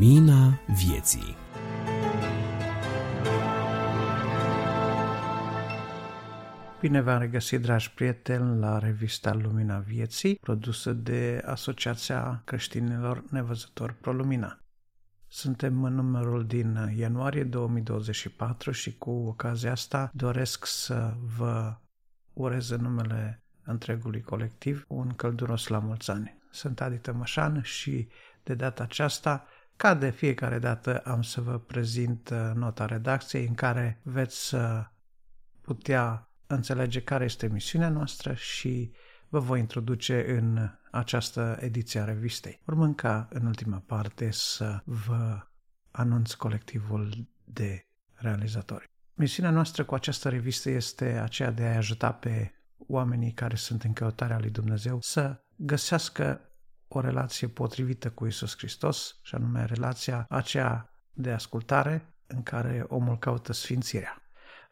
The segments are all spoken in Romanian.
Lumina vieții Bine v-am regăsit, dragi prieteni, la revista Lumina Vieții, produsă de Asociația Creștinilor Nevăzători ProLumina. Suntem în numărul din ianuarie 2024 și cu ocazia asta doresc să vă urez în numele întregului colectiv un călduros la mulți ani. Sunt Adi Tămășan și de data aceasta, ca de fiecare dată, am să vă prezint nota redacției în care veți putea înțelege care este misiunea noastră și vă voi introduce în această ediție a revistei. Urmând ca în ultima parte să vă anunț colectivul de realizatori. Misiunea noastră cu această revistă este aceea de a ajuta pe oamenii care sunt în căutarea lui Dumnezeu să găsească o relație potrivită cu Isus Hristos, și anume relația aceea de ascultare în care omul caută sfințirea.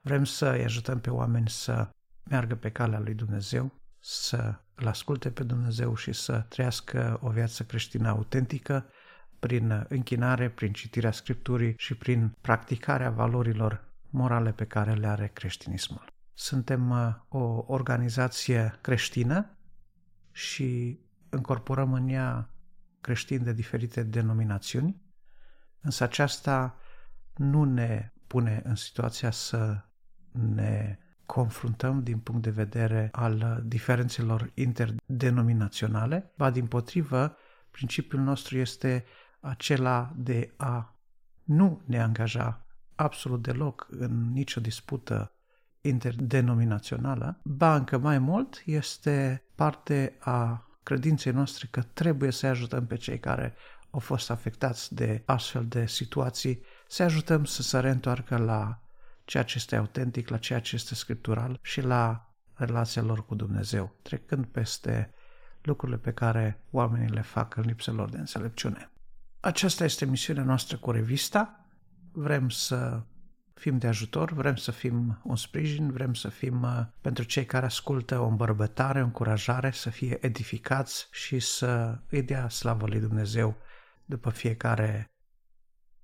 Vrem să îi ajutăm pe oameni să meargă pe calea lui Dumnezeu, să îl asculte pe Dumnezeu și să trăiască o viață creștină autentică prin închinare, prin citirea Scripturii și prin practicarea valorilor morale pe care le are creștinismul. Suntem uh, o organizație creștină și încorporăm în ea creștini de diferite denominațiuni, însă aceasta nu ne pune în situația să ne confruntăm din punct de vedere al diferențelor interdenominaționale, ba din potrivă, principiul nostru este acela de a nu ne angaja absolut deloc în nicio dispută interdenominațională, ba încă mai mult este parte a credinței noastre că trebuie să ajutăm pe cei care au fost afectați de astfel de situații, să ajutăm să se reîntoarcă la ceea ce este autentic, la ceea ce este scriptural și la relația lor cu Dumnezeu, trecând peste lucrurile pe care oamenii le fac în lipsa lor de înțelepciune. Aceasta este misiunea noastră cu revista. Vrem să fim de ajutor, vrem să fim un sprijin, vrem să fim uh, pentru cei care ascultă o îmbărbătare, o încurajare, să fie edificați și să îi dea slavă lui Dumnezeu după fiecare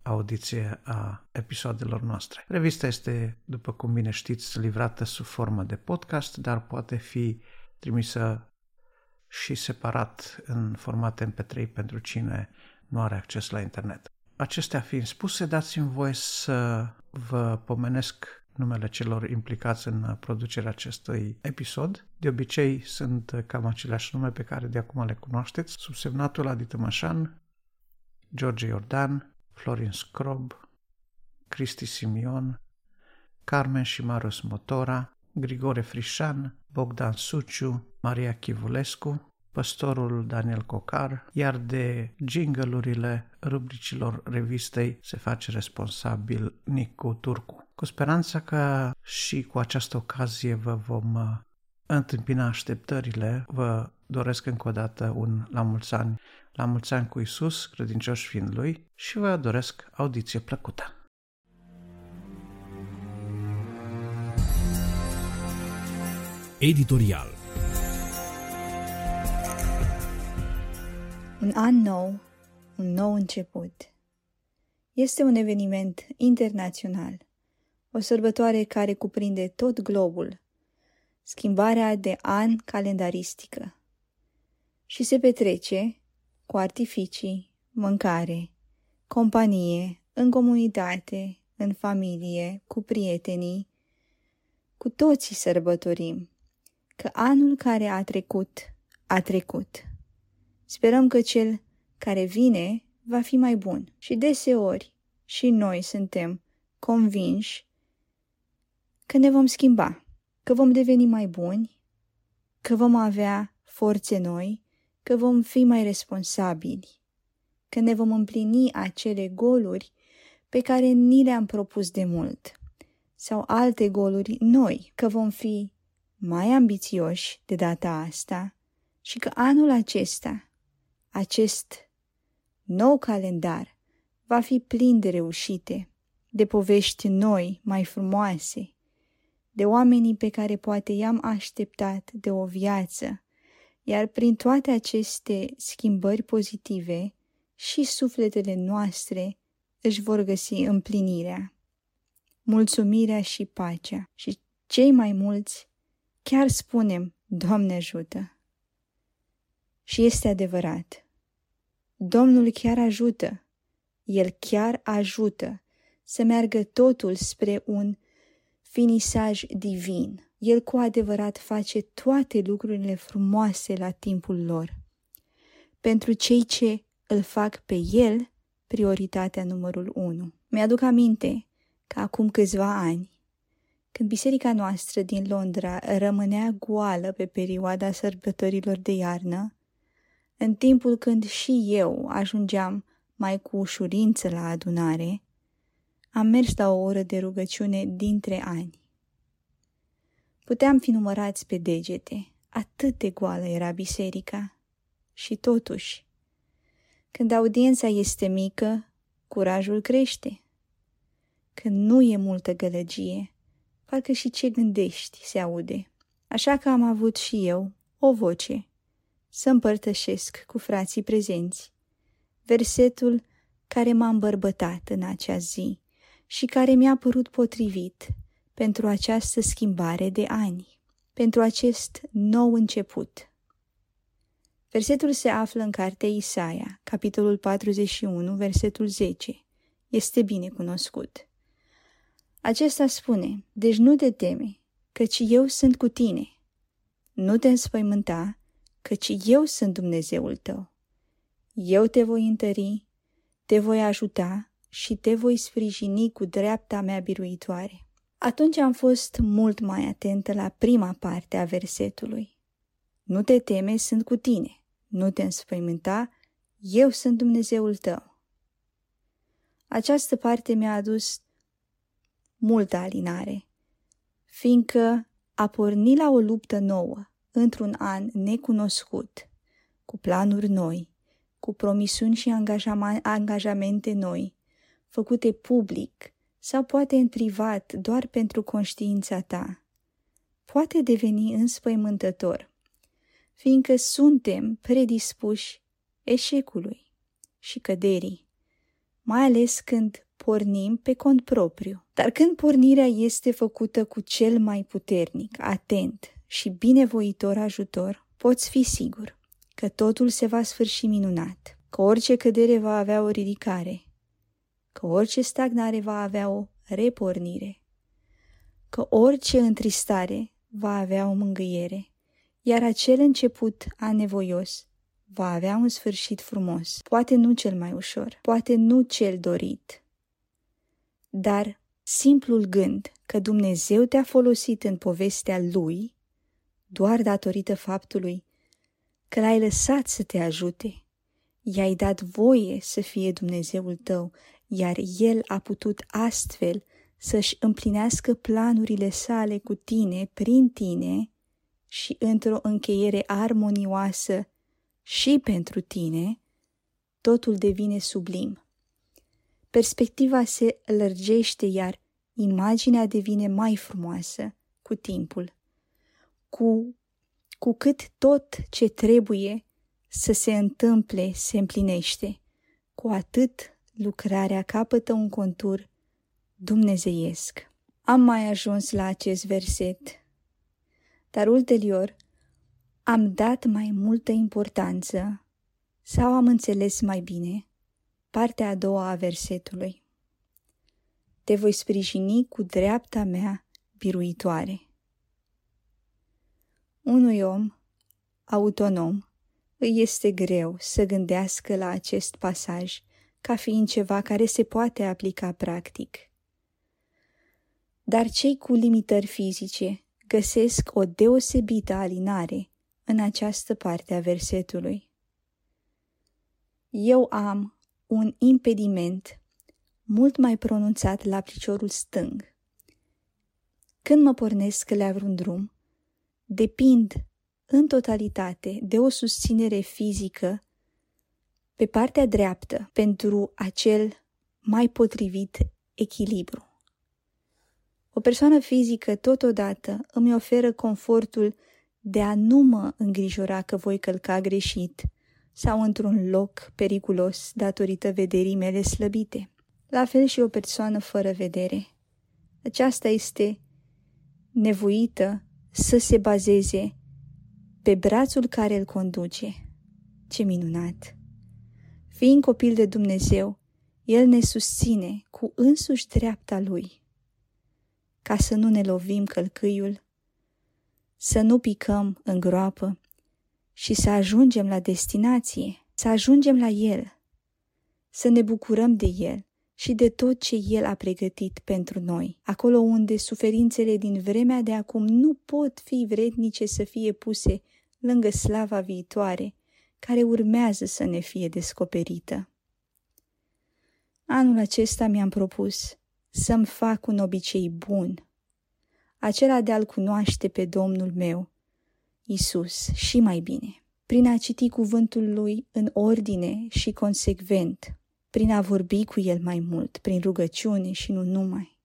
audiție a episoadelor noastre. Revista este, după cum bine știți, livrată sub formă de podcast, dar poate fi trimisă și separat în format MP3 pentru cine nu are acces la internet. Acestea fiind spuse, dați-mi voie să vă pomenesc numele celor implicați în producerea acestui episod. De obicei sunt cam aceleași nume pe care de acum le cunoașteți. Subsemnatul Adi Tămășan, George Iordan, Florin Scrob, Cristi Simion, Carmen și Marius Motora, Grigore Frișan, Bogdan Suciu, Maria Chivulescu, păstorul Daniel Cocar, iar de jingle rubricilor revistei se face responsabil Nicu Turcu. Cu speranța că și cu această ocazie vă vom uh, întâmpina așteptările, vă doresc încă o dată un la mulți ani, la mulți ani cu Isus, credincioși fiind Lui, și vă doresc audiție plăcută. Editorial Un an nou, un nou început. Este un eveniment internațional, o sărbătoare care cuprinde tot globul, schimbarea de an calendaristică și se petrece cu artificii, mâncare, companie, în comunitate, în familie, cu prietenii. Cu toții sărbătorim că anul care a trecut, a trecut. Sperăm că cel care vine va fi mai bun. Și deseori și noi suntem convinși că ne vom schimba, că vom deveni mai buni, că vom avea forțe noi, că vom fi mai responsabili, că ne vom împlini acele goluri pe care ni le-am propus de mult, sau alte goluri noi, că vom fi mai ambițioși de data asta și că anul acesta acest nou calendar va fi plin de reușite, de povești noi, mai frumoase, de oamenii pe care poate i-am așteptat de o viață, iar prin toate aceste schimbări pozitive și sufletele noastre își vor găsi împlinirea, mulțumirea și pacea. Și cei mai mulți chiar spunem, Doamne ajută. Și este adevărat. Domnul chiar ajută. El chiar ajută să meargă totul spre un finisaj divin. El cu adevărat face toate lucrurile frumoase la timpul lor. Pentru cei ce îl fac pe el, prioritatea numărul 1. Mi-aduc aminte că acum câțiva ani, când biserica noastră din Londra rămânea goală pe perioada sărbătorilor de iarnă, în timpul când și eu ajungeam mai cu ușurință la adunare, am mers la o oră de rugăciune dintre ani. Puteam fi numărați pe degete, atât de goală era biserica. Și totuși, când audiența este mică, curajul crește. Când nu e multă gălăgie, parcă și ce gândești se aude. Așa că am avut și eu o voce să împărtășesc cu frații prezenți versetul care m-a îmbărbătat în acea zi și care mi-a părut potrivit pentru această schimbare de ani, pentru acest nou început. Versetul se află în cartea Isaia, capitolul 41, versetul 10. Este bine cunoscut. Acesta spune, deci nu te teme, căci eu sunt cu tine. Nu te înspăimânta, căci eu sunt Dumnezeul tău. Eu te voi întări, te voi ajuta și te voi sprijini cu dreapta mea biruitoare. Atunci am fost mult mai atentă la prima parte a versetului. Nu te teme, sunt cu tine. Nu te înspăimânta, eu sunt Dumnezeul tău. Această parte mi-a adus multă alinare, fiindcă a porni la o luptă nouă, într-un an necunoscut, cu planuri noi, cu promisiuni și angajamente noi, făcute public sau poate în privat doar pentru conștiința ta, poate deveni înspăimântător, fiindcă suntem predispuși eșecului și căderii, mai ales când pornim pe cont propriu. Dar când pornirea este făcută cu cel mai puternic, atent și binevoitor ajutor, poți fi sigur că totul se va sfârși minunat, că orice cădere va avea o ridicare, că orice stagnare va avea o repornire, că orice întristare va avea o mângâiere, iar acel început anevoios va avea un sfârșit frumos, poate nu cel mai ușor, poate nu cel dorit, dar simplul gând că Dumnezeu te-a folosit în povestea Lui, doar datorită faptului că l-ai lăsat să te ajute, i-ai dat voie să fie Dumnezeul tău, iar El a putut astfel să-și împlinească planurile sale cu tine, prin tine și într-o încheiere armonioasă și pentru tine, totul devine sublim. Perspectiva se lărgește, iar imaginea devine mai frumoasă cu timpul. Cu, cu cât tot ce trebuie să se întâmple se împlinește, cu atât lucrarea capătă un contur dumnezeiesc. Am mai ajuns la acest verset, dar ulterior am dat mai multă importanță sau am înțeles mai bine partea a doua a versetului. Te voi sprijini cu dreapta mea biruitoare. Unui om autonom îi este greu să gândească la acest pasaj ca fiind ceva care se poate aplica practic. Dar cei cu limitări fizice găsesc o deosebită alinare în această parte a versetului. Eu am un impediment mult mai pronunțat la piciorul stâng. Când mă pornesc la vreun drum, depind în totalitate de o susținere fizică pe partea dreaptă pentru acel mai potrivit echilibru. O persoană fizică totodată îmi oferă confortul de a nu mă îngrijora că voi călca greșit sau într-un loc periculos datorită vederii mele slăbite. La fel și o persoană fără vedere. Aceasta este nevoită să se bazeze pe brațul care îl conduce. Ce minunat! Fiind copil de Dumnezeu, El ne susține cu însuși dreapta Lui, ca să nu ne lovim călcâiul, să nu picăm în groapă și să ajungem la destinație, să ajungem la El, să ne bucurăm de El și de tot ce El a pregătit pentru noi, acolo unde suferințele din vremea de acum nu pot fi vrednice să fie puse lângă slava viitoare, care urmează să ne fie descoperită. Anul acesta mi-am propus să-mi fac un obicei bun, acela de a-L cunoaște pe Domnul meu, Isus, și mai bine, prin a citi cuvântul Lui în ordine și consecvent, prin a vorbi cu El mai mult, prin rugăciune și nu numai.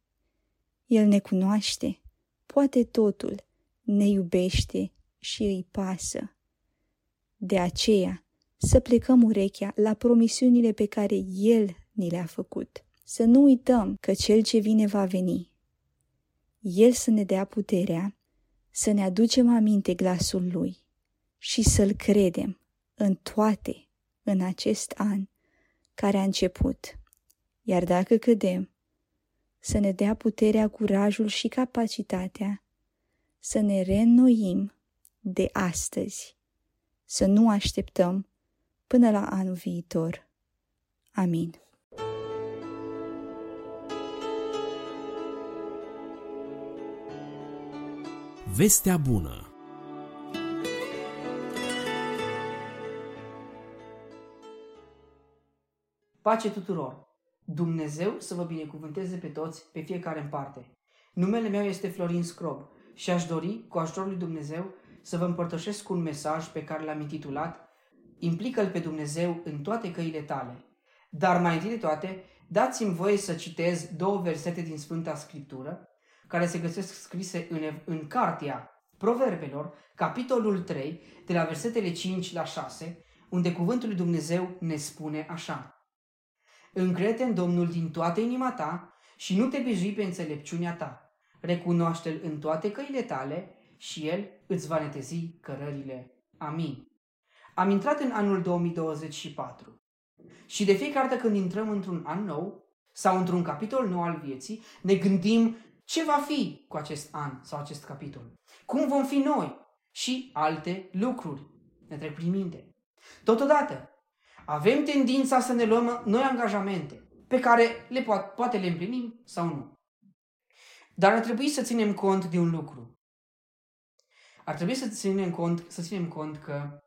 El ne cunoaște, poate totul, ne iubește și îi pasă. De aceea, să plecăm urechea la promisiunile pe care El ni le-a făcut. Să nu uităm că Cel ce vine va veni. El să ne dea puterea, să ne aducem aminte glasul Lui și să-L credem în toate în acest an care a început. Iar dacă cădem, să ne dea puterea, curajul și capacitatea să ne reînnoim de astăzi, să nu așteptăm până la anul viitor. Amin. Vestea bună Pace tuturor! Dumnezeu să vă binecuvânteze pe toți, pe fiecare în parte. Numele meu este Florin Scrob și aș dori, cu ajutorul lui Dumnezeu, să vă împărtășesc un mesaj pe care l-am intitulat Implică-L pe Dumnezeu în toate căile tale. Dar mai întâi de toate, dați-mi voie să citez două versete din Sfânta Scriptură, care se găsesc scrise în, în cartea Proverbelor, capitolul 3, de la versetele 5 la 6, unde cuvântul lui Dumnezeu ne spune așa. Încrede în Domnul din toată inima ta și nu te bizui pe înțelepciunea ta. Recunoaște-L în toate căile tale și El îți va netezi cărările. Amin. Am intrat în anul 2024 și de fiecare dată când intrăm într-un an nou sau într-un capitol nou al vieții, ne gândim ce va fi cu acest an sau acest capitol. Cum vom fi noi și alte lucruri ne trec prin minte. Totodată, avem tendința să ne luăm noi angajamente pe care le po- poate le împlinim sau nu. Dar ar trebui să ținem cont de un lucru. Ar trebui să ținem cont, să ținem cont că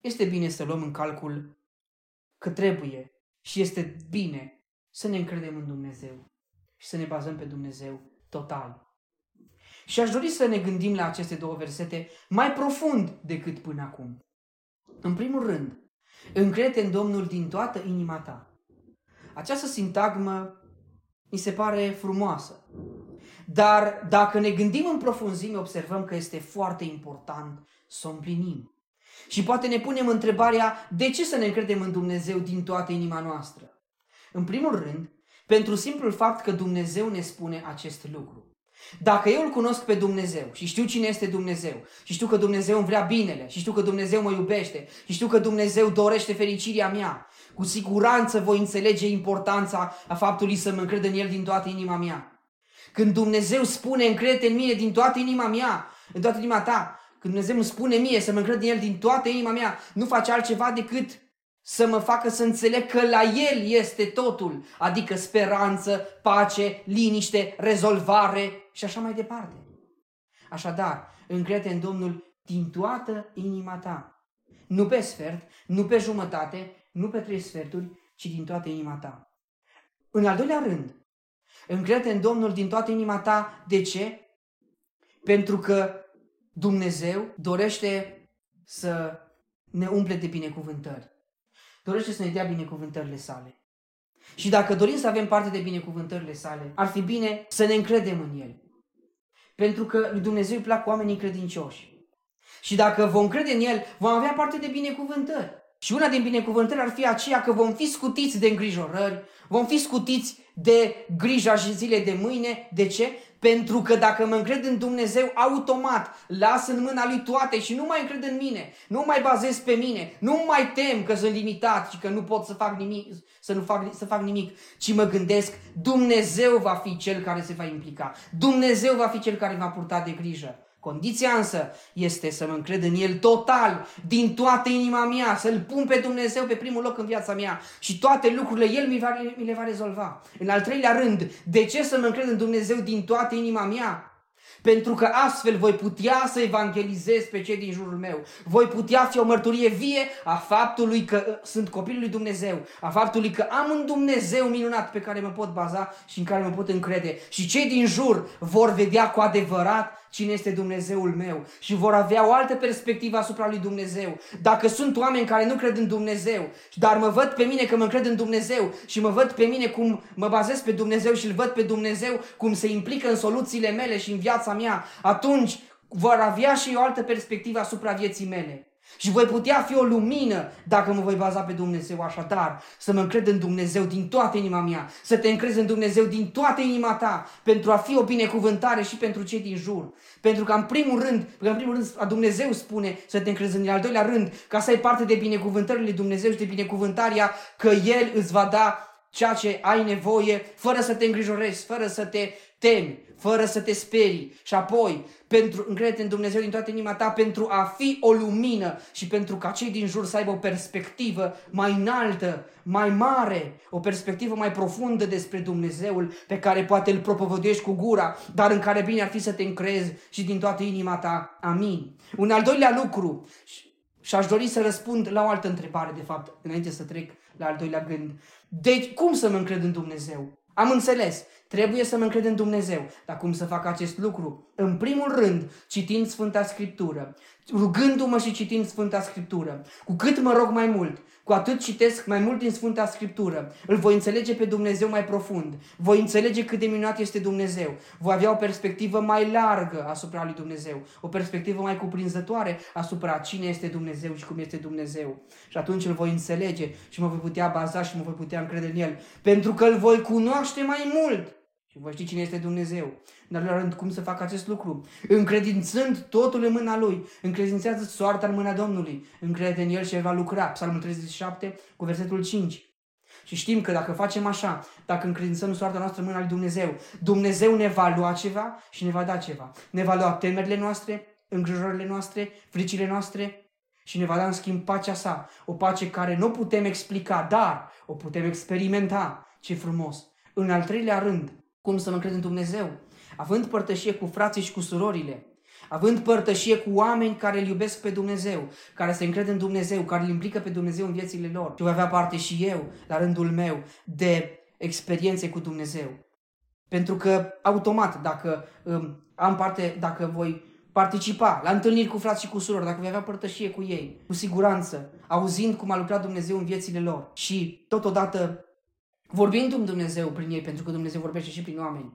este bine să luăm în calcul că trebuie și este bine să ne încredem în Dumnezeu și să ne bazăm pe Dumnezeu total. Și aș dori să ne gândim la aceste două versete mai profund decât până acum. În primul rând, încrede în Domnul din toată inima ta. Această sintagmă mi se pare frumoasă. Dar dacă ne gândim în profunzime, observăm că este foarte important să o împlinim. Și poate ne punem întrebarea de ce să ne încredem în Dumnezeu din toată inima noastră. În primul rând, pentru simplul fapt că Dumnezeu ne spune acest lucru. Dacă eu îl cunosc pe Dumnezeu și știu cine este Dumnezeu și știu că Dumnezeu îmi vrea binele și știu că Dumnezeu mă iubește și știu că Dumnezeu dorește fericirea mea, cu siguranță voi înțelege importanța a faptului să mă încred în El din toată inima mea. Când Dumnezeu spune încrede în mine din toată inima mea, în toată inima ta, când Dumnezeu îmi spune mie să mă încred în El din toată inima mea, nu face altceva decât să mă facă să înțeleg că la El este totul, adică speranță, pace, liniște, rezolvare și așa mai departe. Așadar, încrede în Domnul din toată inima ta. Nu pe sfert, nu pe jumătate, nu pe trei sferturi, ci din toată inima ta. În al doilea rând, încrede în Domnul din toată inima ta. De ce? Pentru că Dumnezeu dorește să ne umple de binecuvântări dorește să ne dea binecuvântările sale. Și dacă dorim să avem parte de binecuvântările sale, ar fi bine să ne încredem în El. Pentru că lui Dumnezeu îi plac oamenii credincioși. Și dacă vom crede în El, vom avea parte de binecuvântări. Și una din binecuvântări ar fi aceea că vom fi scutiți de îngrijorări, vom fi scutiți de grija și zile de mâine. De ce? Pentru că dacă mă încred în Dumnezeu, automat las în mâna Lui toate și nu mai încred în mine, nu mai bazez pe mine, nu mai tem că sunt limitat și că nu pot să fac nimic, să nu fac, să fac nimic, ci mă gândesc, Dumnezeu va fi Cel care se va implica, Dumnezeu va fi Cel care va purta de grijă. Condiția însă este să mă încred în El total, din toată inima mea, să-L pun pe Dumnezeu pe primul loc în viața mea și toate lucrurile El mi, va, mi le va rezolva. În al treilea rând, de ce să mă încred în Dumnezeu din toată inima mea? Pentru că astfel voi putea să evangelizez pe cei din jurul meu. Voi putea fi o mărturie vie a faptului că uh, sunt copilul lui Dumnezeu, a faptului că am un Dumnezeu minunat pe care mă pot baza și în care mă pot încrede. Și cei din jur vor vedea cu adevărat cine este Dumnezeul meu și vor avea o altă perspectivă asupra lui Dumnezeu. Dacă sunt oameni care nu cred în Dumnezeu, dar mă văd pe mine că mă cred în Dumnezeu și mă văd pe mine cum mă bazez pe Dumnezeu și îl văd pe Dumnezeu cum se implică în soluțiile mele și în viața mea, atunci vor avea și o altă perspectivă asupra vieții mele. Și voi putea fi o lumină dacă mă voi baza pe Dumnezeu așadar, să mă încred în Dumnezeu din toată inima mea, să te încrezi în Dumnezeu din toată inima ta, pentru a fi o binecuvântare și pentru cei din jur. Pentru că în primul rând, că în primul rând Dumnezeu spune să te încrezi în al doilea rând, ca să ai parte de binecuvântările Dumnezeu și de binecuvântarea că El îți va da ceea ce ai nevoie, fără să te îngrijorezi, fără să te temi, fără să te sperii. Și apoi, pentru, încrede în Dumnezeu din toată inima ta pentru a fi o lumină și pentru ca cei din jur să aibă o perspectivă mai înaltă, mai mare, o perspectivă mai profundă despre Dumnezeul pe care poate îl propovăduiești cu gura, dar în care bine ar fi să te încrezi și din toată inima ta. Amin. Un al doilea lucru, și aș dori să răspund la o altă întrebare, de fapt, înainte să trec la al doilea gând. Deci, cum să mă încred în Dumnezeu? Am înțeles. Trebuie să mă încred în Dumnezeu. Dar cum să fac acest lucru? În primul rând, citind Sfânta Scriptură, rugându-mă și citind Sfânta Scriptură. Cu cât mă rog mai mult, cu atât citesc mai mult din Sfânta Scriptură. Îl voi înțelege pe Dumnezeu mai profund. Voi înțelege cât de minunat este Dumnezeu. Voi avea o perspectivă mai largă asupra lui Dumnezeu. O perspectivă mai cuprinzătoare asupra cine este Dumnezeu și cum este Dumnezeu. Și atunci îl voi înțelege și mă voi putea baza și mă voi putea încrede în El. Pentru că îl voi cunoaște mai mult. Și voi ști cine este Dumnezeu. În al doilea rând, cum să fac acest lucru? Încredințând totul în mâna Lui. Încredințează soarta în mâna Domnului. Încrede în El și El va lucra. Psalmul 37 cu versetul 5. Și știm că dacă facem așa, dacă încredințăm soarta noastră în mâna lui Dumnezeu, Dumnezeu ne va lua ceva și ne va da ceva. Ne va lua temerile noastre, îngrijorările noastre, fricile noastre și ne va da în schimb pacea sa. O pace care nu putem explica, dar o putem experimenta. Ce frumos! În al treilea rând, cum să mă cred în Dumnezeu? Având părtășie cu frații și cu surorile, având părtășie cu oameni care îl iubesc pe Dumnezeu, care se încred în Dumnezeu, care îl implică pe Dumnezeu în viețile lor. Și voi avea parte și eu, la rândul meu, de experiențe cu Dumnezeu. Pentru că, automat, dacă um, am parte, dacă voi participa la întâlniri cu frați și cu surori, dacă voi avea părtășie cu ei, cu siguranță, auzind cum a lucrat Dumnezeu în viețile lor și totodată vorbind cu Dumnezeu prin ei, pentru că Dumnezeu vorbește și prin oameni,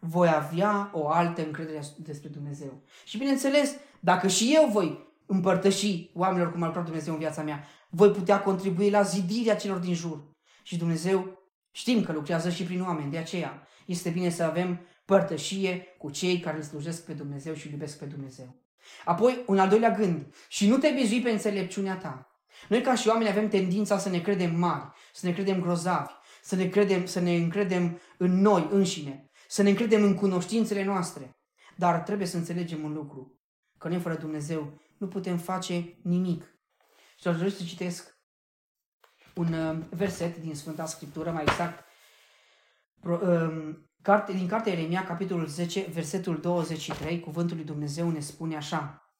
voi avea o altă încredere despre Dumnezeu. Și bineînțeles, dacă și eu voi împărtăși oamenilor cum a lucrat Dumnezeu în viața mea, voi putea contribui la zidirea celor din jur. Și Dumnezeu știm că lucrează și prin oameni, de aceea este bine să avem părtășie cu cei care îl slujesc pe Dumnezeu și îl iubesc pe Dumnezeu. Apoi, un al doilea gând, și nu te bizui pe înțelepciunea ta. Noi ca și oameni avem tendința să ne credem mari, să ne credem grozavi, să ne, credem, să ne încredem în noi înșine, să ne încredem în cunoștințele noastre. Dar trebuie să înțelegem un lucru, că noi fără Dumnezeu nu putem face nimic. Și aș dori să citesc un uh, verset din Sfânta Scriptură, mai exact, um, carte, din cartea Eremia, capitolul 10, versetul 23, cuvântul lui Dumnezeu ne spune așa.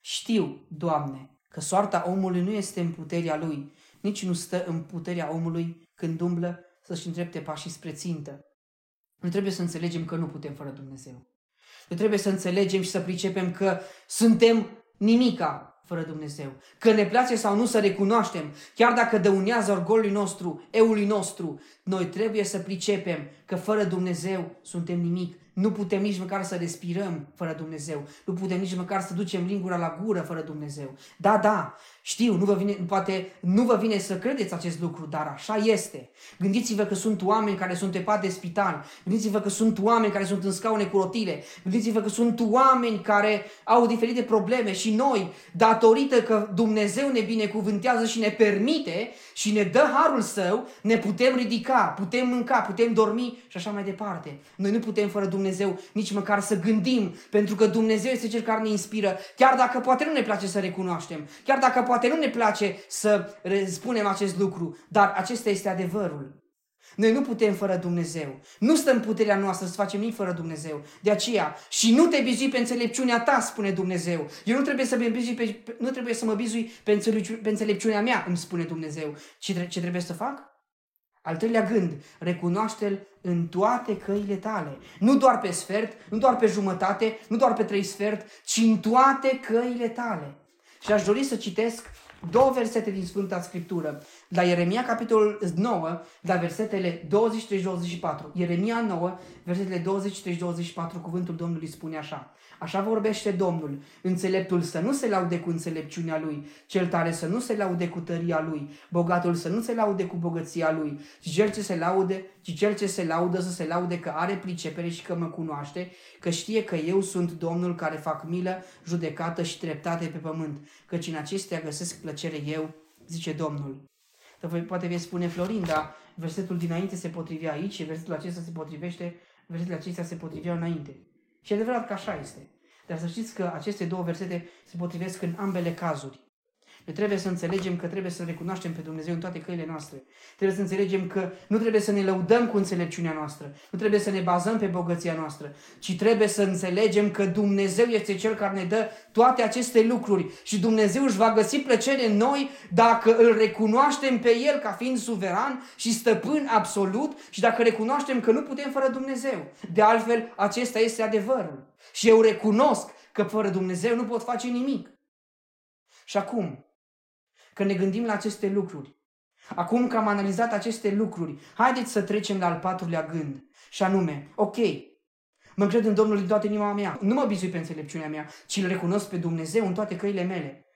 Știu, Doamne, că soarta omului nu este în puterea lui, nici nu stă în puterea omului când umblă să-și îndrepte pașii spre țintă. Noi trebuie să înțelegem că nu putem fără Dumnezeu. Noi trebuie să înțelegem și să pricepem că suntem nimica fără Dumnezeu. Că ne place sau nu să recunoaștem, chiar dacă dăunează orgolului nostru, eului nostru, noi trebuie să pricepem că fără Dumnezeu suntem nimic. Nu putem nici măcar să respirăm fără Dumnezeu. Nu putem nici măcar să ducem lingura la gură fără Dumnezeu. Da, da, știu, nu vă vine, poate nu vă vine să credeți acest lucru, dar așa este. Gândiți-vă că sunt oameni care sunt pe pat de spital. Gândiți-vă că sunt oameni care sunt în scaune cu rotile. Gândiți-vă că sunt oameni care au diferite probleme și noi, datorită că Dumnezeu ne binecuvântează și ne permite și ne dă harul său, ne putem ridica, putem mânca, putem dormi și așa mai departe. Noi nu putem fără Dumnezeu nici măcar să gândim, pentru că Dumnezeu este cel care ne inspiră, chiar dacă poate nu ne place să recunoaștem, chiar dacă poate nu ne place să spunem acest lucru, dar acesta este adevărul. Noi nu putem fără Dumnezeu. Nu stă în puterea noastră să facem nimic fără Dumnezeu. De aceea, și nu te bizui pe înțelepciunea ta, spune Dumnezeu. Eu nu trebuie să mă bizui pe, nu trebuie să mă bizui pe, pe înțelepciunea mea, îmi spune Dumnezeu. Ce, ce trebuie să fac? Al treilea gând, recunoaște-L în toate căile tale. Nu doar pe sfert, nu doar pe jumătate, nu doar pe trei sfert, ci în toate căile tale. Și aș dori să citesc două versete din Sfânta Scriptură. La Ieremia, capitolul 9, la versetele 23-24. Ieremia 9, versetele 23-24, cuvântul Domnului spune așa. Așa vorbește Domnul, înțeleptul să nu se laude cu înțelepciunea lui, cel tare să nu se laude cu tăria lui, bogatul să nu se laude cu bogăția lui, ci cel ce se laude, ci cel ce se laudă să se laude că are pricepere și că mă cunoaște, că știe că eu sunt Domnul care fac milă, judecată și dreptate pe pământ, căci în acestea găsesc plăcere eu, zice Domnul. Poate vei spune Florin, dar versetul dinainte se potrivea aici și versetul acesta se potrivește, versetul acesta se potrivea înainte. Și e adevărat că așa este. Dar să știți că aceste două versete se potrivesc în ambele cazuri. Noi trebuie să înțelegem că trebuie să recunoaștem pe Dumnezeu în toate căile noastre. Trebuie să înțelegem că nu trebuie să ne lăudăm cu înțelepciunea noastră, nu trebuie să ne bazăm pe bogăția noastră, ci trebuie să înțelegem că Dumnezeu este Cel care ne dă toate aceste lucruri și Dumnezeu își va găsi plăcere în noi dacă îl recunoaștem pe El ca fiind suveran și stăpân absolut și dacă recunoaștem că nu putem fără Dumnezeu. De altfel, acesta este adevărul. Și eu recunosc că fără Dumnezeu nu pot face nimic. Și acum, că ne gândim la aceste lucruri. Acum că am analizat aceste lucruri, haideți să trecem la al patrulea gând. Și anume, ok, mă încred în Domnul din toată inima mea. Nu mă bizui pe înțelepciunea mea, ci îl recunosc pe Dumnezeu în toate căile mele.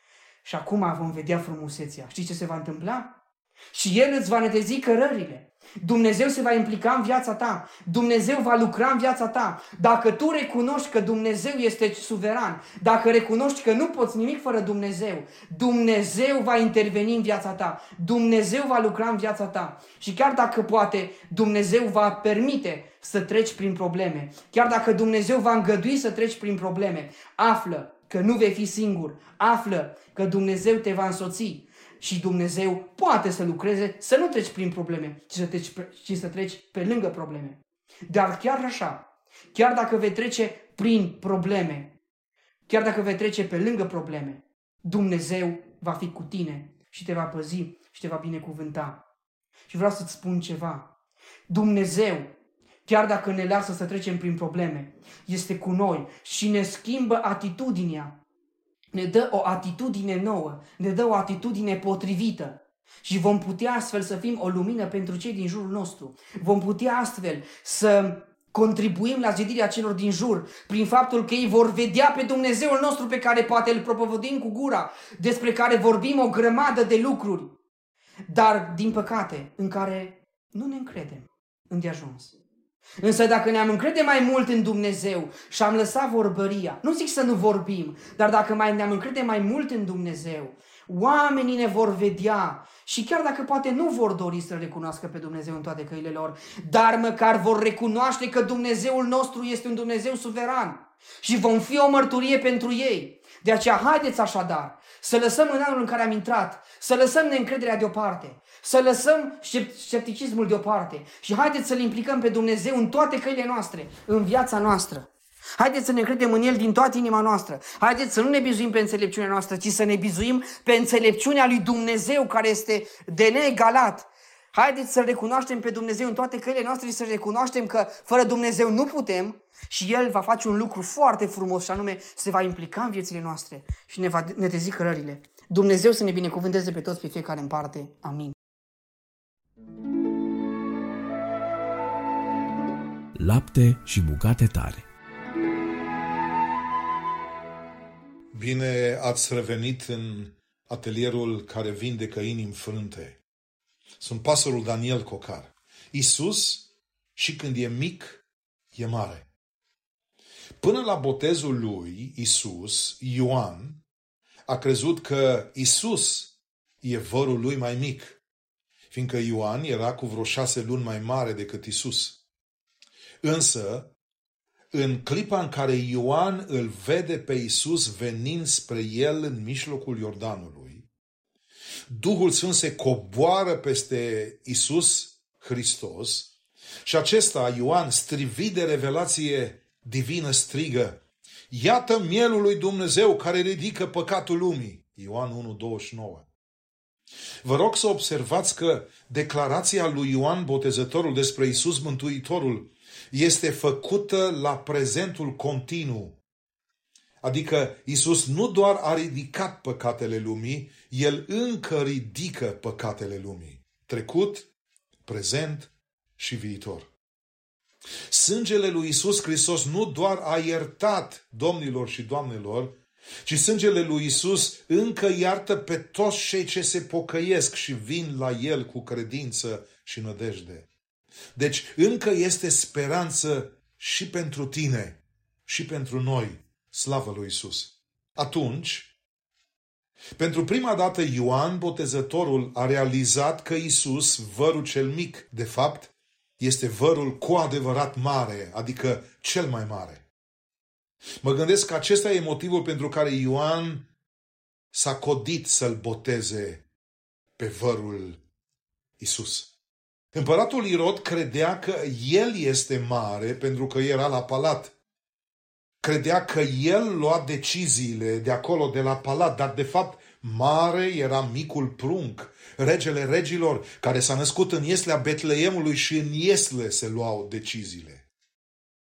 Și acum vom vedea frumusețea. Știți ce se va întâmpla? Și El îți va netezi cărările. Dumnezeu se va implica în viața ta. Dumnezeu va lucra în viața ta. Dacă tu recunoști că Dumnezeu este suveran, dacă recunoști că nu poți nimic fără Dumnezeu, Dumnezeu va interveni în viața ta. Dumnezeu va lucra în viața ta. Și chiar dacă poate, Dumnezeu va permite să treci prin probleme. Chiar dacă Dumnezeu va îngădui să treci prin probleme, află că nu vei fi singur. Află că Dumnezeu te va însoți și Dumnezeu poate să lucreze, să nu treci prin probleme, ci să treci, ci să treci pe lângă probleme. Dar chiar așa, chiar dacă vei trece prin probleme, chiar dacă vei trece pe lângă probleme, Dumnezeu va fi cu tine și te va păzi și te va binecuvânta. Și vreau să-ți spun ceva. Dumnezeu, chiar dacă ne lasă să trecem prin probleme, este cu noi și ne schimbă atitudinea ne dă o atitudine nouă, ne dă o atitudine potrivită. Și vom putea astfel să fim o lumină pentru cei din jurul nostru. Vom putea astfel să contribuim la zidirea celor din jur prin faptul că ei vor vedea pe Dumnezeul nostru pe care poate îl propovădim cu gura, despre care vorbim o grămadă de lucruri, dar, din păcate, în care nu ne încredem îndeajuns. Însă dacă ne-am încrede mai mult în Dumnezeu și am lăsat vorbăria, nu zic să nu vorbim, dar dacă mai ne-am încrede mai mult în Dumnezeu, oamenii ne vor vedea și chiar dacă poate nu vor dori să recunoască pe Dumnezeu în toate căile lor, dar măcar vor recunoaște că Dumnezeul nostru este un Dumnezeu suveran și vom fi o mărturie pentru ei. De aceea, haideți așadar să lăsăm în anul în care am intrat, să lăsăm neîncrederea deoparte să lăsăm scepticismul deoparte și haideți să-L implicăm pe Dumnezeu în toate căile noastre, în viața noastră. Haideți să ne credem în El din toată inima noastră. Haideți să nu ne bizuim pe înțelepciunea noastră, ci să ne bizuim pe înțelepciunea lui Dumnezeu care este de neegalat. Haideți să recunoaștem pe Dumnezeu în toate căile noastre și să recunoaștem că fără Dumnezeu nu putem și El va face un lucru foarte frumos și anume se va implica în viețile noastre și ne va netezi cărările. Dumnezeu să ne binecuvânteze pe toți pe fiecare în parte. Amin. lapte și bucate tare. Bine ați revenit în atelierul care vindecă inimi frânte. Sunt pastorul Daniel Cocar. Isus, și când e mic, e mare. Până la botezul lui, Isus, Ioan, a crezut că Isus e vărul lui mai mic, fiindcă Ioan era cu vreo șase luni mai mare decât Isus. Însă, în clipa în care Ioan îl vede pe Isus venind spre el în mijlocul Iordanului, Duhul Sfânt se coboară peste Isus Hristos și acesta, Ioan, strivit de revelație divină, strigă, Iată mielul lui Dumnezeu care ridică păcatul lumii. Ioan 1, 29. Vă rog să observați că declarația lui Ioan Botezătorul despre Isus Mântuitorul este făcută la prezentul continuu. Adică Isus nu doar a ridicat păcatele lumii, El încă ridică păcatele lumii. Trecut, prezent și viitor. Sângele lui Isus Hristos nu doar a iertat domnilor și doamnelor, ci sângele lui Isus încă iartă pe toți cei ce se pocăiesc și vin la El cu credință și nădejde. Deci încă este speranță și pentru tine și pentru noi. Slavă lui Isus. Atunci, pentru prima dată Ioan Botezătorul a realizat că Isus, vărul cel mic, de fapt, este vărul cu adevărat mare, adică cel mai mare. Mă gândesc că acesta e motivul pentru care Ioan s-a codit să-l boteze pe vărul Isus. Împăratul Irod credea că el este mare pentru că era la palat. Credea că el lua deciziile de acolo, de la palat, dar de fapt mare era micul prunc, regele regilor, care s-a născut în Ieslea Betleemului și în Iesle se luau deciziile.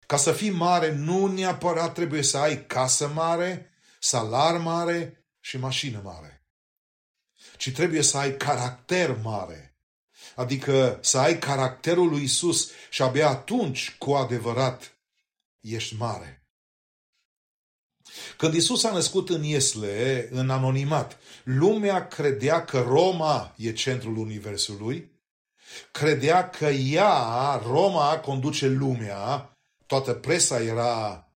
Ca să fii mare, nu neapărat trebuie să ai casă mare, salar mare și mașină mare, ci trebuie să ai caracter mare Adică să ai caracterul lui Isus și abia atunci, cu adevărat, ești mare. Când Isus a născut în Iesle, în anonimat, lumea credea că Roma e centrul Universului, credea că ea, Roma, conduce lumea, toată presa era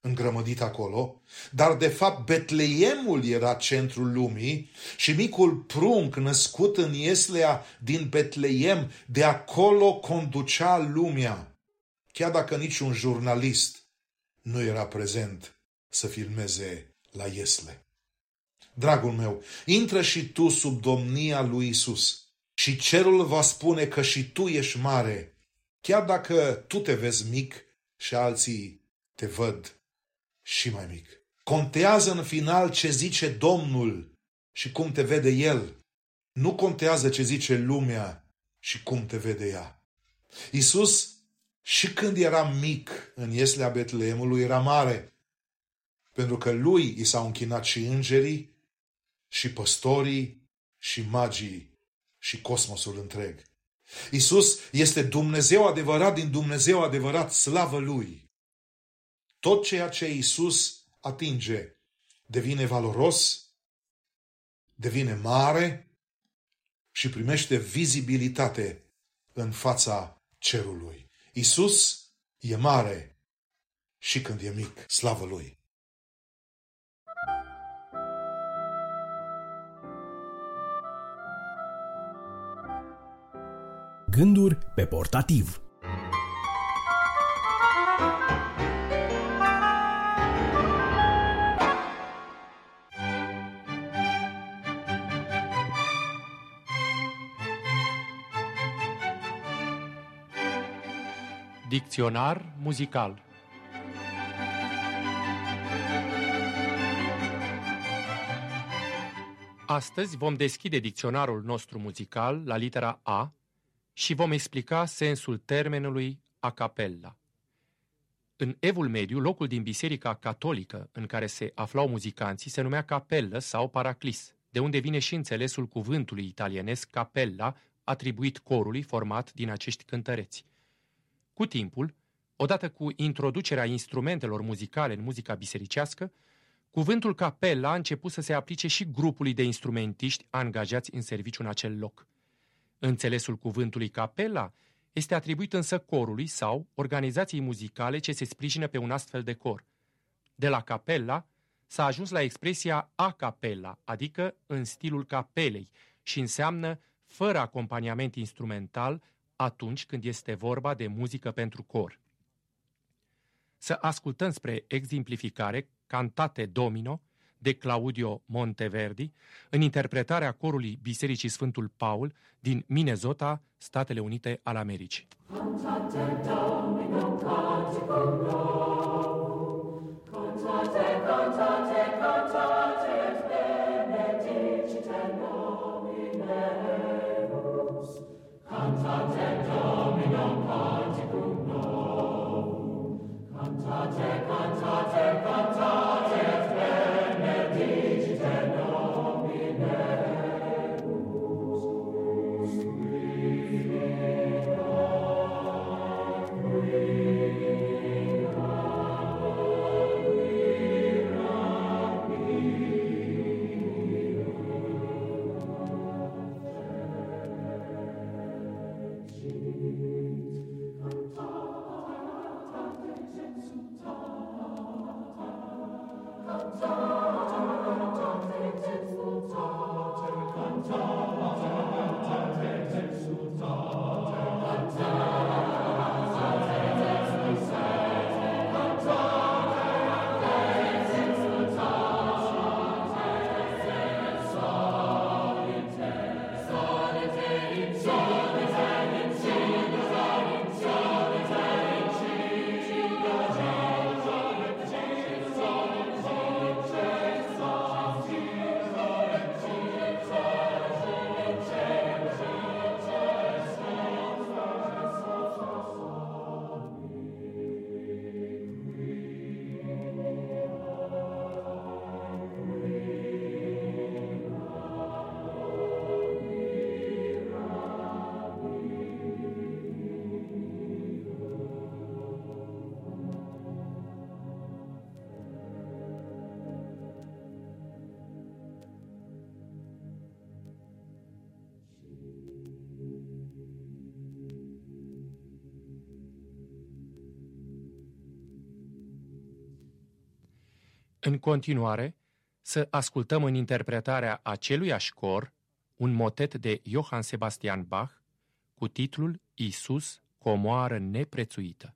îngrămădit acolo, dar de fapt Betleemul era centrul lumii și micul prunc născut în Ieslea din Betleem, de acolo conducea lumea. Chiar dacă niciun jurnalist nu era prezent să filmeze la Iesle. Dragul meu, intră și tu sub domnia lui Isus și cerul va spune că și tu ești mare, chiar dacă tu te vezi mic și alții te văd și mai mic. Contează în final ce zice Domnul și cum te vede El. Nu contează ce zice lumea și cum te vede ea. Isus, și când era mic în Ieslea Betleemului, era mare. Pentru că lui i s-au închinat și îngerii, și păstorii, și magii, și cosmosul întreg. Isus este Dumnezeu adevărat din Dumnezeu adevărat, slavă Lui. Tot ceea ce Isus atinge devine valoros, devine mare și primește vizibilitate în fața cerului. Isus e mare și când e mic. Slavă Lui! Gânduri pe portativ. Dicționar muzical. Astăzi vom deschide dicționarul nostru muzical la litera A și vom explica sensul termenului a capella. În Evul Mediu, locul din biserica catolică în care se aflau muzicanții se numea capellă sau paraclis, de unde vine și înțelesul cuvântului italienesc capella, atribuit corului format din acești cântăreți. Cu timpul, Odată cu introducerea instrumentelor muzicale în muzica bisericească, cuvântul capella a început să se aplice și grupului de instrumentiști angajați în serviciu în acel loc. Înțelesul cuvântului capella este atribuit însă corului sau organizației muzicale ce se sprijină pe un astfel de cor. De la capella s-a ajuns la expresia a capella, adică în stilul capelei, și înseamnă fără acompaniament instrumental atunci când este vorba de muzică pentru cor. Să ascultăm spre exemplificare Cantate Domino de Claudio Monteverdi în interpretarea corului Bisericii Sfântul Paul din Minnesota, Statele Unite ale Americii. Cantate Domino, În continuare, să ascultăm în interpretarea acelui cor un motet de Johann Sebastian Bach cu titlul Isus, comoară neprețuită.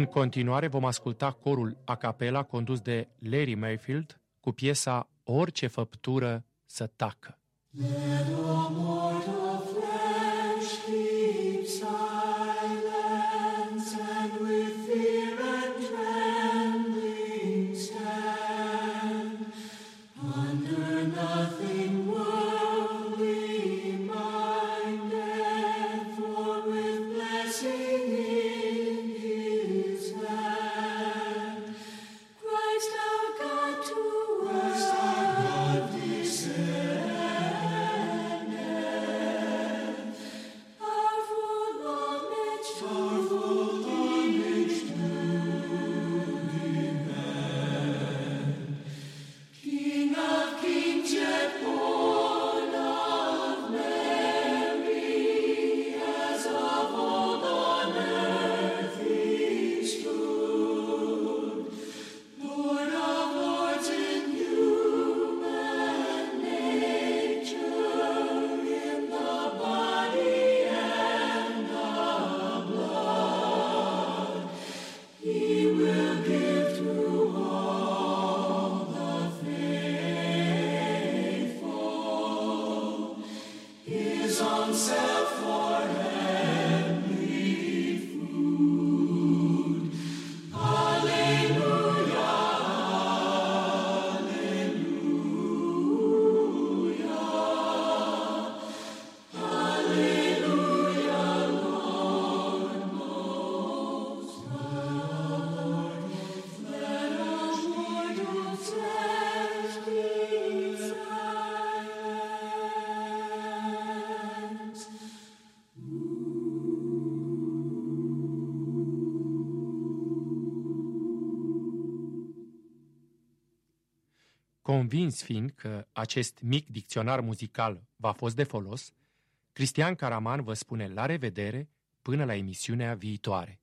În continuare vom asculta corul a capela condus de Larry Mayfield cu piesa Orice făptură să tacă. Let Convins fiind că acest mic dicționar muzical v-a fost de folos, Cristian Caraman vă spune la revedere până la emisiunea viitoare.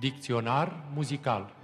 Dicționar muzical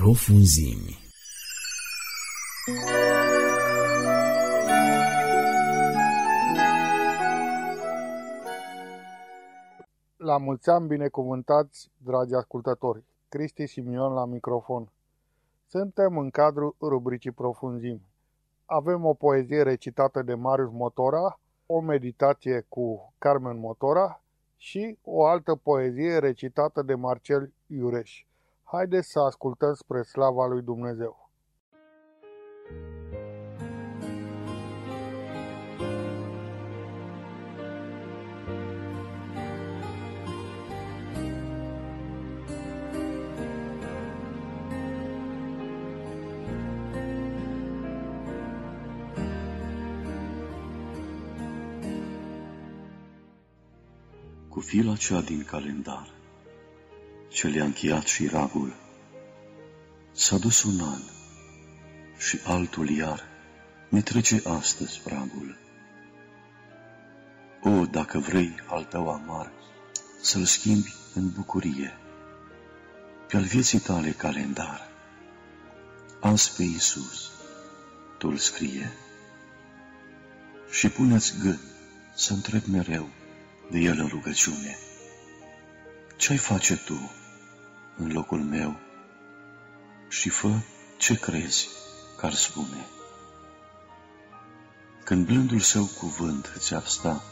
profunzimi. La mulți ani binecuvântați, dragi ascultători! Cristi Simion la microfon. Suntem în cadrul rubricii Profunzimi. Avem o poezie recitată de Marius Motora, o meditație cu Carmen Motora și o altă poezie recitată de Marcel Iureș. Haideți să ascultăm spre slava lui Dumnezeu. Cu fila cea din calendar ce le-a încheiat și ragul. S-a dus un an și altul iar ne trece astăzi pragul. O, dacă vrei al tău amar să-l schimbi în bucurie, pe-al vieții tale calendar, azi pe Iisus tu-l scrie și puneți gât să întreb mereu de el în rugăciune. Ce-ai face tu în locul meu și fă ce crezi că ar spune. Când blândul său cuvânt îți ar sta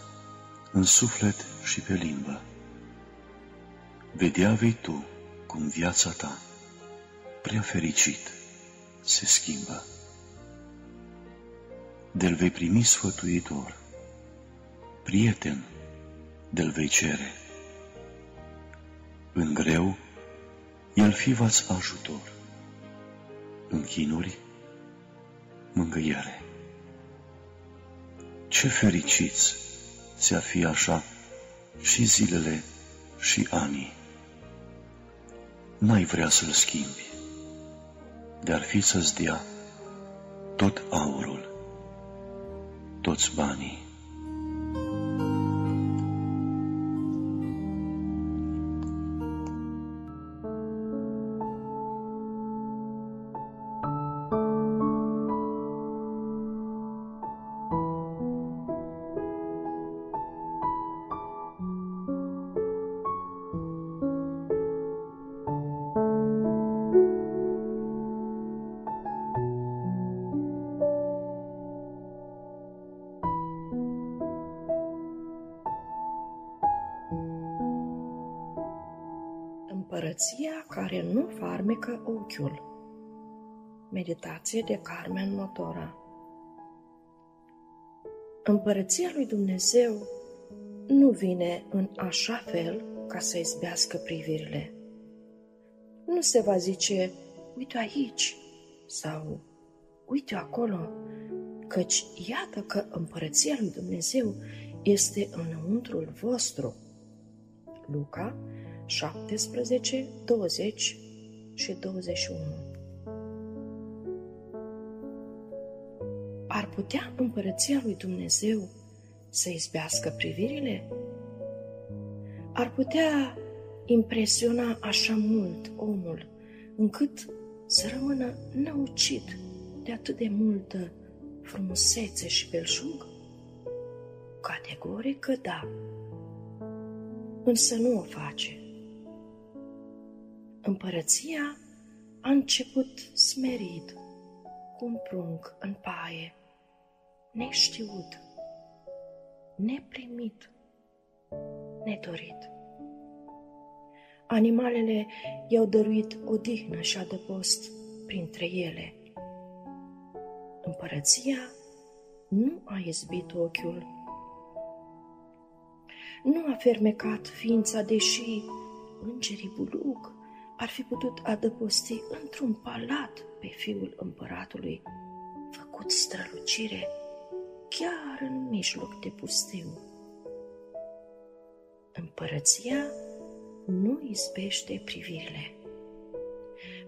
în suflet și pe limbă, vedea vei tu cum viața ta, prea fericit, se schimbă. Del vei primi sfătuitor, prieten, del vei cere În greu, el fi v-ați ajutor. În chinuri, mângâiere. Ce fericiți ți-ar fi așa și zilele și anii. N-ai vrea să-l schimbi, dar fi să-ți dea tot aurul, toți banii. Ochiul. Meditație de Carmen Motora Împărăția lui Dumnezeu nu vine în așa fel ca să izbească privirile. Nu se va zice, uite aici sau uite acolo, căci iată că împărăția lui Dumnezeu este înăuntrul vostru. Luca 17, 20 și 21. Ar putea împărăția lui Dumnezeu să izbească privirile? Ar putea impresiona așa mult omul încât să rămână năucit de atât de multă frumusețe și belșug? Categoric că da, însă nu o face. Împărăția a început smerit, cu un prunc în paie, neștiut, neprimit, nedorit. Animalele i-au dăruit odihnă și adăpost printre ele. Împărăția nu a izbit ochiul, nu a fermecat ființa, deși îngerii bulug ar fi putut adăposti într-un palat pe fiul împăratului, făcut strălucire chiar în mijloc de pustiu. Împărăția nu izbește privirile,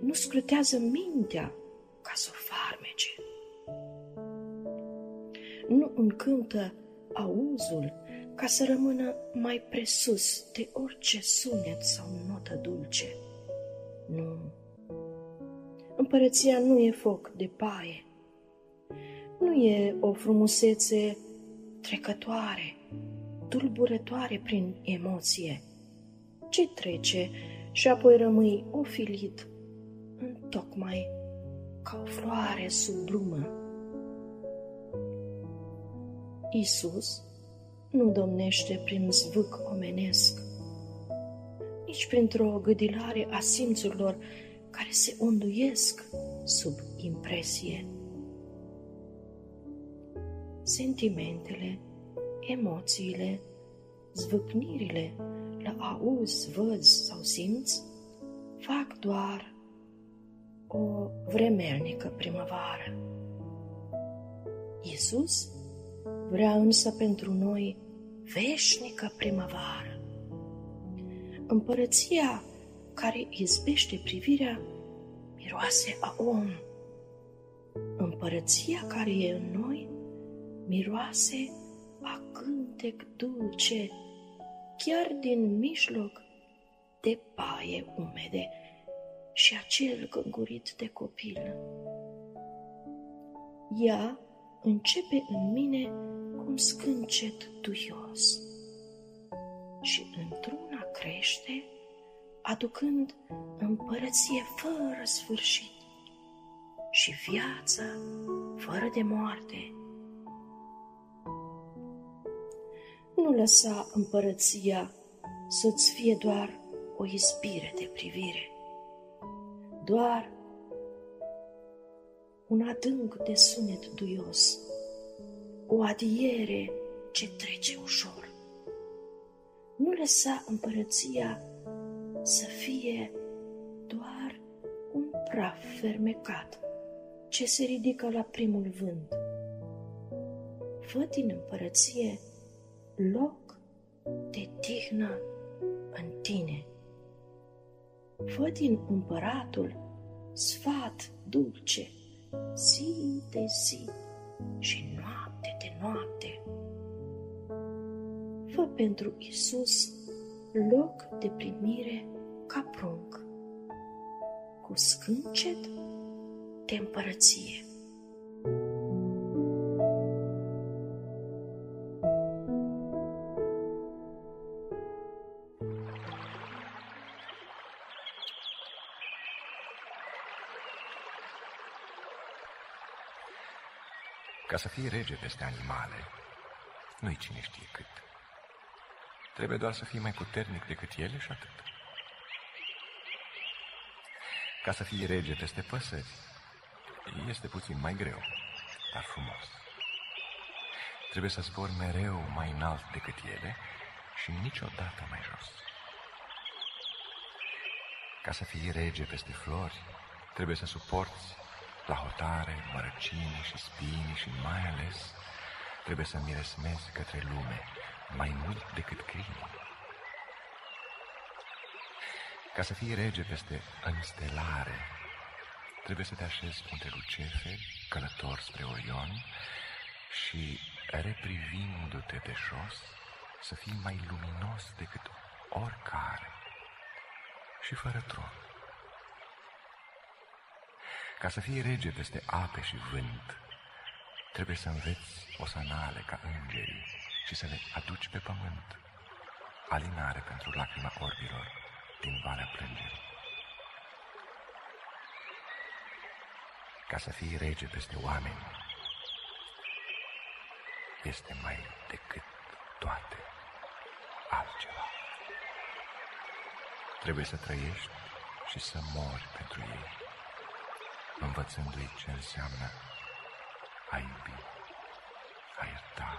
nu scrutează mintea ca să o farmece, nu încântă auzul ca să rămână mai presus de orice sunet sau notă dulce. Nu. Împărăția nu e foc de paie. Nu e o frumusețe trecătoare, tulburătoare prin emoție, ce trece și apoi rămâi ofilit în tocmai ca o floare sub brumă. Isus nu domnește prin zvâc omenesc, nici printr-o gâdilare a simțurilor care se onduiesc sub impresie. Sentimentele, emoțiile, zvâcnirile la auz, văz sau simț fac doar o vremelnică primăvară. Iisus vrea însă pentru noi veșnică primăvară împărăția care izbește privirea miroase a om. Împărăția care e în noi miroase a cântec dulce, chiar din mijloc de paie umede și acel gângurit de copil. Ea începe în mine cu un scâncet duios și într-una crește, aducând împărăție fără sfârșit și viață fără de moarte. Nu lăsa împărăția să-ți fie doar o izbire de privire, doar un adânc de sunet duios, o adiere ce trece ușor nu lăsa împărăția să fie doar un praf fermecat ce se ridică la primul vânt. Văd din împărăție loc de tihnă în tine. Văd din împăratul sfat dulce, zi de zi și noapte de noapte. Fă pentru Isus loc de primire ca prunc, cu scâncet de împărăție. Ca să fii rege peste animale, nu-i cine știe cât. Trebuie doar să fii mai puternic decât ele și atât. Ca să fii rege peste păsări, este puțin mai greu, dar frumos. Trebuie să zbori mereu mai înalt decât ele și niciodată mai jos. Ca să fii rege peste flori, trebuie să suporți la hotare, mărăcini și spini și mai ales trebuie să miresmezi către lume mai mult decât crimă. Ca să fii rege peste înstelare, trebuie să te așezi între luceferi, călător spre Orion și, reprivindu-te de jos, să fii mai luminos decât oricare și fără tron. Ca să fii rege peste ape și vânt, trebuie să înveți o sanale ca îngerii și să le aduci pe pământ. Alinare pentru lacrima orbilor din Valea Plângerii. Ca să fii rege peste oameni, este mai decât toate altceva. Trebuie să trăiești și să mori pentru ei învățându-i ce înseamnă a iubi, a ierta.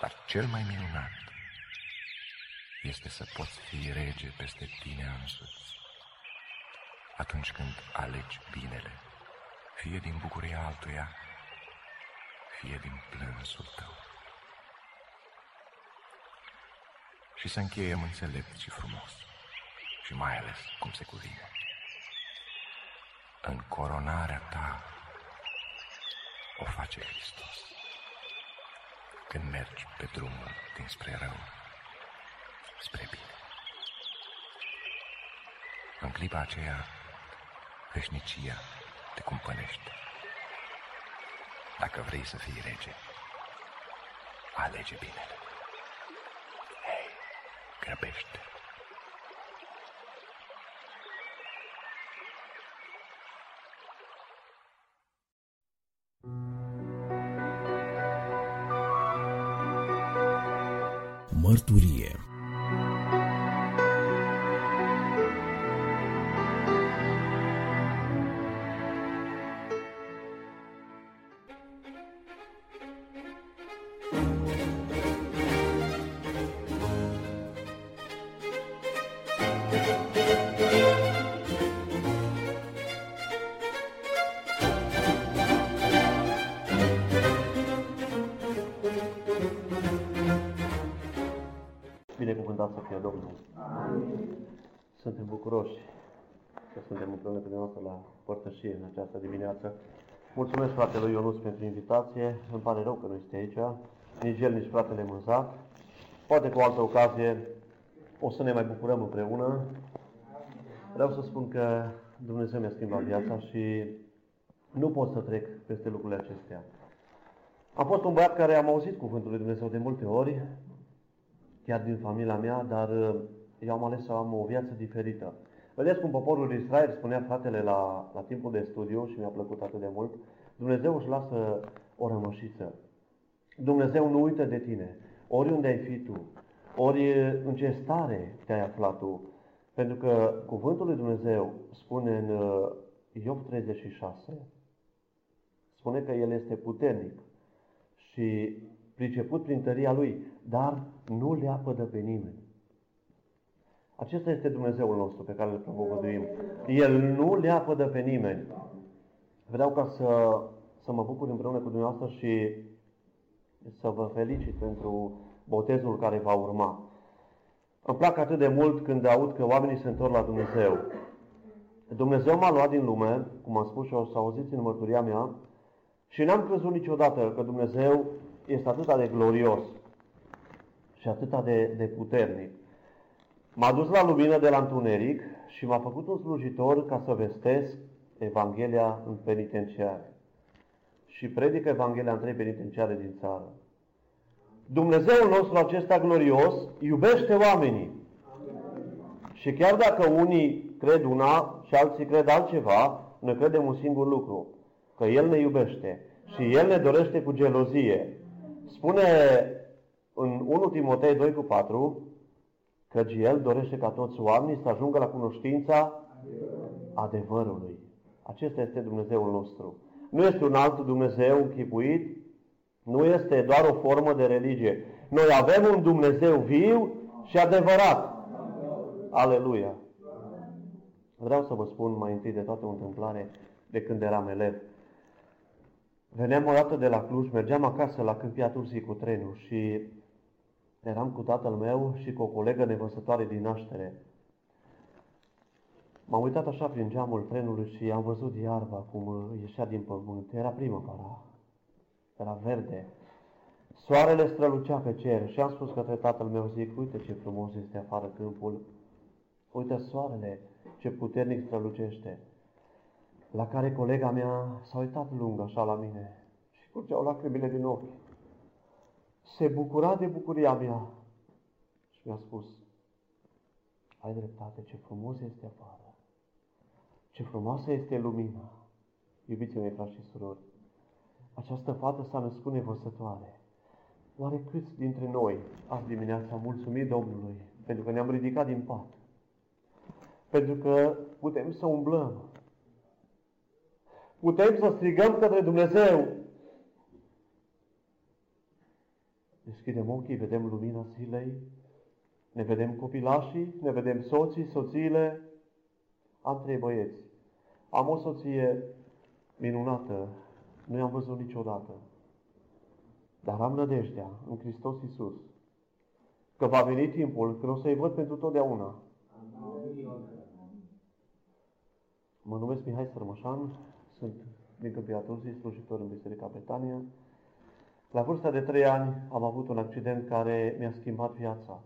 Dar cel mai minunat este să poți fi rege peste tine însuți. Atunci când alegi binele, fie din bucuria altuia, fie din plânsul tău. Și să încheiem înțelept și frumos, și mai ales cum se cuvine în coronarea ta o face Hristos. Când mergi pe drumul dinspre rău, spre bine. În clipa aceea, veșnicia te cumpănește. Dacă vrei să fii rege, alege binele. Hei, grăbește! Părtășie în această dimineață. Mulțumesc fratelui Ionus pentru invitație. Îmi pare rău că nu este aici. Nici el, nici fratele Mânzat. Poate cu o altă ocazie o să ne mai bucurăm împreună. Vreau să spun că Dumnezeu mi-a schimbat viața și nu pot să trec peste lucrurile acestea. Am fost un băiat care am auzit cuvântul lui Dumnezeu de multe ori, chiar din familia mea, dar uh, eu am ales să am o viață diferită. Vedeți cum poporul Israel, spunea fratele la, la timpul de studiu și mi-a plăcut atât de mult, Dumnezeu își lasă o rămășiță. Dumnezeu nu uită de tine, oriunde ai fi tu, ori în ce stare te-ai aflat tu. Pentru că cuvântul lui Dumnezeu spune în uh, Iov 36, spune că El este puternic și priceput prin tăria Lui, dar nu le apădă pe nimeni. Acesta este Dumnezeul nostru pe care îl propovăduim. El nu leapădă pe nimeni. Vreau ca să, să mă bucur împreună cu dumneavoastră și să vă felicit pentru botezul care va urma. Îmi plac atât de mult când aud că oamenii se întorc la Dumnezeu. Dumnezeu m-a luat din lume, cum am spus și o să auziți în mărturia mea, și n-am crezut niciodată că Dumnezeu este atât de glorios și atât de, de puternic. M-a dus la lumină de la întuneric și m-a făcut un slujitor ca să vestesc Evanghelia în penitenciare. Și predică Evanghelia în trei penitenciare din țară. Dumnezeul nostru acesta glorios iubește oamenii. Și chiar dacă unii cred una și alții cred altceva, noi credem un singur lucru, că El ne iubește și El ne dorește cu gelozie. Spune în 1 Timotei 2 cu 4, căci El dorește ca toți oamenii să ajungă la cunoștința adevărului. Acesta este Dumnezeul nostru. Nu este un alt Dumnezeu închipuit, nu este doar o formă de religie. Noi avem un Dumnezeu viu și adevărat. Aleluia! Vreau să vă spun mai întâi de toate o întâmplare de când eram elev. Veneam o dată de la Cluj, mergeam acasă la Câmpia Tursii cu trenul și eram cu tatăl meu și cu o colegă nevăsătoare din naștere. M-am uitat așa prin geamul trenului și am văzut iarba cum ieșea din pământ. Era primăvara. Era verde. Soarele strălucea pe cer și am spus către tatăl meu, zic, uite ce frumos este afară câmpul. Uite soarele, ce puternic strălucește. La care colega mea s-a uitat lung așa la mine și curgeau lacrimile din ochi. Se bucura de bucuria mea și mi-a spus, ai dreptate, ce frumos este afară. Ce frumoasă este lumina. Iubiții mei, frați și surori, această fată s-a născut nevăsătoare. Oare câți dintre noi azi dimineața mulțumit Domnului pentru că ne-am ridicat din pat? Pentru că putem să umblăm. Putem să strigăm către Dumnezeu. Deschidem ochii, vedem lumina zilei, ne vedem copilașii, ne vedem soții, soțiile. Am trei băieți. Am o soție minunată, nu i-am văzut niciodată. Dar am nădejdea în Hristos Iisus că va veni timpul când o să-i văd pentru totdeauna. Mă numesc Mihai Sărmășan, sunt din Câmpia Turzii, slujitor în Biserica Betania. La vârsta de trei ani am avut un accident care mi-a schimbat viața.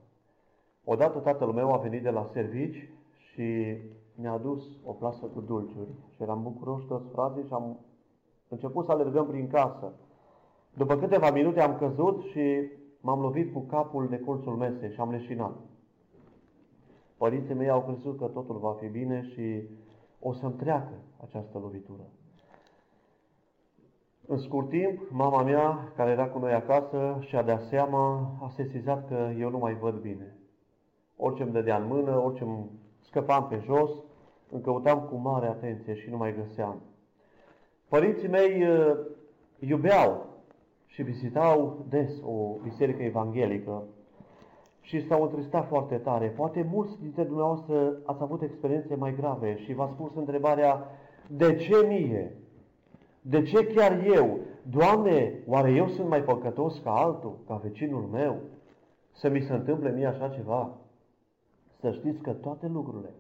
Odată tatăl meu a venit de la servici și mi-a adus o plasă cu dulciuri și eram bucuroși toți frații și am început să alergăm prin casă. După câteva minute am căzut și m-am lovit cu capul de colțul mesei și am leșinat. Părinții mei au crezut că totul va fi bine și o să-mi treacă această lovitură. În scurt timp, mama mea, care era cu noi acasă, și-a dat seama, a sesizat că eu nu mai văd bine. Orice îmi dădea în mână, orice îmi scăpam pe jos, îmi căutam cu mare atenție și nu mai găseam. Părinții mei uh, iubeau și vizitau des o biserică evanghelică și s-au întristat foarte tare. Poate mulți dintre dumneavoastră ați avut experiențe mai grave și v-ați pus întrebarea, de ce mie? De ce chiar eu? Doamne, oare eu sunt mai păcătos ca altul, ca vecinul meu? Să mi se întâmple mie așa ceva? Să știți că toate lucrurile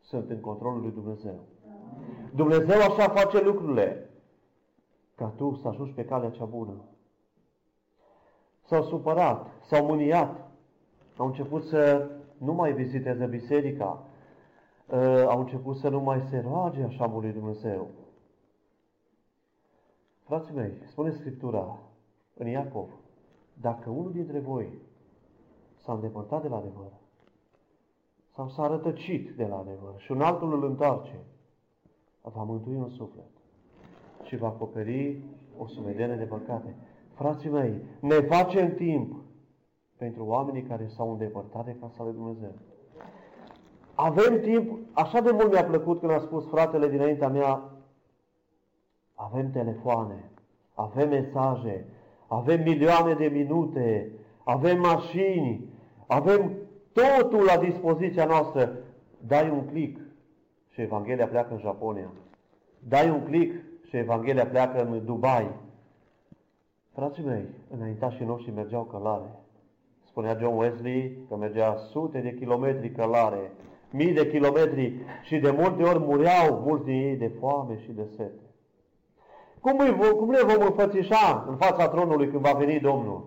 sunt în controlul lui Dumnezeu. Dumnezeu așa face lucrurile ca tu să ajungi pe calea cea bună. S-au supărat, s-au mâniat, au început să nu mai viziteze biserica, ă, au început să nu mai se roage așa lui Dumnezeu. Frații mei, spune Scriptura în Iacov, dacă unul dintre voi s-a îndepărtat de la adevăr, sau s-a rătăcit de la adevăr și un altul îl întoarce, va mântui un suflet și va acoperi o sumedenie de păcate. Frații mei, ne facem timp pentru oamenii care s-au îndepărtat de casa lui Dumnezeu. Avem timp, așa de mult mi-a plăcut când a spus fratele dinaintea mea, avem telefoane, avem mesaje, avem milioane de minute, avem mașini, avem totul la dispoziția noastră. Dai un click și Evanghelia pleacă în Japonia. Dai un click și Evanghelia pleacă în Dubai. Frații mei, înaintașii noștri mergeau călare. Spunea John Wesley că mergea sute de kilometri călare, mii de kilometri și de multe ori mureau mulți din ei de foame și de sete. Cum, îi, cum le vom înfățișa în fața tronului când va veni Domnul?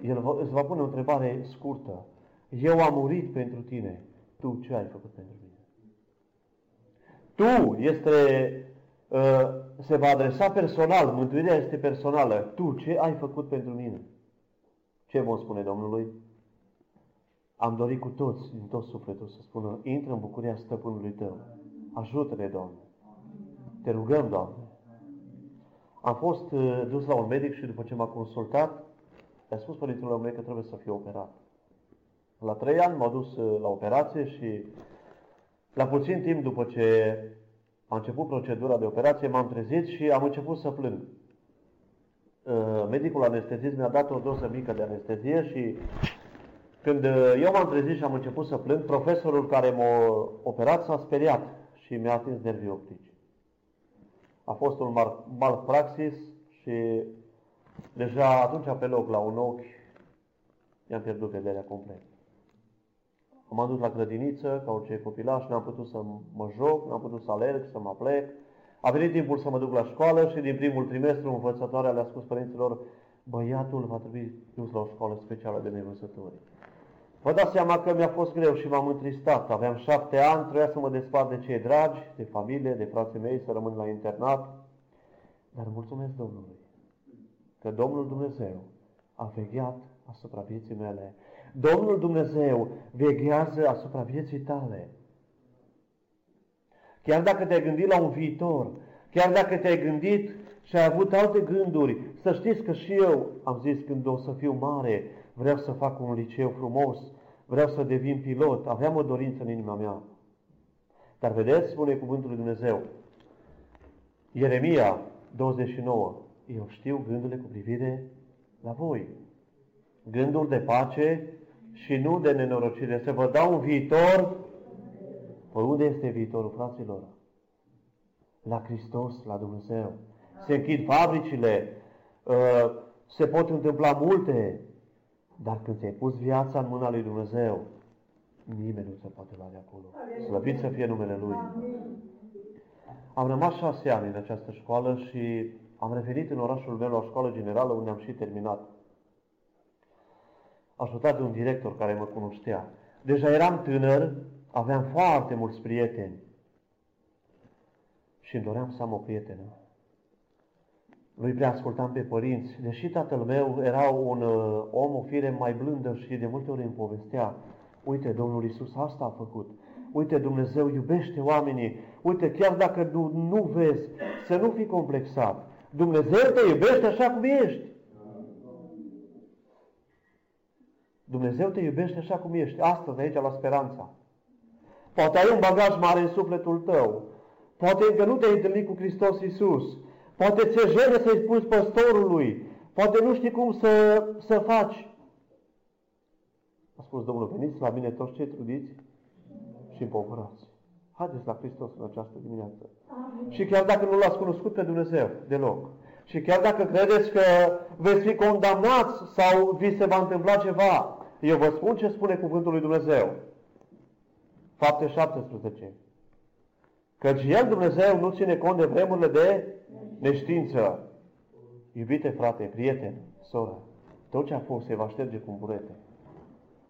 El îți va pune o întrebare scurtă. Eu am murit pentru tine. Tu ce ai făcut pentru mine? Tu este, uh, se va adresa personal, mântuirea este personală. Tu ce ai făcut pentru mine? Ce vom spune Domnului? Am dorit cu toți, din tot sufletul, să spună, intră în bucuria stăpânului tău. Ajută-ne, Doamne. Te rugăm, Doamne. Am fost uh, dus la un medic și după ce m-a consultat, i-a spus părintelor mei că trebuie să fiu operat. La trei ani m-a dus uh, la operație și la puțin timp după ce a început procedura de operație, m-am trezit și am început să plâng. Uh, medicul anestezist mi-a dat o doză mică de anestezie și când eu m-am trezit și am început să plâng, profesorul care m-a operat s-a speriat și mi-a atins nervii optici. A fost un malpraxis și deja atunci pe loc la un ochi i-am pierdut vederea complet. Am adus la grădiniță, ca orice copilaș, n-am putut să mă joc, n-am putut să alerg, să mă plec. A venit timpul să mă duc la școală și din primul trimestru învățătoarea le-a spus părinților, băiatul va trebui dus la o școală specială de nevăzători. Vă dați seama că mi-a fost greu și m-am întristat. Aveam șapte ani, trebuia să mă despart de cei dragi, de familie, de frații mei, să rămân la internat. Dar mulțumesc Domnului că Domnul Dumnezeu a vegheat asupra vieții mele. Domnul Dumnezeu veghează asupra vieții tale. Chiar dacă te-ai gândit la un viitor, chiar dacă te-ai gândit și ai avut alte gânduri, să știți că și eu am zis când o să fiu mare, vreau să fac un liceu frumos, vreau să devin pilot, aveam o dorință în inima mea. Dar vedeți, spune cuvântul lui Dumnezeu, Ieremia 29, eu știu gândurile cu privire la voi. Gânduri de pace și nu de nenorocire. Să vă dau un viitor. Păi unde este viitorul, fraților? La Hristos, la Dumnezeu. Se închid fabricile, uh, se pot întâmpla multe, dar când ți-ai pus viața în mâna lui Dumnezeu, nimeni nu se poate lua de acolo. Slăvit să fie numele Lui. Am rămas șase ani în această școală și am revenit în orașul meu la școală generală unde am și terminat. Ajutat de un director care mă cunoștea. Deja eram tânăr, aveam foarte mulți prieteni și îmi doream să am o prietenă. Nu-i prea ascultam pe părinți, deși tatăl meu era un uh, om, o fire mai blândă și de multe ori îmi povestea, uite, Domnul Isus asta a făcut, uite, Dumnezeu iubește oamenii, uite, chiar dacă nu, nu vezi, să nu fii complexat, Dumnezeu te iubește așa cum ești. Dumnezeu te iubește așa cum ești, astăzi, aici, la speranța. Poate ai un bagaj mare în sufletul tău, poate încă nu te-ai întâlnit cu Hristos Iisus, Poate ți-e jenă să-i spui păstorului. Poate nu știi cum să, să faci. A spus Domnul, veniți la mine toți cei trudiți și împovărați. Haideți la Hristos în această dimineață. Amin. Și chiar dacă nu l-ați cunoscut pe Dumnezeu deloc, și chiar dacă credeți că veți fi condamnați sau vi se va întâmpla ceva, eu vă spun ce spune cuvântul lui Dumnezeu. Fapte 17. Căci El, Dumnezeu, nu ține cont de vremurile de neștiință. Iubite frate, prieten, soră, tot ce a fost se va șterge cu burete.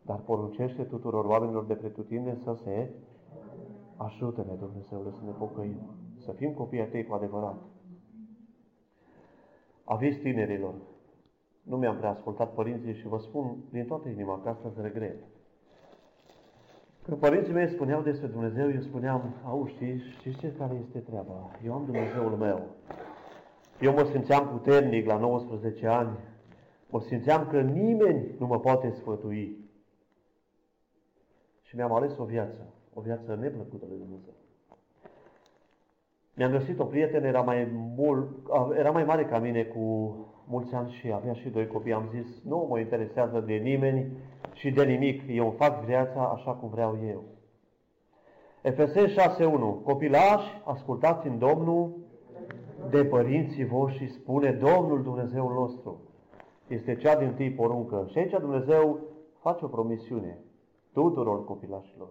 Dar poruncește tuturor oamenilor de pretutinde să se ajută-ne, Dumnezeule, să ne pocăim, să fim copii ai tăi cu adevărat. Aviți tinerilor, nu mi-am prea ascultat părinții și vă spun din toată inima că asta regret. Când părinții mei spuneau despre Dumnezeu, eu spuneam, au, știi, știți ce care este treaba? Eu am Dumnezeul meu. Eu mă simțeam puternic la 19 ani. Mă simțeam că nimeni nu mă poate sfătui. Și mi-am ales o viață. O viață neplăcută de Dumnezeu. Mi-am găsit o prietenă, era mai, mult, era mai mare ca mine cu mulți ani și avea și doi copii. Am zis, nu mă interesează de nimeni și de nimic, eu îmi fac viața așa cum vreau eu. Efeseni 6.1 Copilași, ascultați în Domnul de părinții voștri, spune Domnul Dumnezeul nostru. Este cea din tâi poruncă. Și aici Dumnezeu face o promisiune tuturor copilașilor,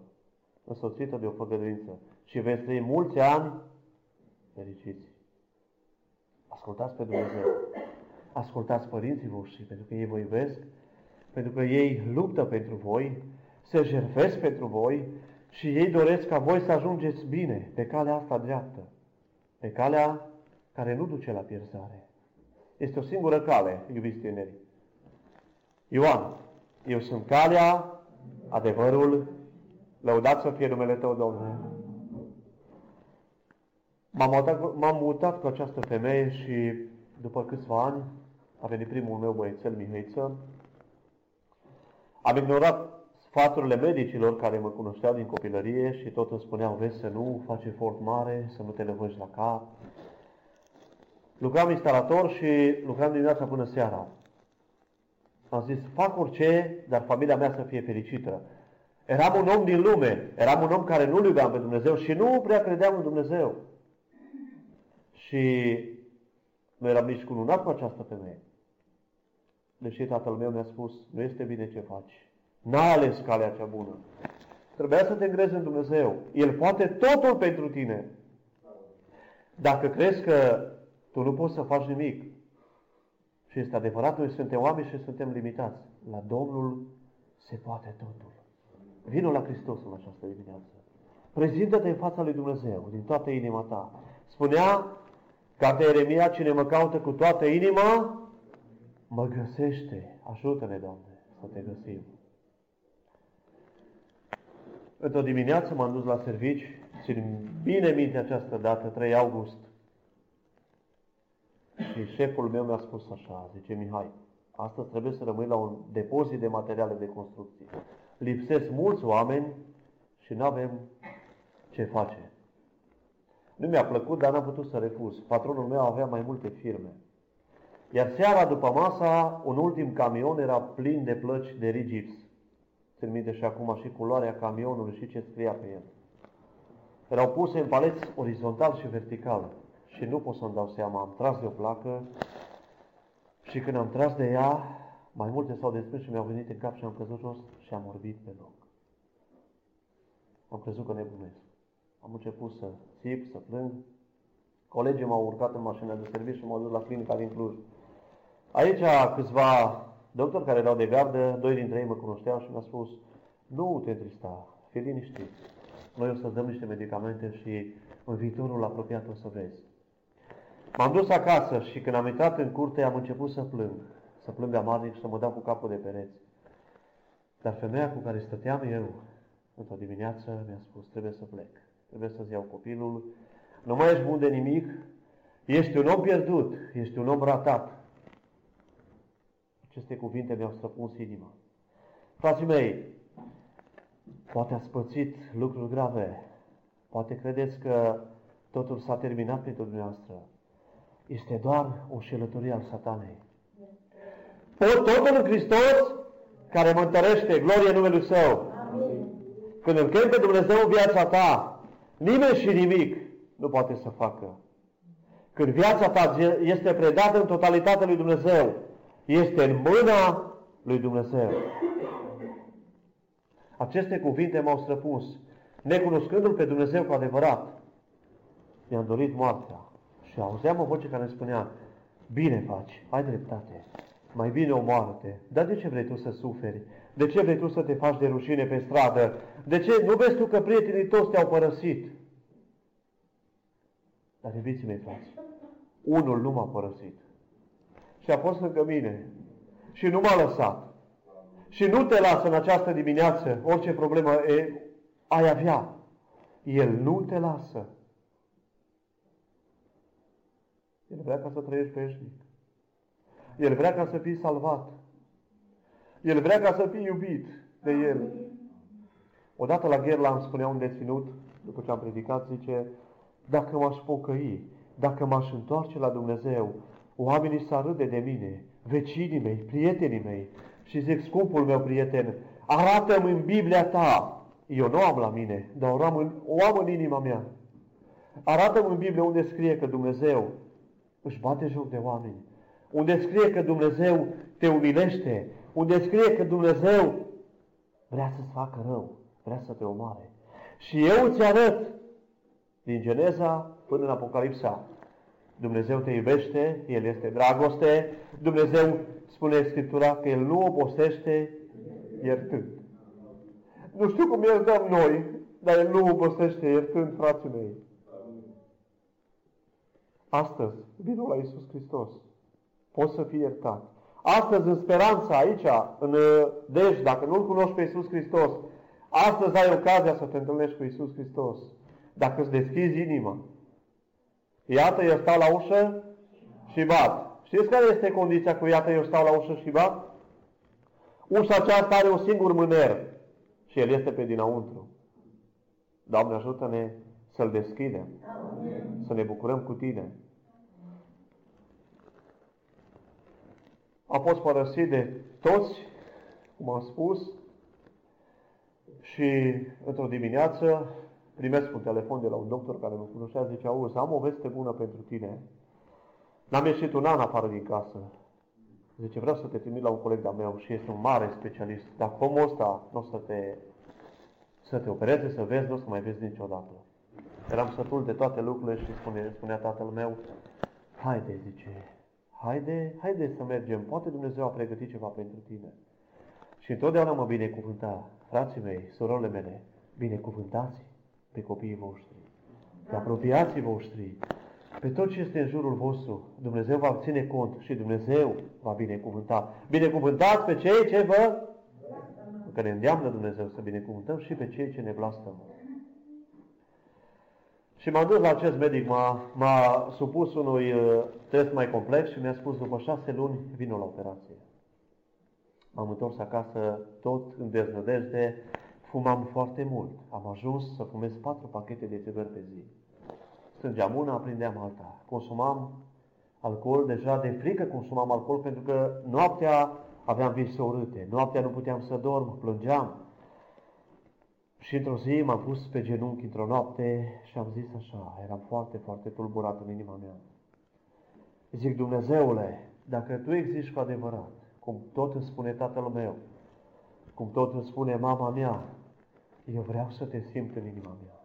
însoțită de o făgăduință. Și veți trăi mulți ani fericiți. Ascultați pe Dumnezeu. Ascultați părinții voștri, pentru că ei vă iubesc, pentru că ei luptă pentru voi, se jertfesc pentru voi și ei doresc ca voi să ajungeți bine pe calea asta dreaptă, pe calea care nu duce la pierzare. Este o singură cale, iubiți tineri. Ioan, eu sunt calea, adevărul, lăudat să fie numele Tău, Domnule. M-am mutat, m-am mutat cu această femeie și după câțiva ani a venit primul meu băiețel, Mihăiță. Am ignorat sfaturile medicilor care mă cunoșteau din copilărie și tot îmi spuneau, vezi să nu faci efort mare, să nu te lăvăși la cap. Lucram instalator și lucram dimineața până seara. Am zis, fac orice, dar familia mea să fie fericită. Eram un om din lume, eram un om care nu-L iubeam pe Dumnezeu și nu prea credeam în Dumnezeu. Și nu eram nici cununat cu această femeie. Deși tatăl meu mi-a spus, nu este bine ce faci. N-ai ales calea cea bună. Trebuia să te îngrezi în Dumnezeu. El poate totul pentru tine. Dacă crezi că tu nu poți să faci nimic, și este adevărat, noi suntem oameni și suntem limitați. La Domnul se poate totul. Vino la Hristos în această dimineață. Prezintă-te în fața lui Dumnezeu, din toată inima ta. Spunea Cartea Ieremia, cine mă caută cu toată inima, mă găsește. Ajută-ne, Doamne, să te găsim. Într-o dimineață m-am dus la servici, țin bine minte această dată, 3 august. Și șeful meu mi-a spus așa, zice Mihai, astăzi trebuie să rămâi la un depozit de materiale de construcție. Lipsesc mulți oameni și nu avem ce face. Nu mi-a plăcut, dar n-am putut să refuz. Patronul meu avea mai multe firme. Iar seara după masa, un ultim camion era plin de plăci de rigips. Țin minte și acum și culoarea camionului și ce scria pe el. Erau puse în paleți orizontal și vertical. Și nu pot să-mi dau seama, am tras de o placă și când am tras de ea, mai multe s-au desprins și mi-au venit în cap și am căzut jos și am orbit pe loc. Am crezut că nebunesc. Am început să țip, să plâng. Colegii m-au urcat în mașina de serviciu și m-au dus la clinica din Cluj. Aici câțiva doctori care erau de gardă, doi dintre ei mă cunoșteau și mi-au spus nu te întrista, fii liniștit. Noi o să dăm niște medicamente și în viitorul apropiat o să vezi. M-am dus acasă și când am intrat în curte am început să plâng. Să plâng amarnic și să mă dau cu capul de pereți. Dar femeia cu care stăteam eu, într-o dimineață, mi-a spus, trebuie să plec trebuie să-ți iau copilul, nu mai ești bun de nimic, ești un om pierdut, ești un om ratat. Aceste cuvinte mi-au străpuns inima. Frații mei, poate ați pățit lucruri grave, poate credeți că totul s-a terminat pentru dumneavoastră. Este doar o șelătorie al satanei. Pot totul în Hristos care mă întărește, glorie numelui Său. Amin. Când îl chem pe Dumnezeu în viața ta, Nimeni și nimic nu poate să facă. Când viața ta este predată în totalitate lui Dumnezeu, este în mâna lui Dumnezeu. Aceste cuvinte m-au străpuns. Necunoscându-L pe Dumnezeu cu adevărat, mi-am dorit moartea. Și auzeam o voce care îmi spunea, bine faci, ai dreptate, mai bine omoară-te. Dar de ce vrei tu să suferi? De ce vrei tu să te faci de rușine pe stradă? De ce nu vezi tu că prietenii toți te-au părăsit? Dar iubiții mei frați, unul nu m-a părăsit. Și a fost lângă mine. Și nu m-a lăsat. Și nu te lasă în această dimineață orice problemă e, ai avea. El nu te lasă. El vrea ca să trăiești veșnic. El vrea ca să fii salvat. El vrea ca să fii iubit de El. Odată la Gherla îmi spunea un deținut, după ce am predicat, zice, dacă m-aș pocăi, dacă m-aș întoarce la Dumnezeu, oamenii să râde de mine, vecinii mei, prietenii mei. Și zic, scumpul meu prieten, Arată-mi în Biblia ta. Eu nu am la mine, dar o am în, o am în inima mea. Arată-mi în Biblie unde scrie că Dumnezeu își bate joc de oameni. Unde scrie că Dumnezeu te umilește. Unde scrie că Dumnezeu vrea să-ți facă rău. Vrea să te omoare. Și eu îți arăt din Geneza până în Apocalipsa. Dumnezeu te iubește, El este dragoste, Dumnezeu spune Scriptura că El nu obosește iertând. Nu știu cum iertăm noi, dar El nu obosește iertând, frații mei. Astăzi, vină la Iisus Hristos. Poți să fii iertat. Astăzi, în speranța aici, în Dej, dacă nu-L cunoști pe Iisus Hristos, astăzi ai ocazia să te întâlnești cu Iisus Hristos. Dacă îți deschizi inima. Iată, eu stau la ușă și bat. Știți care este condiția cu iată, eu stau la ușă și bat? Ușa aceasta are un singur mâner și el este pe dinăuntru. Doamne, ajută-ne să-l deschidem, Amin. să ne bucurăm cu Tine. A fost părăsit de toți, cum am spus, și într-o dimineață primesc un telefon de la un doctor care mă cunoștea, zice, auzi, am o veste bună pentru tine. N-am ieșit un an afară din casă. Zice, vreau să te trimit la un coleg de-a meu și este un mare specialist. Dacă omul ăsta nu o să te, să te opereze, să vezi, nu o să mai vezi niciodată. Eram sătul de toate lucrurile și spune, spunea tatăl meu, haide, zice, haide, haide să mergem, poate Dumnezeu a pregătit ceva pentru tine. Și întotdeauna mă binecuvânta, frații mei, surorile mele, binecuvântați pe copiii voștri, pe apropiații voștri, pe tot ce este în jurul vostru. Dumnezeu va ține cont și Dumnezeu va binecuvânta. Binecuvântați pe cei ce vă că ne îndeamnă Dumnezeu să binecuvântăm și pe cei ce ne blastăm. Și m-am dus la acest medic, m-a, m-a supus unui uh, test mai complex și mi-a spus după șase luni vină la operație. M-am întors acasă tot în deznădejde, fumam foarte mult. Am ajuns să fumez patru pachete de țigări pe zi. Strângeam una, aprindeam alta. Consumam alcool, deja de frică consumam alcool pentru că noaptea aveam vise urâte. Noaptea nu puteam să dorm, plângeam. Și într-o zi m-am pus pe genunchi într-o noapte și am zis așa, eram foarte, foarte tulburat în inima mea. Zic, Dumnezeule, dacă Tu existi cu adevărat, cum tot îmi spune tatăl meu, cum tot îmi spune mama mea, eu vreau să te simt în inima mea.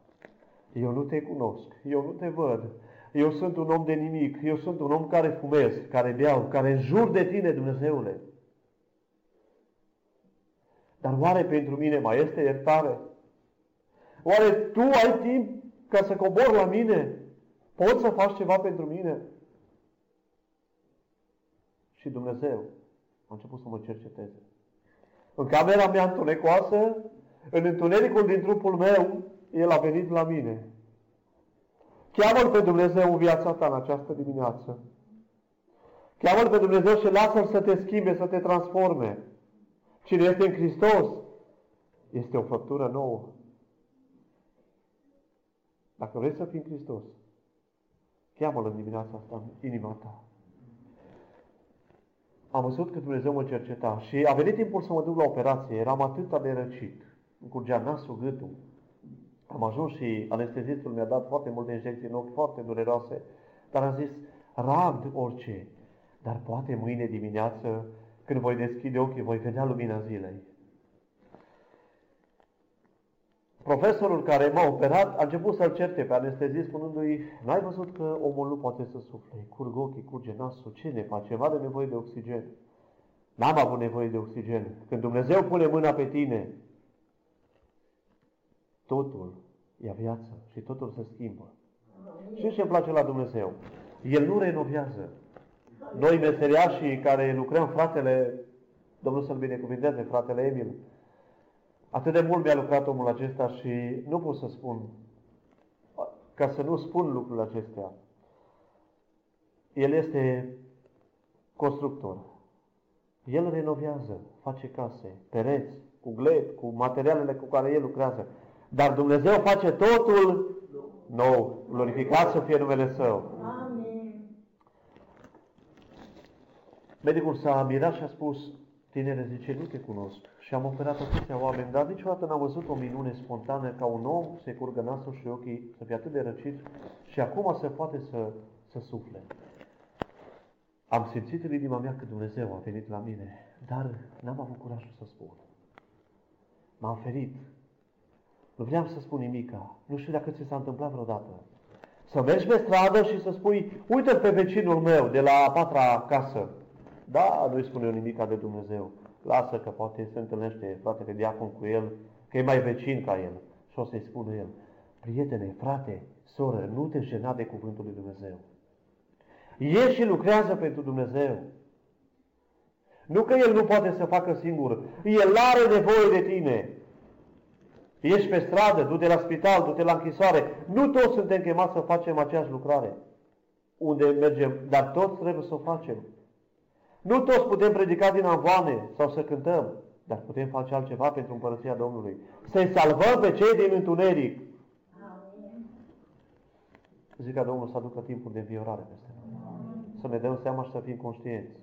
Eu nu te cunosc, eu nu te văd, eu sunt un om de nimic, eu sunt un om care fumez, care beau, care jur de tine, Dumnezeule. Dar oare pentru mine mai este iertare? Oare tu ai timp ca să cobor la mine? Poți să faci ceva pentru mine? Și Dumnezeu a început să mă cerceteze. În camera mea întunecoasă, în întunericul din trupul meu, El a venit la mine. Cheamă-L pe Dumnezeu în viața ta în această dimineață. Cheamă-L pe Dumnezeu și lasă-L să te schimbe, să te transforme. Cine este în Hristos, este o făptură nouă. Dacă vrei să fii în Hristos, cheamă-L în dimineața asta în inima ta. Am văzut că Dumnezeu mă cerceta și a venit timpul să mă duc la operație. Eram atât de răcit. Îmi curgea nasul, gâtul. Am ajuns și anestezistul mi-a dat foarte multe injecții în ochi, foarte dureroase, dar am zis, rad orice, dar poate mâine dimineață, când voi deschide ochii, voi vedea lumina zilei. Profesorul care m-a operat a început să-l certe pe anestezist spunându-i N-ai văzut că omul nu poate să sufle, curg ochii, curge nasul, ce ne face? Are nevoie de oxigen. N-am avut nevoie de oxigen. Când Dumnezeu pune mâna pe tine, totul ia viață și totul se schimbă. Și ce îmi place la Dumnezeu? El nu renovează. Noi meseriașii care lucrăm, fratele, Domnul să-l binecuvinteze, fratele Emil, atât de mult mi-a lucrat omul acesta și nu pot să spun, ca să nu spun lucrurile acestea. El este constructor. El renovează, face case, pereți, cu gleb, cu materialele cu care el lucrează. Dar Dumnezeu face totul nou. Glorificat să fie numele Său. Amin. Medicul s-a mirat și a spus, Tinere zice, nu te cunosc. Și am operat atâția oameni, dar niciodată n-am văzut o minune spontană ca un om să-i curgă nasul și ochii, să fie atât de răcit și acum se poate să, să sufle. Am simțit în inima mea că Dumnezeu a venit la mine, dar n-am avut curajul să spun. M-am ferit. Nu vreau să spun nimica. Nu știu dacă ți s-a întâmplat vreodată. Să mergi pe stradă și să spui, uite pe vecinul meu de la a patra casă. Da, nu-i spune eu nimica de Dumnezeu. Lasă că poate se întâlnește fratele diacon cu el, că e mai vecin ca el. Și o să-i spună el, prietene, frate, soră, nu te jena de cuvântul lui Dumnezeu. Ieși și lucrează pentru Dumnezeu. Nu că El nu poate să facă singur. El are nevoie de tine. Ești pe stradă, du-te la spital, du-te la închisoare. Nu toți suntem chemați să facem aceeași lucrare. Unde mergem, dar toți trebuie să o facem. Nu toți putem predica din anvoane sau să cântăm, dar putem face altceva pentru împărăția Domnului. Să-i salvăm pe cei din întuneric. Zic ca Domnul să aducă timpul de înviorare peste noi. Să ne dăm seama și să fim conștienți.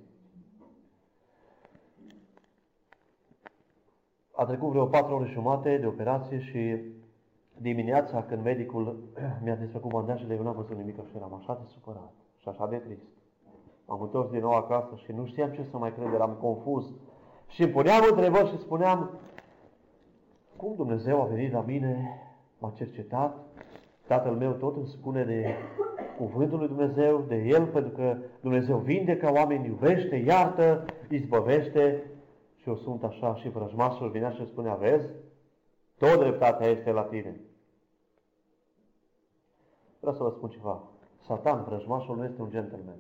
A trecut vreo patru ore jumate de operație și dimineața când medicul mi-a desfăcut bandajele, eu n-am văzut nimic și eram așa de supărat și așa de trist. M-am întors din nou acasă și nu știam ce să mai cred, eram confuz. Și îmi puneam întrebări și spuneam, cum Dumnezeu a venit la mine, m-a cercetat, Tatăl meu tot îmi spune de cuvântul lui Dumnezeu, de El, pentru că Dumnezeu vindecă oameni, iubește, iartă, izbăvește și eu sunt așa și vrăjmașul vinea și spunea, vezi, tot dreptatea este la tine. Vreau să vă spun ceva. Satan, vrăjmașul, nu este un gentleman.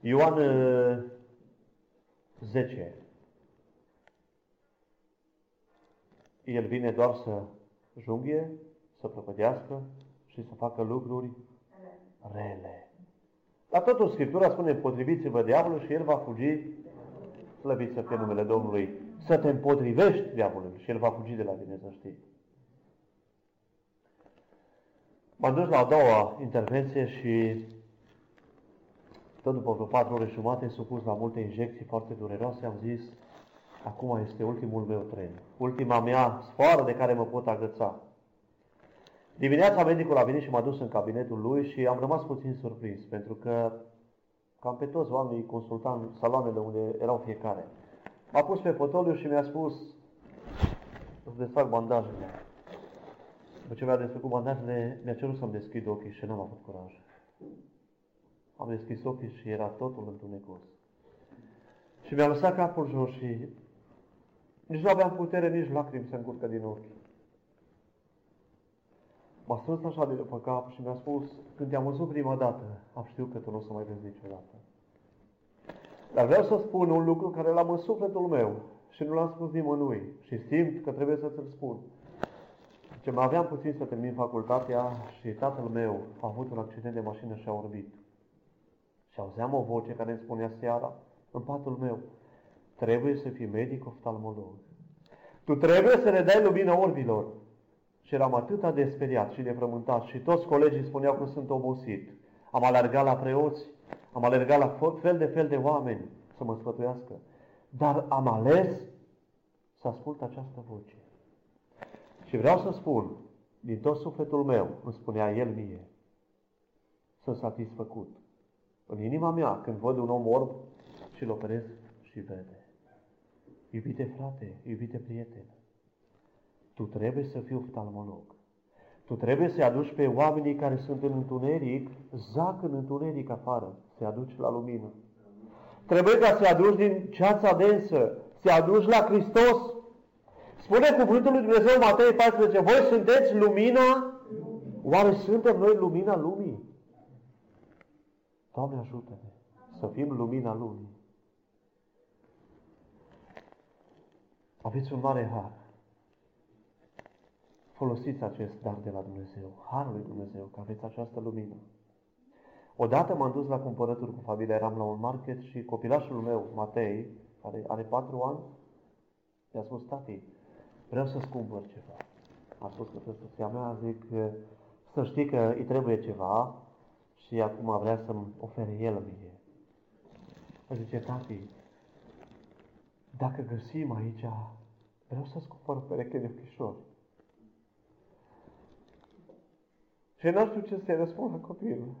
Ioan 10. Uh, El vine doar să junghie, să prăpădească și să facă lucruri rele. Dar totul Scriptura spune, împotriviți-vă diavolul și el va fugi, slăviți să fie numele Domnului, să te împotrivești diavolului și el va fugi de la tine, să știi. M-am dus la a doua intervenție și tot după vreo patru ore jumate, supus la multe injecții foarte dureroase, am zis, acum este ultimul meu tren, ultima mea sfoară de care mă pot agăța. Dimineața medicul a venit și m-a dus în cabinetul lui și am rămas puțin surprins, pentru că cam pe toți oamenii consultam saloanele unde erau fiecare. M-a pus pe fotoliu și mi-a spus să desfac bandajele. După ce mi-a desfăcut bandajele, mi-a cerut să-mi deschid ochii și n-am avut curaj. Am deschis ochii și era totul întunecos. Și mi-a lăsat capul jos și nici nu aveam putere, nici lacrimi să încurcă din ochi. M-a strâns așa de după cap și mi-a spus, când te-am văzut prima dată, am știut că tu nu o să mai vezi niciodată. Dar vreau să spun un lucru care l-am în sufletul meu și nu l-am spus nimănui și simt că trebuie să ți-l spun. Ce mai aveam puțin să termin facultatea și tatăl meu a avut un accident de mașină și a orbit. Și auzeam o voce care îmi spunea seara, în patul meu, trebuie să fii medic oftalmolog. Tu trebuie să ne dai lumină orbilor. Și eram atât de speriat și de frământat și toți colegii spuneau că sunt obosit. Am alergat la preoți, am alergat la fel de fel de oameni să mă sfătuiască. Dar am ales să ascult această voce. Și vreau să spun, din tot sufletul meu, îmi spunea el mie, sunt satisfăcut. În inima mea, când văd un om orb și-l operez și vede. Iubite frate, iubite prieten, tu trebuie să fii oftalmolog. Tu trebuie să-i aduci pe oamenii care sunt în întuneric, zac în întuneric afară, să-i aduci la lumină. Trebuie ca să-i aduci din ceața densă, să-i aduci la Hristos. Spune cuvântul lui Dumnezeu Matei 14, voi sunteți lumina? Oare suntem noi lumina lumii? Doamne ajută-ne să fim lumina lumii. Aveți un mare har. Folosiți acest dar de la Dumnezeu, harul lui Dumnezeu, că aveți această lumină. Odată m-am dus la cumpărături cu familia, eram la un market și copilașul meu, Matei, care are patru ani, mi-a spus, tati, vreau să-ți cumpăr ceva. A spus că soția mea, zic, să știi că îi trebuie ceva și acum vrea să-mi ofere el mie. Zice, tati, dacă găsim aici, vreau să-ți cumpăr o pereche de ochișori. Și n știu ce să-i răspund la copilul.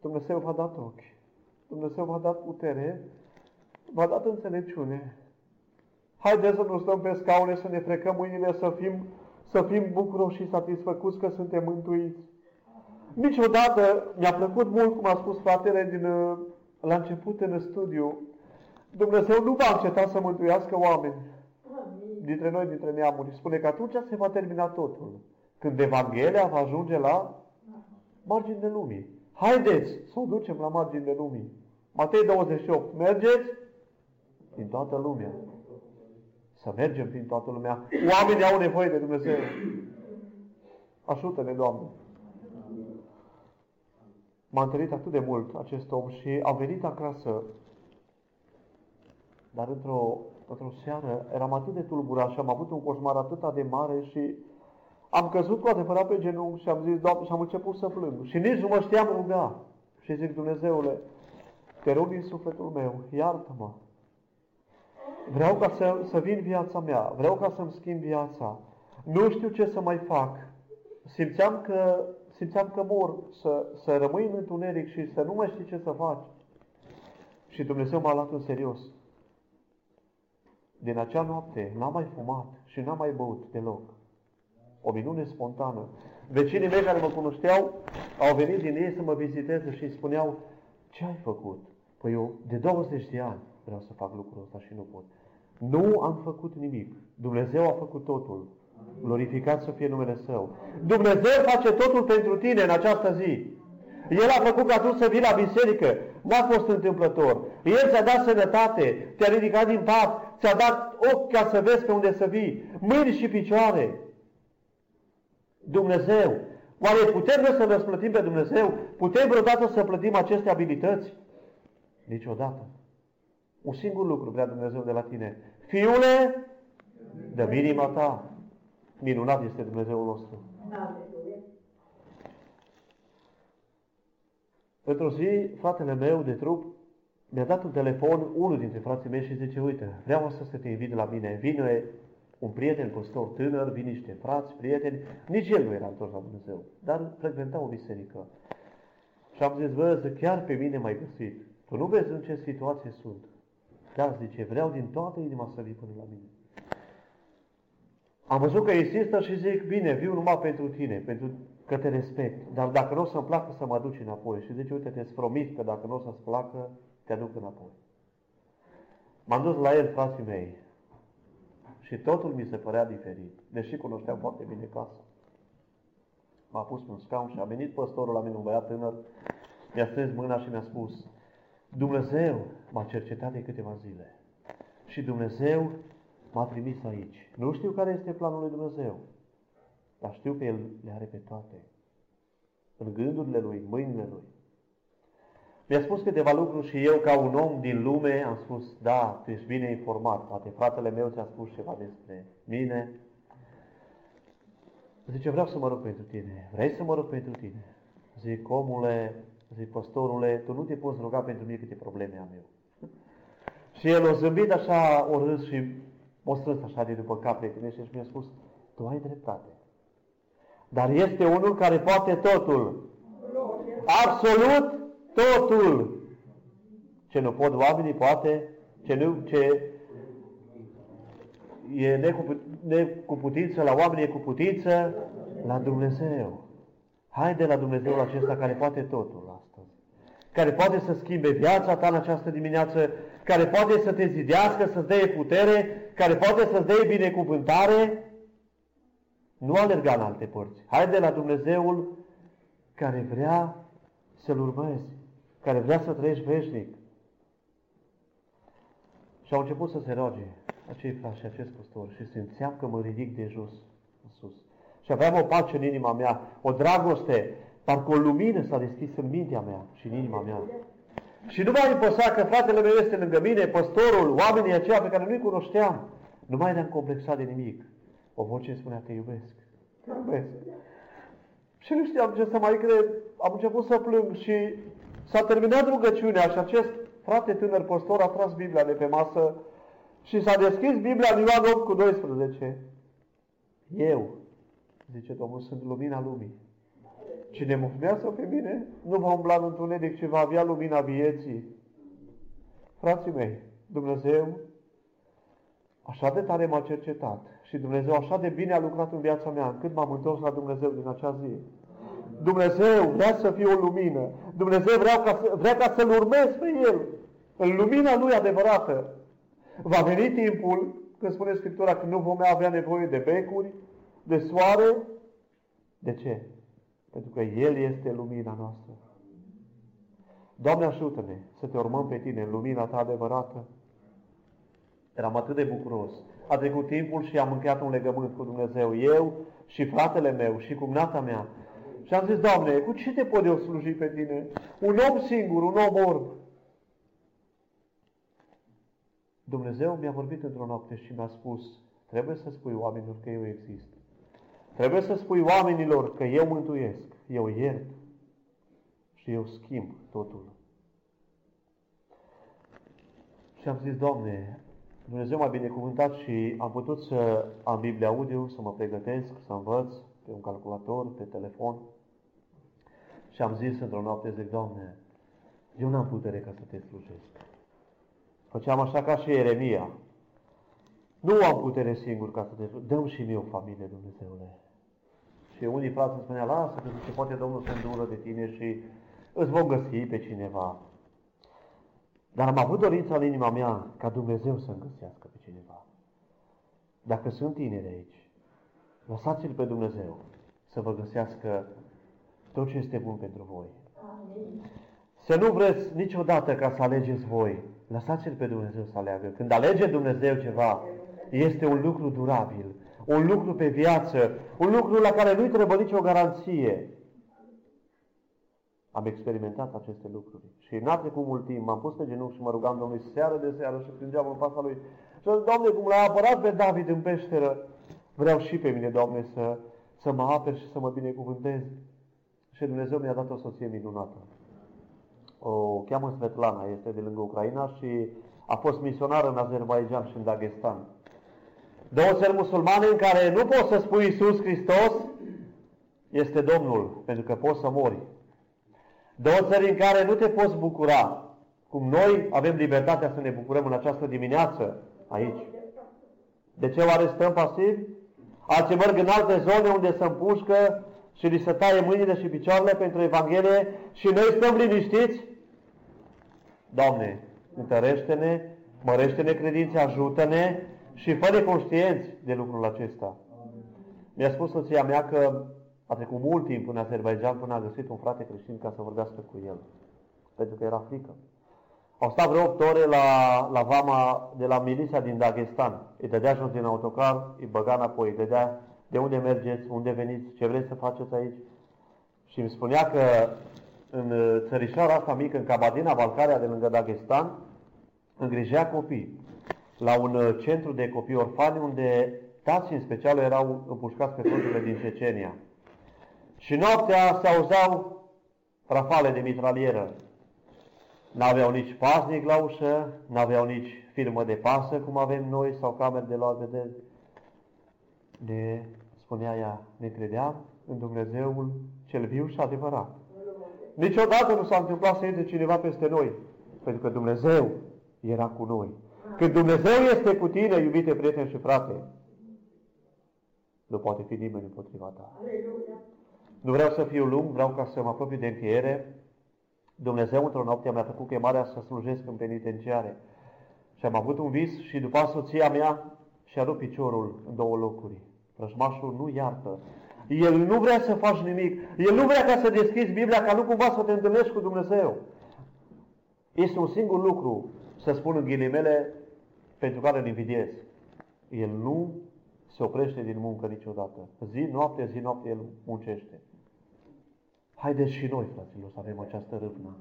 Dumnezeu v-a dat ochi. Dumnezeu v-a dat putere. V-a dat înțelepciune. Haideți să nu stăm pe scaune, să ne frecăm mâinile, să fim, să fim bucuroși și satisfăcuți că suntem mântuiți. Niciodată mi-a plăcut mult, cum a spus fratele din, uh, la început în studiu, Dumnezeu nu va înceta să mântuiască oameni dintre noi, dintre neamuri. Spune că atunci se va termina totul. Când Evanghelia va ajunge la marginile lumii. Haideți să o ducem la marginile lumii. Matei 28. Mergeți din toată lumea. Să mergem prin toată lumea. Oamenii au nevoie de Dumnezeu. Ajută-ne, Doamne. M-a întâlnit atât de mult acest om și a venit acasă. Dar într-o, într-o seară eram atât de tulburat și am avut un coșmar atât de mare și am căzut cu adevărat pe genunchi și am zis, Doamne, și am început să plâng. Și nici nu mă știam ruga. Și zic, Dumnezeule, te rog din sufletul meu, iartă-mă. Vreau ca să, să vin viața mea, vreau ca să-mi schimb viața. Nu știu ce să mai fac. Simțeam că, simțeam că mor, să, să rămâi în întuneric și să nu mai știi ce să faci. Și Dumnezeu m-a luat în serios. Din acea noapte n-am mai fumat și n-am mai băut deloc. O minune spontană. Vecinii mei care mă cunoșteau au venit din ei să mă viziteze și îi spuneau, ce ai făcut? Păi eu de 20 de ani vreau să fac lucrul ăsta și nu pot. Nu am făcut nimic. Dumnezeu a făcut totul. Glorificat să fie numele Său. Dumnezeu face totul pentru tine în această zi. El a făcut ca tu să vii la biserică. N-a fost întâmplător. El ți-a dat sănătate, te-a ridicat din pat, ți-a dat ochi ca să vezi pe unde să vii, mâini și picioare. Dumnezeu. Oare putem noi să răsplătim pe Dumnezeu? Putem vreodată să plătim aceste abilități? Niciodată. Un singur lucru vrea Dumnezeu de la tine. Fiule, de minima ta. Minunat este Dumnezeul nostru. Într-o zi, fratele meu de trup mi-a dat un telefon, unul dintre frații mei și zice, uite, vreau să te invit la mine. Vine un prieten păstor tânăr, vin niște frați, prieteni, nici el nu era întors la Dumnezeu, dar frecventa o biserică. Și am zis, vă, chiar pe mine m-ai găsit. Tu nu vezi în ce situație sunt. Da, zice, vreau din toată inima să vii până la mine. Am văzut că insistă și zic, bine, viu numai pentru tine, pentru că te respect. Dar dacă nu o să-mi placă să mă duci înapoi. Și zice, uite, te-ți promit că dacă nu o să-ți placă, te aduc înapoi. M-am dus la el, frații mei. Și totul mi se părea diferit, deși cunoșteam foarte bine casa. M-a pus pe un scaun și a venit păstorul la mine, un băiat tânăr, mi-a strâns mâna și mi-a spus, Dumnezeu m-a cercetat de câteva zile și Dumnezeu m-a trimis aici. Nu știu care este planul lui Dumnezeu, dar știu că El le are pe toate. În gândurile Lui, mâinile Lui. Mi-a spus câteva lucruri și eu, ca un om din lume, am spus, da, tu ești bine informat. Poate fratele meu ți-a spus ceva despre mine. Zice, vreau să mă rog pentru tine. Vrei să mă rog pentru tine? Zic, omule, zic, păstorule, tu nu te poți ruga pentru mine câte probleme am eu. Și el o zâmbit așa, o râs și o strâns așa de după cap prietenește și mi-a spus, tu ai dreptate. Dar este unul care poate totul. Absolut totul. Ce nu pot oamenii, poate, ce nu, ce e necu putință la oameni, e cu putință la Dumnezeu. Haide la Dumnezeul acesta care poate totul astăzi. Care poate să schimbe viața ta în această dimineață, care poate să te zidească, să-ți dea putere, care poate să-ți dea binecuvântare. Nu alerga în alte părți. Haide la Dumnezeul care vrea să-L urmezi care vrea să trăiești veșnic. Și au început să se roage acei frați și acest păstor și simțeam că mă ridic de jos în sus. Și aveam o pace în inima mea, o dragoste, parcă o lumină s-a deschis în mintea mea și în inima mea. Și nu mai păsa că fratele meu este lângă mine, păstorul, oamenii aceia pe care nu-i cunoșteam. Nu mai ne-am complexat de nimic. O voce îmi spunea, te iubesc. Te iubesc. Și nu știam ce să mai cred. Am început să plâng și S-a terminat rugăciunea și acest frate tânăr păstor a tras Biblia de pe masă și s-a deschis Biblia în Ioan 8 cu 12. Eu, zice Domnul, sunt lumina lumii. Cine mă urmează pe mine nu va umbla în întuneric, ci va avea lumina vieții. Frații mei, Dumnezeu așa de tare m-a cercetat și Dumnezeu așa de bine a lucrat în viața mea, încât m-am întors la Dumnezeu din acea zi. Dumnezeu vrea să fie o lumină. Dumnezeu vrea ca, să, vrea ca să-L urmez pe El. În lumina Lui adevărată. Va veni timpul, când spune Scriptura, că nu vom avea nevoie de becuri, de soare. De ce? Pentru că El este lumina noastră. Doamne, ajută-ne să te urmăm pe Tine în lumina Ta adevărată. Eram atât de bucuros. A trecut timpul și am încheiat un legământ cu Dumnezeu. Eu și fratele meu și cumnata mea. Și am zis, Doamne, cu ce te pot eu sluji pe Tine? Un om singur, un om orb. Dumnezeu mi-a vorbit într-o noapte și mi-a spus, trebuie să spui oamenilor că eu exist. Trebuie să spui oamenilor că eu mântuiesc, eu iert și eu schimb totul. Și am zis, Doamne, Dumnezeu m-a binecuvântat și am putut să am Biblia audio, să mă pregătesc, să învăț pe un calculator, pe telefon. Și am zis într-o noapte, zic, Doamne, eu n-am putere ca să te slujesc. Făceam așa ca și Ieremia. Nu am putere singur ca să te slujesc. Dăm și mie o familie, Dumnezeule. Și unii frați îmi spunea, lasă că zice, poate Domnul se îndură de tine și îți vom găsi pe cineva. Dar am avut dorința în inima mea ca Dumnezeu să-mi găsească pe cineva. Dacă sunt tineri aici, lăsați-L pe Dumnezeu să vă găsească tot ce este bun pentru voi. Să nu vreți niciodată ca să alegeți voi. Lăsați-L pe Dumnezeu să aleagă. Când alege Dumnezeu ceva, este un lucru durabil, un lucru pe viață, un lucru la care nu-i trebuie nicio garanție. Am experimentat aceste lucruri. Și n-a trecut mult timp, m-am pus pe genunchi și mă rugam Domnului seară de seară și plângeam în fața lui. Și am zis, Doamne, cum l-a apărat pe David în peșteră, vreau și pe mine, Doamne, să, să mă aperi și să mă binecuvântez. Și Dumnezeu mi-a dat o soție minunată. O cheamă Svetlana, este de lângă Ucraina și a fost misionară în Azerbaijan și în Dagestan. Două țări musulmane în care nu poți să spui Iisus Hristos este Domnul, pentru că poți să mori. Două țări în care nu te poți bucura, cum noi avem libertatea să ne bucurăm în această dimineață aici. De ce oare stăm pasivi? Alții merg în alte zone unde se împușcă și li se taie mâinile și picioarele pentru Evanghelie și noi stăm liniștiți? Doamne, întărește-ne, mărește-ne credințe, ajută-ne și fă conștienți de lucrul acesta. Mi-a spus soția mea că a trecut mult timp în Azerbaijan până a găsit un frate creștin ca să vorbească cu el. Pentru că era frică. Au stat vreo 8 ore la, la vama de la miliția din Dagestan. Îi dădea jos din autocar, îi băga înapoi, îi dădea de unde mergeți, unde veniți, ce vreți să faceți aici. Și îmi spunea că în țărișoara asta mică, în Cabadina, Balcaria, de lângă Dagestan, îngrijea copii la un centru de copii orfani unde tații în special erau împușcați pe fronturile din Cecenia. Și noaptea se auzeau rafale de mitralieră. N-aveau nici paznic la ușă, n-aveau nici firmă de pasă, cum avem noi, sau camere de luat vedere. Ne spunea ea, ne credeam în Dumnezeul cel viu și adevărat. Niciodată nu s-a întâmplat să intre cineva peste noi, pentru că Dumnezeu era cu noi. Când Dumnezeu este cu tine, iubite prieteni și frate, nu poate fi nimeni împotriva ta. Nu vreau să fiu lung, vreau ca să mă apropii de încheiere. Dumnezeu într-o noapte mi-a făcut chemarea să slujesc în penitenciare. Și am avut un vis și după soția mea și-a rupt piciorul în două locuri. Rășmașul nu iartă. El nu vrea să faci nimic. El nu vrea ca să deschizi Biblia ca nu cumva să te întâlnești cu Dumnezeu. Este un singur lucru, să spun în ghilimele, pentru care îl invidiez. El nu se oprește din muncă niciodată. Zi, noapte, zi, noapte, el muncește. Haideți și noi, fraților, să avem această râvnă.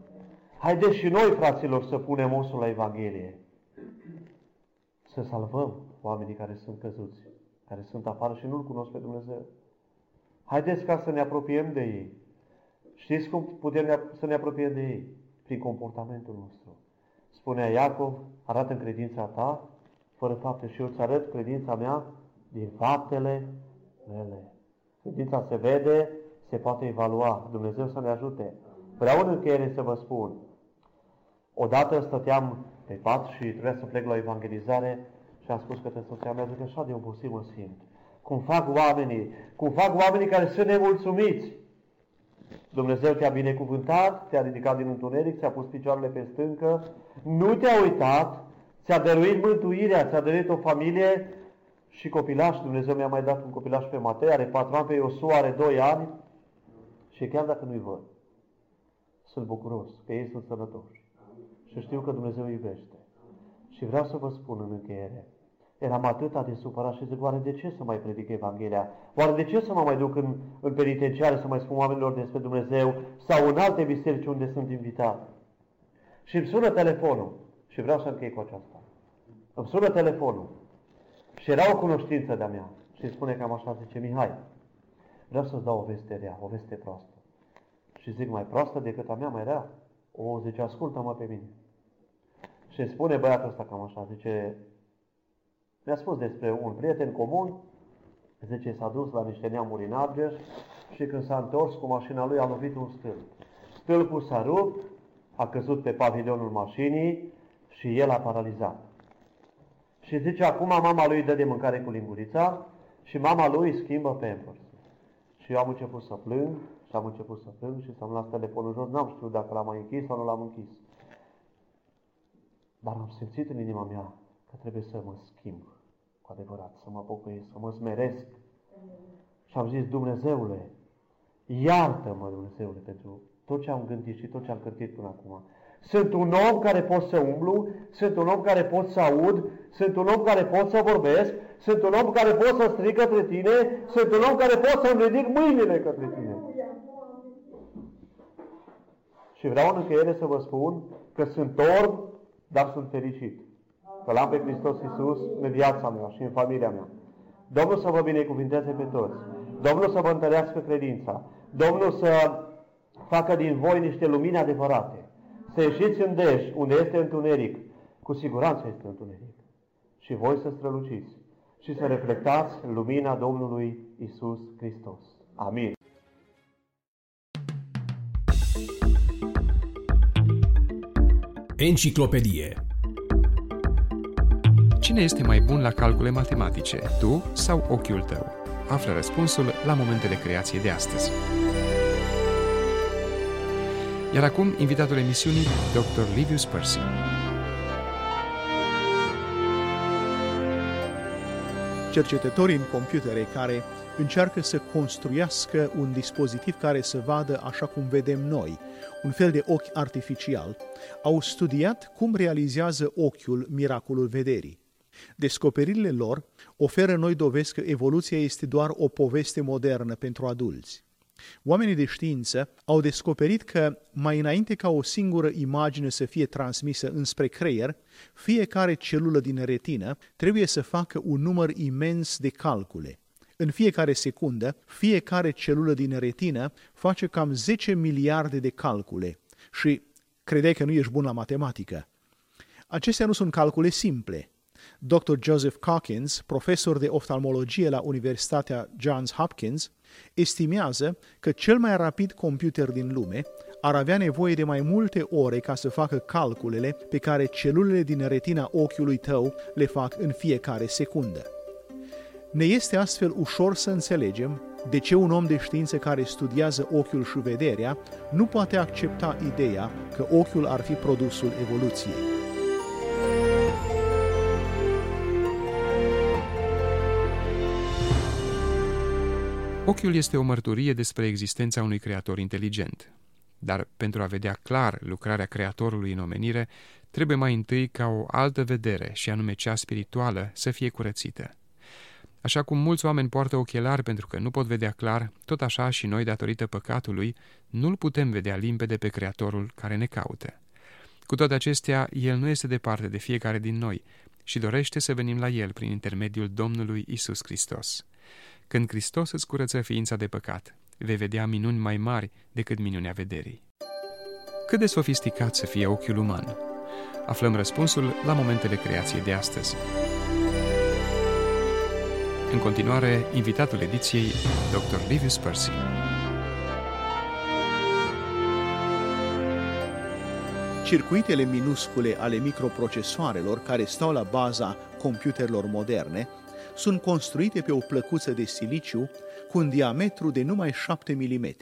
Haideți și noi, fraților, să punem osul la Evanghelie. Să salvăm oamenii care sunt căzuți, care sunt afară și nu-L cunosc pe Dumnezeu. Haideți ca să ne apropiem de ei. Știți cum putem să ne apropiem de ei? prin comportamentul nostru. Spunea Iacov, arată în credința ta, fără fapte, și eu îți arăt credința mea din faptele mele. Credința se vede, se poate evalua. Dumnezeu să ne ajute. Vreau în încheiere să vă spun. Odată stăteam pe pat și trebuia să plec la evangelizare și am spus către soția mea, zic așa de obosit mă simt. Cum fac oamenii, cum fac oamenii care sunt nemulțumiți. Dumnezeu te-a binecuvântat, te-a ridicat din întuneric, ți-a pus picioarele pe stâncă, nu te-a uitat, ți-a dăruit mântuirea, ți-a dăruit o familie și copilaș. Dumnezeu mi-a mai dat un copilaș pe Matei, are patru ani, pe Iosua are doi ani și chiar dacă nu-i văd, sunt bucuros că ei sunt sănătoși și știu că Dumnezeu iubește. Și vreau să vă spun în încheiere, eram atât de supărat și zic, oare de ce să mai predic Evanghelia? Oare de ce să mă mai duc în, în penitenciare să mai spun oamenilor despre Dumnezeu sau în alte biserici unde sunt invitat? Și îmi sună telefonul și vreau să închei cu aceasta. Îmi sună telefonul și era o cunoștință de-a mea și îmi spune cam așa, zice, Mihai, vreau să-ți dau o veste rea, o veste proastă. Și zic, mai proastă decât a mea, mai rea? O, zice, ascultă-mă pe mine. Și spune băiatul ăsta cam așa, zice, mi-a spus despre un prieten comun, zice, s-a dus la niște neamuri în Argeș și când s-a întors cu mașina lui a lovit un stâlp. Stâlpul s-a rupt, a căzut pe pavilionul mașinii și el a paralizat. Și zice, acum mama lui dă de mâncare cu lingurița și mama lui schimbă pampers. Și eu am început să plâng și am început să plâng și să-mi las telefonul jos. N-am știut dacă l-am mai închis sau nu l-am închis. Dar am simțit în inima mea că trebuie să mă schimb cu adevărat, să mă pocăiesc, să mă smeresc. Și am zis, Dumnezeule, iartă-mă, Dumnezeule, pentru tot ce am gândit și tot ce am cârtit până acum. Sunt un om care pot să umblu, sunt un om care pot să aud, sunt un om care pot să vorbesc, sunt un om care pot să strig către tine, sunt un om care pot să-mi ridic mâinile către tine. Și vreau în încheiere să vă spun că sunt orb, dar sunt fericit. Că l-am pe Hristos Iisus în viața mea și în familia mea. Domnul să vă binecuvinteze pe toți. Domnul să vă întărească credința. Domnul să facă din voi niște lumini adevărate. Să ieșiți în dej, unde este întuneric. Cu siguranță este întuneric. Și voi să străluciți și să reflectați lumina Domnului Isus Hristos. Amin. Enciclopedie Cine este mai bun la calcule matematice, tu sau ochiul tău? Află răspunsul la momentele creației de astăzi. Iar acum, invitatul emisiunii, Dr. Livius Percy. Cercetătorii în computere care încearcă să construiască un dispozitiv care să vadă așa cum vedem noi, un fel de ochi artificial, au studiat cum realizează ochiul miracolul vederii. Descoperirile lor oferă noi dovezi că evoluția este doar o poveste modernă pentru adulți. Oamenii de știință au descoperit că mai înainte ca o singură imagine să fie transmisă înspre creier, fiecare celulă din retină trebuie să facă un număr imens de calcule. În fiecare secundă, fiecare celulă din retină face cam 10 miliarde de calcule și credeai că nu ești bun la matematică. Acestea nu sunt calcule simple. Dr. Joseph Calkins, profesor de oftalmologie la Universitatea Johns Hopkins, estimează că cel mai rapid computer din lume ar avea nevoie de mai multe ore ca să facă calculele pe care celulele din retina ochiului tău le fac în fiecare secundă. Ne este astfel ușor să înțelegem de ce un om de știință care studiază ochiul și vederea nu poate accepta ideea că ochiul ar fi produsul evoluției. Ochiul este o mărturie despre existența unui creator inteligent. Dar pentru a vedea clar lucrarea creatorului în omenire, trebuie mai întâi ca o altă vedere, și anume cea spirituală, să fie curățită. Așa cum mulți oameni poartă ochelari pentru că nu pot vedea clar, tot așa și noi, datorită păcatului, nu-L putem vedea limpede pe Creatorul care ne caută. Cu toate acestea, El nu este departe de fiecare din noi și dorește să venim la El prin intermediul Domnului Isus Hristos. Când Hristos îți curăță ființa de păcat, vei vedea minuni mai mari decât minunea vederii. Cât de sofisticat să fie ochiul uman? Aflăm răspunsul la momentele creației de astăzi. În continuare, invitatul ediției, Dr. Livius Percy. Circuitele minuscule ale microprocesoarelor care stau la baza computerelor moderne sunt construite pe o plăcuță de siliciu cu un diametru de numai 7 mm.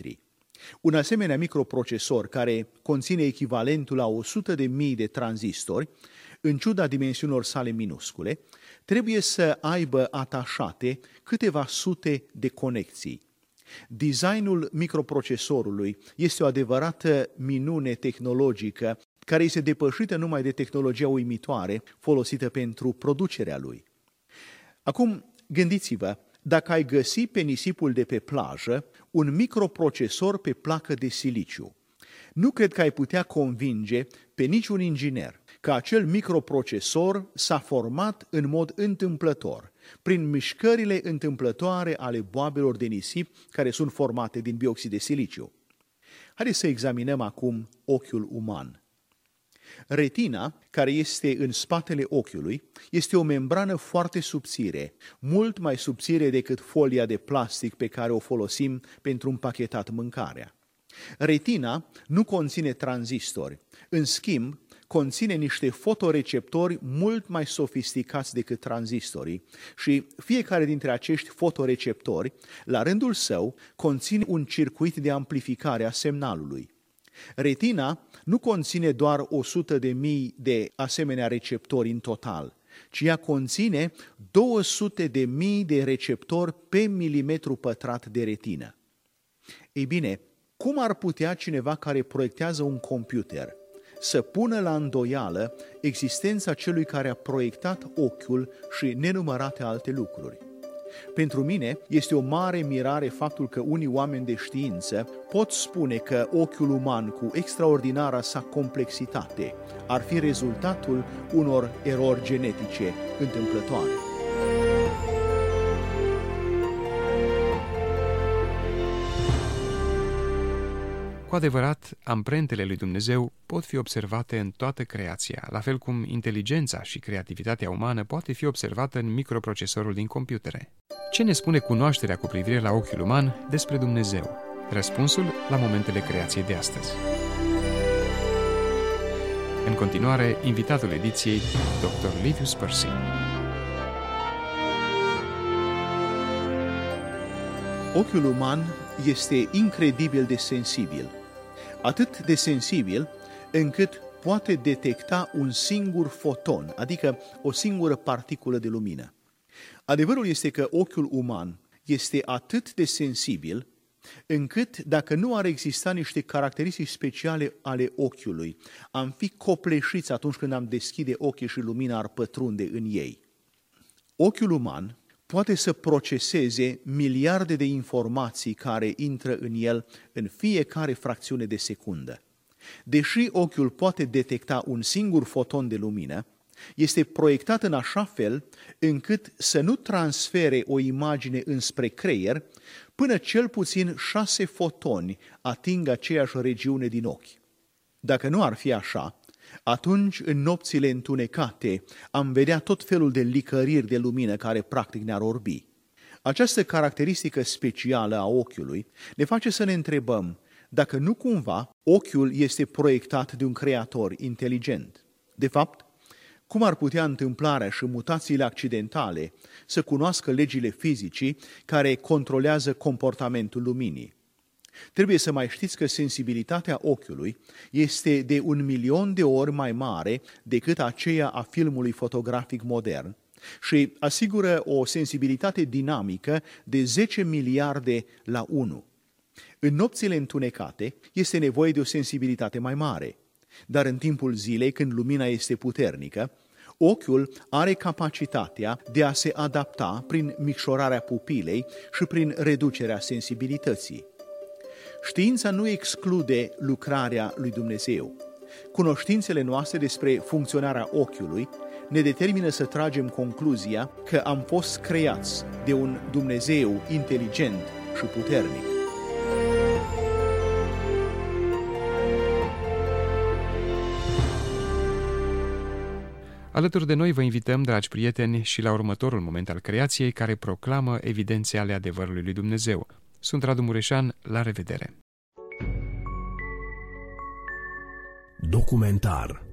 Un asemenea microprocesor care conține echivalentul la 100 de mii de tranzistori, în ciuda dimensiunilor sale minuscule, trebuie să aibă atașate câteva sute de conexii. Designul microprocesorului este o adevărată minune tehnologică care este depășită numai de tehnologia uimitoare folosită pentru producerea lui. Acum, gândiți-vă, dacă ai găsi pe nisipul de pe plajă un microprocesor pe placă de siliciu, nu cred că ai putea convinge pe niciun inginer că acel microprocesor s-a format în mod întâmplător, prin mișcările întâmplătoare ale boabelor de nisip care sunt formate din bioxid de siliciu. Haideți să examinăm acum ochiul uman. Retina, care este în spatele ochiului, este o membrană foarte subțire, mult mai subțire decât folia de plastic pe care o folosim pentru împachetat mâncarea. Retina nu conține tranzistori, în schimb, conține niște fotoreceptori mult mai sofisticați decât tranzistorii și fiecare dintre acești fotoreceptori, la rândul său, conține un circuit de amplificare a semnalului. Retina nu conține doar 100 de mii de asemenea receptori în total, ci ea conține 200 de mii de receptori pe milimetru pătrat de retină. Ei bine, cum ar putea cineva care proiectează un computer să pună la îndoială existența celui care a proiectat ochiul și nenumărate alte lucruri? Pentru mine este o mare mirare faptul că unii oameni de știință pot spune că ochiul uman cu extraordinara sa complexitate ar fi rezultatul unor erori genetice întâmplătoare. Cu adevărat, amprentele lui Dumnezeu pot fi observate în toată creația, la fel cum inteligența și creativitatea umană poate fi observată în microprocesorul din computere. Ce ne spune cunoașterea cu privire la ochiul uman despre Dumnezeu? Răspunsul la momentele creației de astăzi. În continuare, invitatul ediției, Dr. Livius Percy. Ochiul uman este incredibil de sensibil atât de sensibil încât poate detecta un singur foton, adică o singură particulă de lumină. Adevărul este că ochiul uman este atât de sensibil încât dacă nu ar exista niște caracteristici speciale ale ochiului, am fi copleșiți atunci când am deschide ochii și lumina ar pătrunde în ei. Ochiul uman poate să proceseze miliarde de informații care intră în el în fiecare fracțiune de secundă. Deși ochiul poate detecta un singur foton de lumină, este proiectat în așa fel încât să nu transfere o imagine înspre creier până cel puțin șase fotoni ating aceeași regiune din ochi. Dacă nu ar fi așa, atunci, în nopțile întunecate, am vedea tot felul de licăriri de lumină care practic ne-ar orbi. Această caracteristică specială a ochiului ne face să ne întrebăm dacă nu cumva ochiul este proiectat de un creator inteligent. De fapt, cum ar putea întâmplarea și mutațiile accidentale să cunoască legile fizicii care controlează comportamentul luminii? Trebuie să mai știți că sensibilitatea ochiului este de un milion de ori mai mare decât aceea a filmului fotografic modern și asigură o sensibilitate dinamică de 10 miliarde la 1. În nopțile întunecate este nevoie de o sensibilitate mai mare, dar în timpul zilei, când lumina este puternică, ochiul are capacitatea de a se adapta prin micșorarea pupilei și prin reducerea sensibilității. Știința nu exclude lucrarea lui Dumnezeu. Cunoștințele noastre despre funcționarea ochiului ne determină să tragem concluzia că am fost creați de un Dumnezeu inteligent și puternic. Alături de noi vă invităm, dragi prieteni, și la următorul moment al creației care proclamă evidențe ale adevărului lui Dumnezeu. Sunt Radu Mureșan, la revedere! Documentar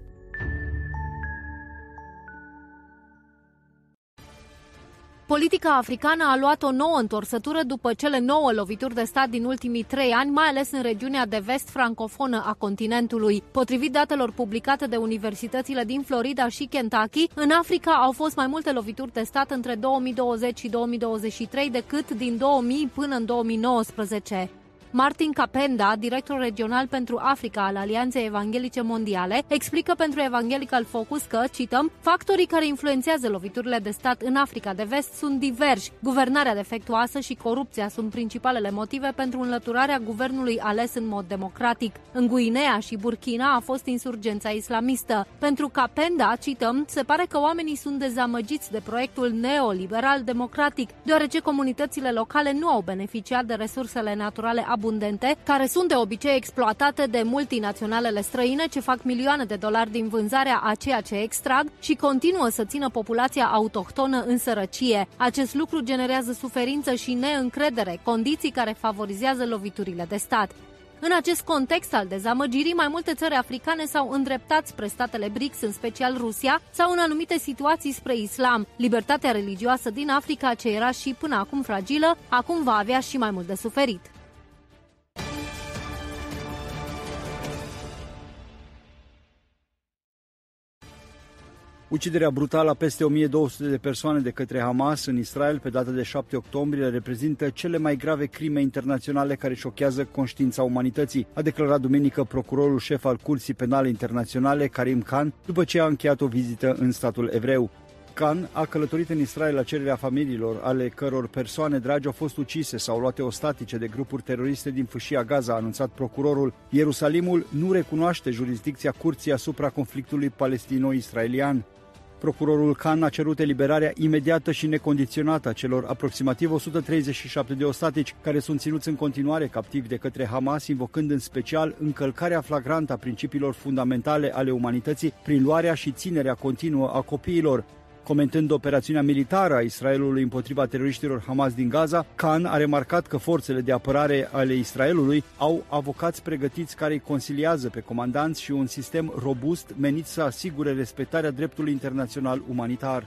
Politica africană a luat o nouă întorsătură după cele nouă lovituri de stat din ultimii trei ani, mai ales în regiunea de vest francofonă a continentului. Potrivit datelor publicate de universitățile din Florida și Kentucky, în Africa au fost mai multe lovituri de stat între 2020 și 2023 decât din 2000 până în 2019. Martin Capenda, director regional pentru Africa al Alianței Evanghelice Mondiale, explică pentru Evangelical Focus că, cităm, factorii care influențează loviturile de stat în Africa de Vest sunt diversi. Guvernarea defectuoasă și corupția sunt principalele motive pentru înlăturarea guvernului ales în mod democratic. În Guinea și Burkina a fost insurgența islamistă. Pentru Capenda, cităm, se pare că oamenii sunt dezamăgiți de proiectul neoliberal democratic, deoarece comunitățile locale nu au beneficiat de resursele naturale abundante abundente, care sunt de obicei exploatate de multinaționalele străine ce fac milioane de dolari din vânzarea a ceea ce extrag și continuă să țină populația autohtonă în sărăcie. Acest lucru generează suferință și neîncredere, condiții care favorizează loviturile de stat. În acest context al dezamăgirii, mai multe țări africane s-au îndreptat spre statele BRICS, în special Rusia, sau în anumite situații spre islam. Libertatea religioasă din Africa, ce era și până acum fragilă, acum va avea și mai mult de suferit. Uciderea brutală a peste 1200 de persoane de către Hamas în Israel pe data de 7 octombrie reprezintă cele mai grave crime internaționale care șochează conștiința umanității, a declarat duminică procurorul șef al Curții Penale Internaționale, Karim Khan, după ce a încheiat o vizită în statul evreu. Khan a călătorit în Israel la cererea familiilor, ale căror persoane dragi au fost ucise sau luate ostatice de grupuri teroriste din fâșia Gaza, a anunțat procurorul. Ierusalimul nu recunoaște jurisdicția curții asupra conflictului palestino-israelian. Procurorul Khan a cerut eliberarea imediată și necondiționată a celor aproximativ 137 de ostatici care sunt ținuți în continuare captivi de către Hamas, invocând în special încălcarea flagrantă a principiilor fundamentale ale umanității prin luarea și ținerea continuă a copiilor. Comentând operațiunea militară a Israelului împotriva teroriștilor Hamas din Gaza, Khan a remarcat că forțele de apărare ale Israelului au avocați pregătiți care îi consiliază pe comandanți și un sistem robust menit să asigure respectarea dreptului internațional umanitar.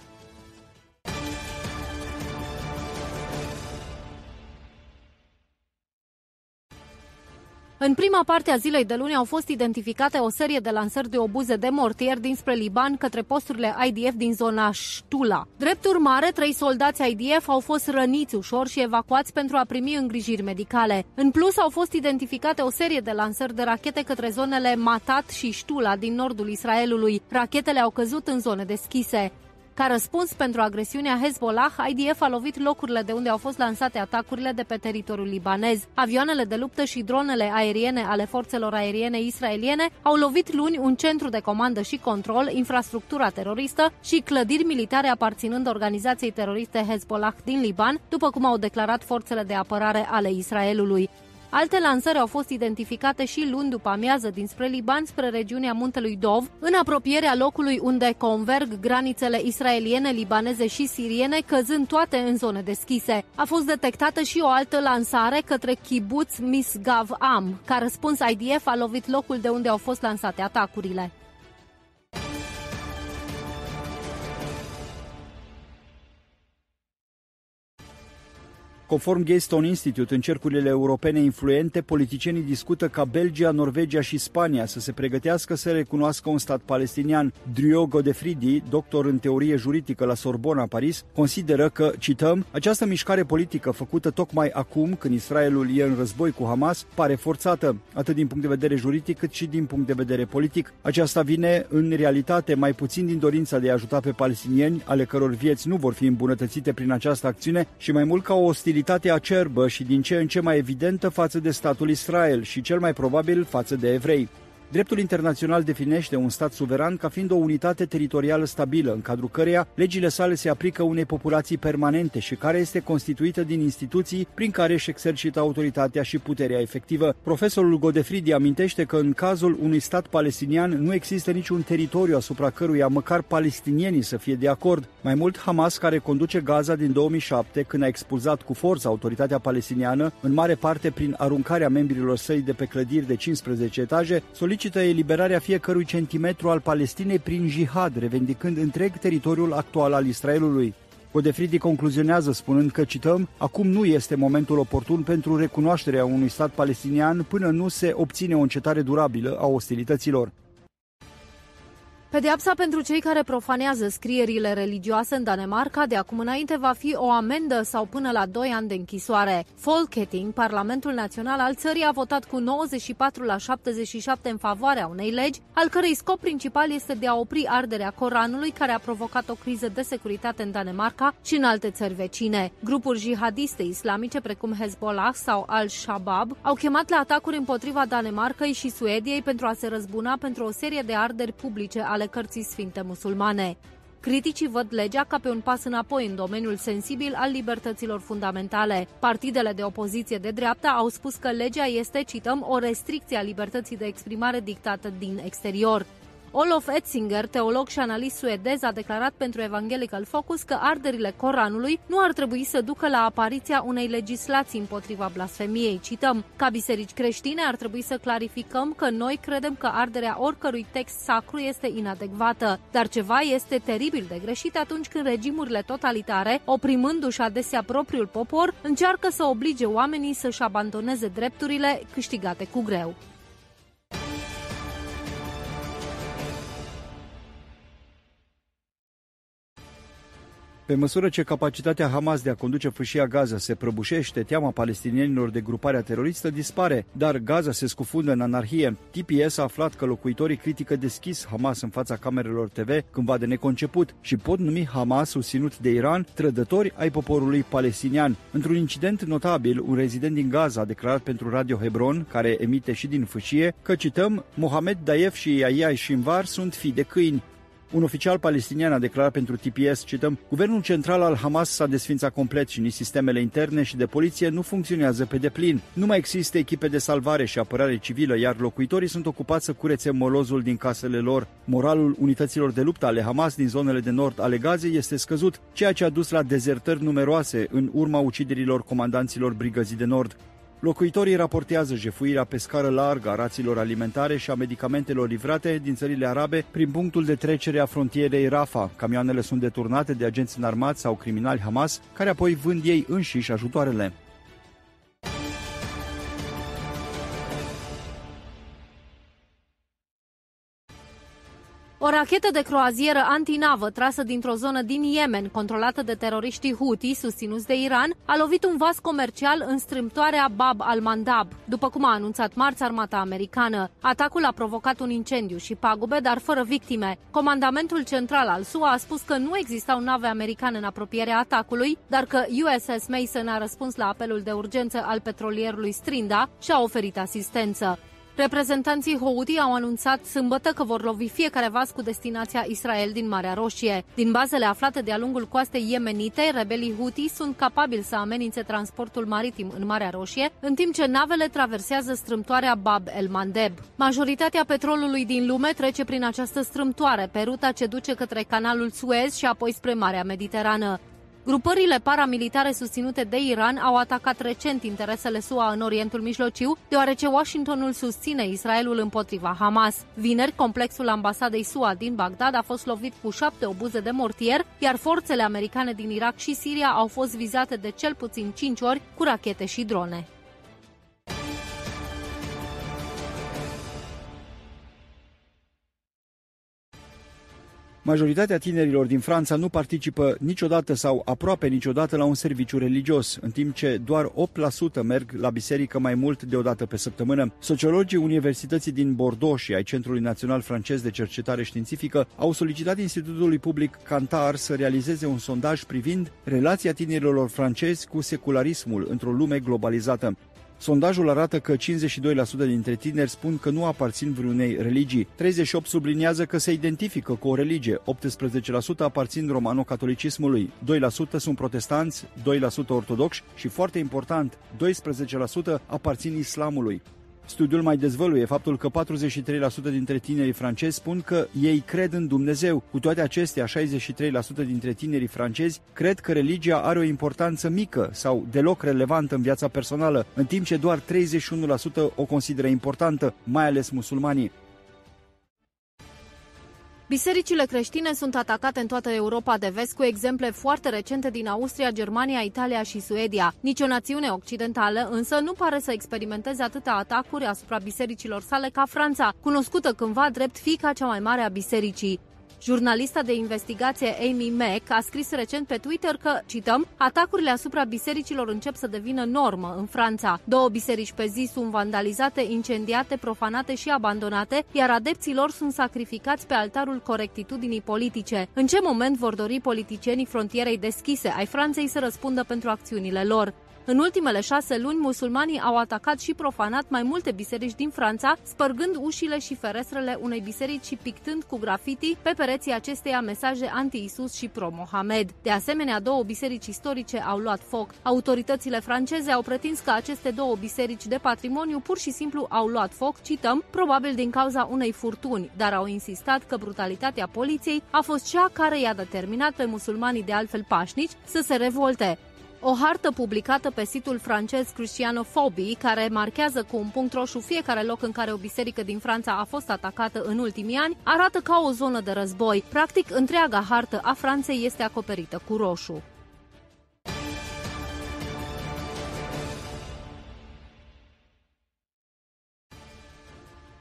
În prima parte a zilei de luni au fost identificate o serie de lansări de obuze de mortier dinspre Liban către posturile IDF din zona Ștula. Drept urmare, trei soldați IDF au fost răniți ușor și evacuați pentru a primi îngrijiri medicale. În plus, au fost identificate o serie de lansări de rachete către zonele Matat și Ștula din nordul Israelului. Rachetele au căzut în zone deschise. Ca răspuns pentru agresiunea Hezbollah, IDF a lovit locurile de unde au fost lansate atacurile de pe teritoriul libanez. Avioanele de luptă și dronele aeriene ale forțelor aeriene israeliene au lovit luni un centru de comandă și control, infrastructura teroristă și clădiri militare aparținând organizației teroriste Hezbollah din Liban, după cum au declarat forțele de apărare ale Israelului. Alte lansări au fost identificate și luni după amiază dinspre Liban spre regiunea muntelui Dov, în apropierea locului unde converg granițele israeliene, libaneze și siriene, căzând toate în zone deschise. A fost detectată și o altă lansare către kibbutz Misgav Am. Ca răspuns, IDF a lovit locul de unde au fost lansate atacurile. Conform Gaystone Institute, în cercurile europene influente, politicienii discută ca Belgia, Norvegia și Spania să se pregătească să recunoască un stat palestinian. Drio Godefridi, doctor în teorie juridică la Sorbona, Paris, consideră că, cităm, această mișcare politică făcută tocmai acum, când Israelul e în război cu Hamas, pare forțată, atât din punct de vedere juridic cât și din punct de vedere politic. Aceasta vine, în realitate, mai puțin din dorința de a ajuta pe palestinieni, ale căror vieți nu vor fi îmbunătățite prin această acțiune, și mai mult ca o ostilitate ostilitate acerbă și din ce în ce mai evidentă față de statul Israel și cel mai probabil față de evrei. Dreptul internațional definește un stat suveran ca fiind o unitate teritorială stabilă, în cadrul căreia legile sale se aplică unei populații permanente și care este constituită din instituții prin care își exercită autoritatea și puterea efectivă. Profesorul Godefridi amintește că în cazul unui stat palestinian nu există niciun teritoriu asupra căruia măcar palestinienii să fie de acord. Mai mult, Hamas, care conduce Gaza din 2007, când a expulzat cu forță autoritatea palestiniană, în mare parte prin aruncarea membrilor săi de pe clădiri de 15 etaje, solicită eliberarea fiecărui centimetru al Palestinei prin jihad, revendicând întreg teritoriul actual al Israelului. Godefridi concluzionează spunând că, cităm, acum nu este momentul oportun pentru recunoașterea unui stat palestinian până nu se obține o încetare durabilă a ostilităților. Pedeapsa pentru cei care profanează scrierile religioase în Danemarca de acum înainte va fi o amendă sau până la 2 ani de închisoare. Folketing, Parlamentul Național al țării, a votat cu 94 la 77 în favoarea unei legi, al cărei scop principal este de a opri arderea Coranului, care a provocat o criză de securitate în Danemarca și în alte țări vecine. Grupuri jihadiste islamice precum Hezbollah sau Al-Shabaab au chemat la atacuri împotriva Danemarcăi și Suediei pentru a se răzbuna pentru o serie de arderi publice ale cărții sfinte musulmane. Criticii văd legea ca pe un pas înapoi în domeniul sensibil al libertăților fundamentale. Partidele de opoziție de dreapta au spus că legea este, cităm, o restricție a libertății de exprimare dictată din exterior. Olof Etzinger, teolog și analist suedez, a declarat pentru Evangelical Focus că arderile Coranului nu ar trebui să ducă la apariția unei legislații împotriva blasfemiei. Cităm, ca biserici creștine ar trebui să clarificăm că noi credem că arderea oricărui text sacru este inadecvată, dar ceva este teribil de greșit atunci când regimurile totalitare, oprimându-și adesea propriul popor, încearcă să oblige oamenii să-și abandoneze drepturile câștigate cu greu. Pe măsură ce capacitatea Hamas de a conduce fâșia Gaza se prăbușește, teama palestinienilor de gruparea teroristă dispare, dar Gaza se scufundă în anarhie. TPS a aflat că locuitorii critică deschis Hamas în fața camerelor TV cândva de neconceput și pot numi Hamas susținut de Iran trădători ai poporului palestinian. Într-un incident notabil, un rezident din Gaza a declarat pentru Radio Hebron, care emite și din fâșie, că cităm, Mohamed Daev și Yahya Shinvar sunt fii de câini. Un oficial palestinian a declarat pentru TPS, cităm, Guvernul central al Hamas s-a desfințat complet și nici sistemele interne și de poliție nu funcționează pe deplin. Nu mai există echipe de salvare și apărare civilă, iar locuitorii sunt ocupați să curețe molozul din casele lor. Moralul unităților de luptă ale Hamas din zonele de nord ale Gazei este scăzut, ceea ce a dus la dezertări numeroase în urma uciderilor comandanților brigăzii de nord. Locuitorii raportează jefuirea pe scară largă a rațiilor alimentare și a medicamentelor livrate din țările arabe prin punctul de trecere a frontierei Rafa. Camioanele sunt deturnate de agenți înarmați sau criminali Hamas, care apoi vând ei înșiși ajutoarele. O rachetă de croazieră antinavă trasă dintr-o zonă din Yemen, controlată de teroriștii Houthi, susținuți de Iran, a lovit un vas comercial în strâmtoarea Bab al-Mandab, după cum a anunțat marți armata americană. Atacul a provocat un incendiu și pagube, dar fără victime. Comandamentul central al SUA a spus că nu existau nave americane în apropierea atacului, dar că USS Mason a răspuns la apelul de urgență al petrolierului Strinda și a oferit asistență. Reprezentanții Houthi au anunțat sâmbătă că vor lovi fiecare vas cu destinația Israel din Marea Roșie. Din bazele aflate de-a lungul coastei yemenite, rebelii Houthi sunt capabili să amenințe transportul maritim în Marea Roșie, în timp ce navele traversează strâmtoarea Bab el-Mandeb. Majoritatea petrolului din lume trece prin această strâmtoare, pe ruta ce duce către canalul Suez și apoi spre Marea Mediterană. Grupările paramilitare susținute de Iran au atacat recent interesele SUA în Orientul Mijlociu, deoarece Washingtonul susține Israelul împotriva Hamas. Vineri, complexul ambasadei SUA din Bagdad a fost lovit cu șapte obuze de mortier, iar forțele americane din Irak și Siria au fost vizate de cel puțin cinci ori cu rachete și drone. Majoritatea tinerilor din Franța nu participă niciodată sau aproape niciodată la un serviciu religios, în timp ce doar 8% merg la biserică mai mult de o dată pe săptămână. Sociologii Universității din Bordeaux și ai Centrului Național Francez de Cercetare Științifică au solicitat Institutului Public Cantar să realizeze un sondaj privind relația tinerilor francezi cu secularismul într-o lume globalizată. Sondajul arată că 52% dintre tineri spun că nu aparțin vreunei religii, 38% subliniază că se identifică cu o religie, 18% aparțin romano-catolicismului, 2% sunt protestanți, 2% ortodoxi și, foarte important, 12% aparțin islamului. Studiul mai dezvăluie faptul că 43% dintre tinerii francezi spun că ei cred în Dumnezeu. Cu toate acestea, 63% dintre tinerii francezi cred că religia are o importanță mică sau deloc relevantă în viața personală, în timp ce doar 31% o consideră importantă, mai ales musulmanii. Bisericile creștine sunt atacate în toată Europa de vest, cu exemple foarte recente din Austria, Germania, Italia și Suedia. Nici o națiune occidentală însă nu pare să experimenteze atâtea atacuri asupra bisericilor sale ca Franța, cunoscută cândva drept fica cea mai mare a bisericii. Jurnalista de investigație Amy Mack a scris recent pe Twitter că, cităm, atacurile asupra bisericilor încep să devină normă în Franța. Două biserici pe zi sunt vandalizate, incendiate, profanate și abandonate, iar adepții lor sunt sacrificați pe altarul corectitudinii politice. În ce moment vor dori politicienii frontierei deschise ai Franței să răspundă pentru acțiunile lor? În ultimele șase luni, musulmanii au atacat și profanat mai multe biserici din Franța, spărgând ușile și ferestrele unei biserici și pictând cu grafiti pe pereții acesteia mesaje anti-Isus și pro-Mohamed. De asemenea, două biserici istorice au luat foc. Autoritățile franceze au pretins că aceste două biserici de patrimoniu pur și simplu au luat foc, cităm, probabil din cauza unei furtuni, dar au insistat că brutalitatea poliției a fost cea care i-a determinat pe musulmanii de altfel pașnici să se revolte. O hartă publicată pe situl francez Christianophobie, care marchează cu un punct roșu fiecare loc în care o biserică din Franța a fost atacată în ultimii ani, arată ca o zonă de război. Practic, întreaga hartă a Franței este acoperită cu roșu.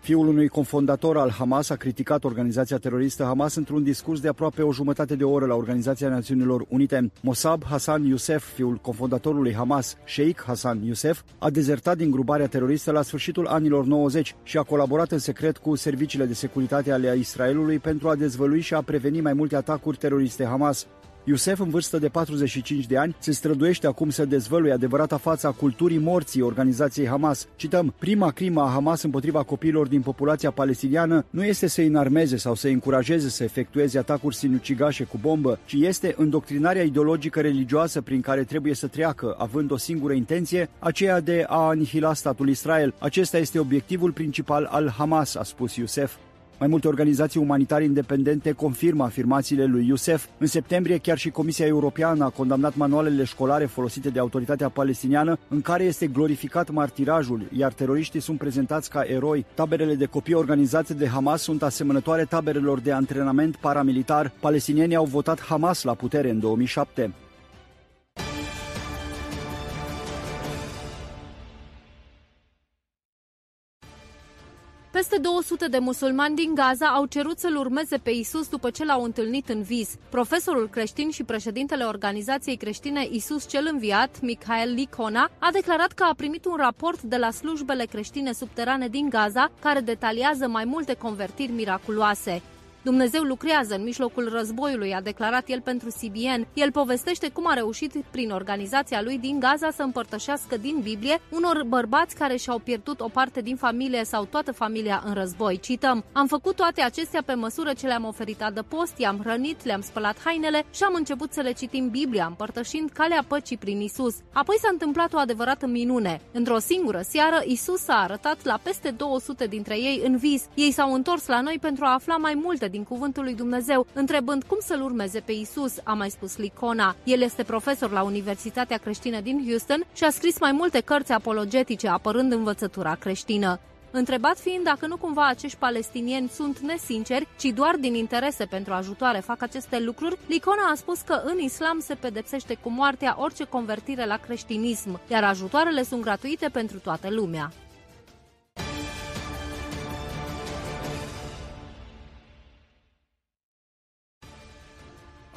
Fiul unui confondator al Hamas a criticat organizația teroristă Hamas într-un discurs de aproape o jumătate de oră la Organizația Națiunilor Unite. Mossab Hassan Youssef, fiul confondatorului Hamas, Sheikh Hassan Youssef, a dezertat din gruparea teroristă la sfârșitul anilor 90 și a colaborat în secret cu serviciile de securitate ale Israelului pentru a dezvălui și a preveni mai multe atacuri teroriste Hamas. Iusef, în vârstă de 45 de ani, se străduiește acum să dezvăluie adevărata fața culturii morții organizației Hamas. Cităm, prima crimă a Hamas împotriva copiilor din populația palestiniană nu este să îi înarmeze sau să îi încurajeze să efectueze atacuri sinucigașe cu bombă, ci este îndoctrinarea ideologică religioasă prin care trebuie să treacă, având o singură intenție, aceea de a anihila statul Israel. Acesta este obiectivul principal al Hamas, a spus Iusef. Mai multe organizații umanitare independente confirmă afirmațiile lui Youssef. În septembrie, chiar și Comisia Europeană a condamnat manualele școlare folosite de autoritatea palestiniană, în care este glorificat martirajul, iar teroriștii sunt prezentați ca eroi. Taberele de copii organizate de Hamas sunt asemănătoare taberelor de antrenament paramilitar. Palestinienii au votat Hamas la putere în 2007. Peste 200 de musulmani din Gaza au cerut să-l urmeze pe Isus după ce l-au întâlnit în vis. Profesorul creștin și președintele organizației creștine Isus cel Înviat, Michael Licona, a declarat că a primit un raport de la slujbele creștine subterane din Gaza care detaliază mai multe convertiri miraculoase. Dumnezeu lucrează în mijlocul războiului, a declarat el pentru CBN. El povestește cum a reușit prin organizația lui din Gaza să împărtășească din Biblie unor bărbați care și-au pierdut o parte din familie sau toată familia în război. Cităm, am făcut toate acestea pe măsură ce le-am oferit adăpost, i-am hrănit, le-am spălat hainele și am început să le citim Biblia, împărtășind calea păcii prin Isus. Apoi s-a întâmplat o adevărată minune. Într-o singură seară, Isus s-a arătat la peste 200 dintre ei în vis. Ei s-au întors la noi pentru a afla mai multe din cuvântul lui Dumnezeu, întrebând cum să-l urmeze pe Isus, a mai spus Licona. El este profesor la Universitatea Creștină din Houston și a scris mai multe cărți apologetice apărând învățătura creștină. Întrebat fiind dacă nu cumva acești palestinieni sunt nesinceri, ci doar din interese pentru ajutoare fac aceste lucruri, Licona a spus că în islam se pedepsește cu moartea orice convertire la creștinism, iar ajutoarele sunt gratuite pentru toată lumea.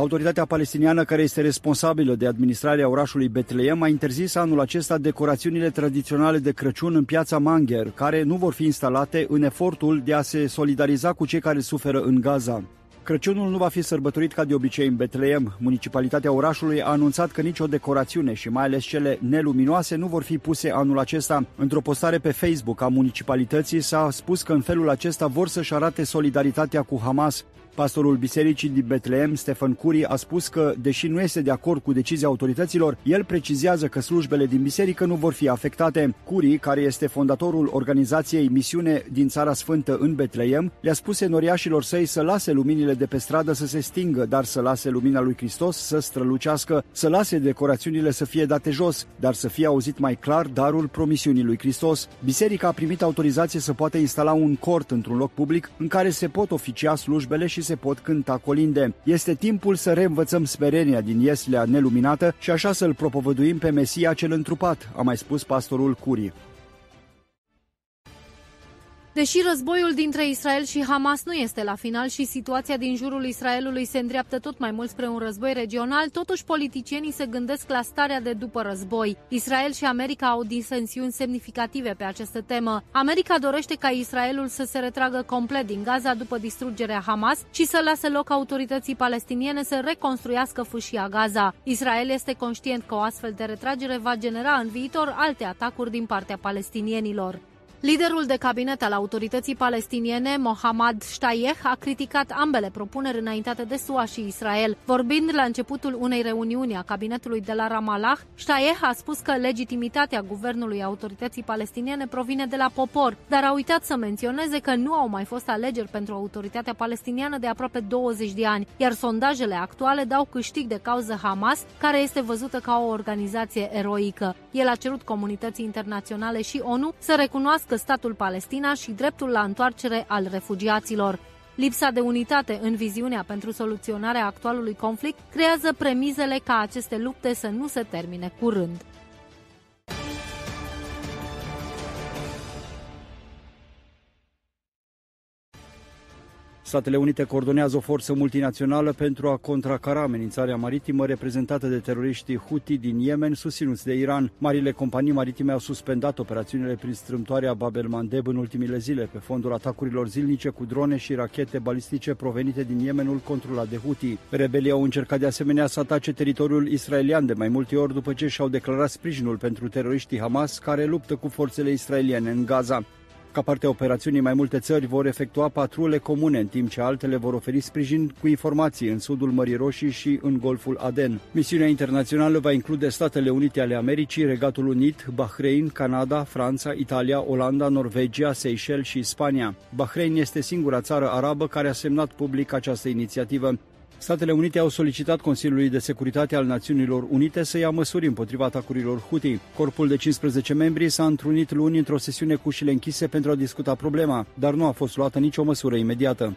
Autoritatea palestiniană care este responsabilă de administrarea orașului Betleem a interzis anul acesta decorațiunile tradiționale de Crăciun în piața Manger, care nu vor fi instalate în efortul de a se solidariza cu cei care suferă în Gaza. Crăciunul nu va fi sărbătorit ca de obicei în Betleem. Municipalitatea orașului a anunțat că nicio decorațiune și mai ales cele neluminoase nu vor fi puse anul acesta. Într-o postare pe Facebook a municipalității s-a spus că în felul acesta vor să-și arate solidaritatea cu Hamas. Pastorul bisericii din Betleem, Stefan Curi, a spus că, deși nu este de acord cu decizia autorităților, el precizează că slujbele din biserică nu vor fi afectate. Curi, care este fondatorul organizației Misiune din Țara Sfântă în Betleem, le-a spus enoriașilor săi să lase luminile de pe stradă să se stingă, dar să lase lumina lui Hristos să strălucească, să lase decorațiunile să fie date jos, dar să fie auzit mai clar darul promisiunii lui Hristos. Biserica a primit autorizație să poată instala un cort într-un loc public în care se pot oficia slujbele și se pot cânta colinde. Este timpul să reînvățăm sperenia din Ieslea neluminată și așa să-l propovăduim pe Mesia cel întrupat, a mai spus pastorul Curii. Deși războiul dintre Israel și Hamas nu este la final și situația din jurul Israelului se îndreaptă tot mai mult spre un război regional, totuși politicienii se gândesc la starea de după război. Israel și America au disensiuni semnificative pe această temă. America dorește ca Israelul să se retragă complet din Gaza după distrugerea Hamas și să lase loc autorității palestiniene să reconstruiască fâșia Gaza. Israel este conștient că o astfel de retragere va genera în viitor alte atacuri din partea palestinienilor. Liderul de cabinet al autorității palestiniene, Mohammad Shtayeh, a criticat ambele propuneri înaintate de SUA și Israel. Vorbind la începutul unei reuniuni a cabinetului de la Ramallah, Shtayeh a spus că legitimitatea guvernului autorității palestiniene provine de la popor, dar a uitat să menționeze că nu au mai fost alegeri pentru autoritatea palestiniană de aproape 20 de ani, iar sondajele actuale dau câștig de cauză Hamas, care este văzută ca o organizație eroică. El a cerut comunității internaționale și ONU să recunoască statul Palestina și dreptul la întoarcere al refugiaților. Lipsa de unitate în viziunea pentru soluționarea actualului conflict creează premizele ca aceste lupte să nu se termine curând. Statele Unite coordonează o forță multinațională pentru a contracara amenințarea maritimă reprezentată de teroriștii Houthi din Yemen, susținuți de Iran. Marile companii maritime au suspendat operațiunile prin strâmtoarea Babel Mandeb în ultimile zile, pe fondul atacurilor zilnice cu drone și rachete balistice provenite din Yemenul controlat de Houthi. Rebelii au încercat de asemenea să atace teritoriul israelian de mai multe ori după ce și-au declarat sprijinul pentru teroriștii Hamas care luptă cu forțele israeliene în Gaza. Ca parte a operațiunii, mai multe țări vor efectua patrule comune, în timp ce altele vor oferi sprijin cu informații în sudul Mării Roșii și în Golful Aden. Misiunea internațională va include Statele Unite ale Americii, Regatul Unit, Bahrain, Canada, Franța, Italia, Olanda, Norvegia, Seychelles și Spania. Bahrain este singura țară arabă care a semnat public această inițiativă. Statele Unite au solicitat Consiliului de Securitate al Națiunilor Unite să ia măsuri împotriva atacurilor Houthi. Corpul de 15 membri s-a întrunit luni într-o sesiune cu ușile închise pentru a discuta problema, dar nu a fost luată nicio măsură imediată.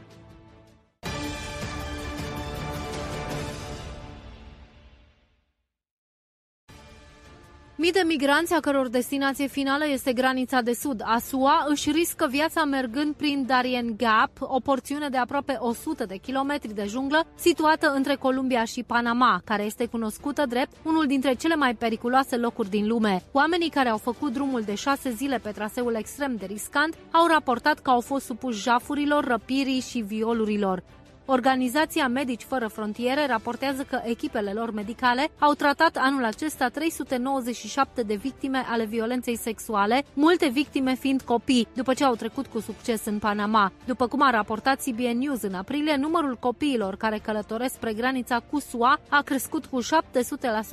Mii de migranți a căror destinație finală este granița de sud a SUA își riscă viața mergând prin Darien Gap, o porțiune de aproape 100 de kilometri de junglă situată între Columbia și Panama, care este cunoscută drept unul dintre cele mai periculoase locuri din lume. Oamenii care au făcut drumul de șase zile pe traseul extrem de riscant au raportat că au fost supuși jafurilor, răpirii și violurilor. Organizația Medici Fără Frontiere raportează că echipele lor medicale au tratat anul acesta 397 de victime ale violenței sexuale, multe victime fiind copii, după ce au trecut cu succes în Panama. După cum a raportat CBN News în aprilie, numărul copiilor care călătoresc spre granița cu SUA a crescut cu 700%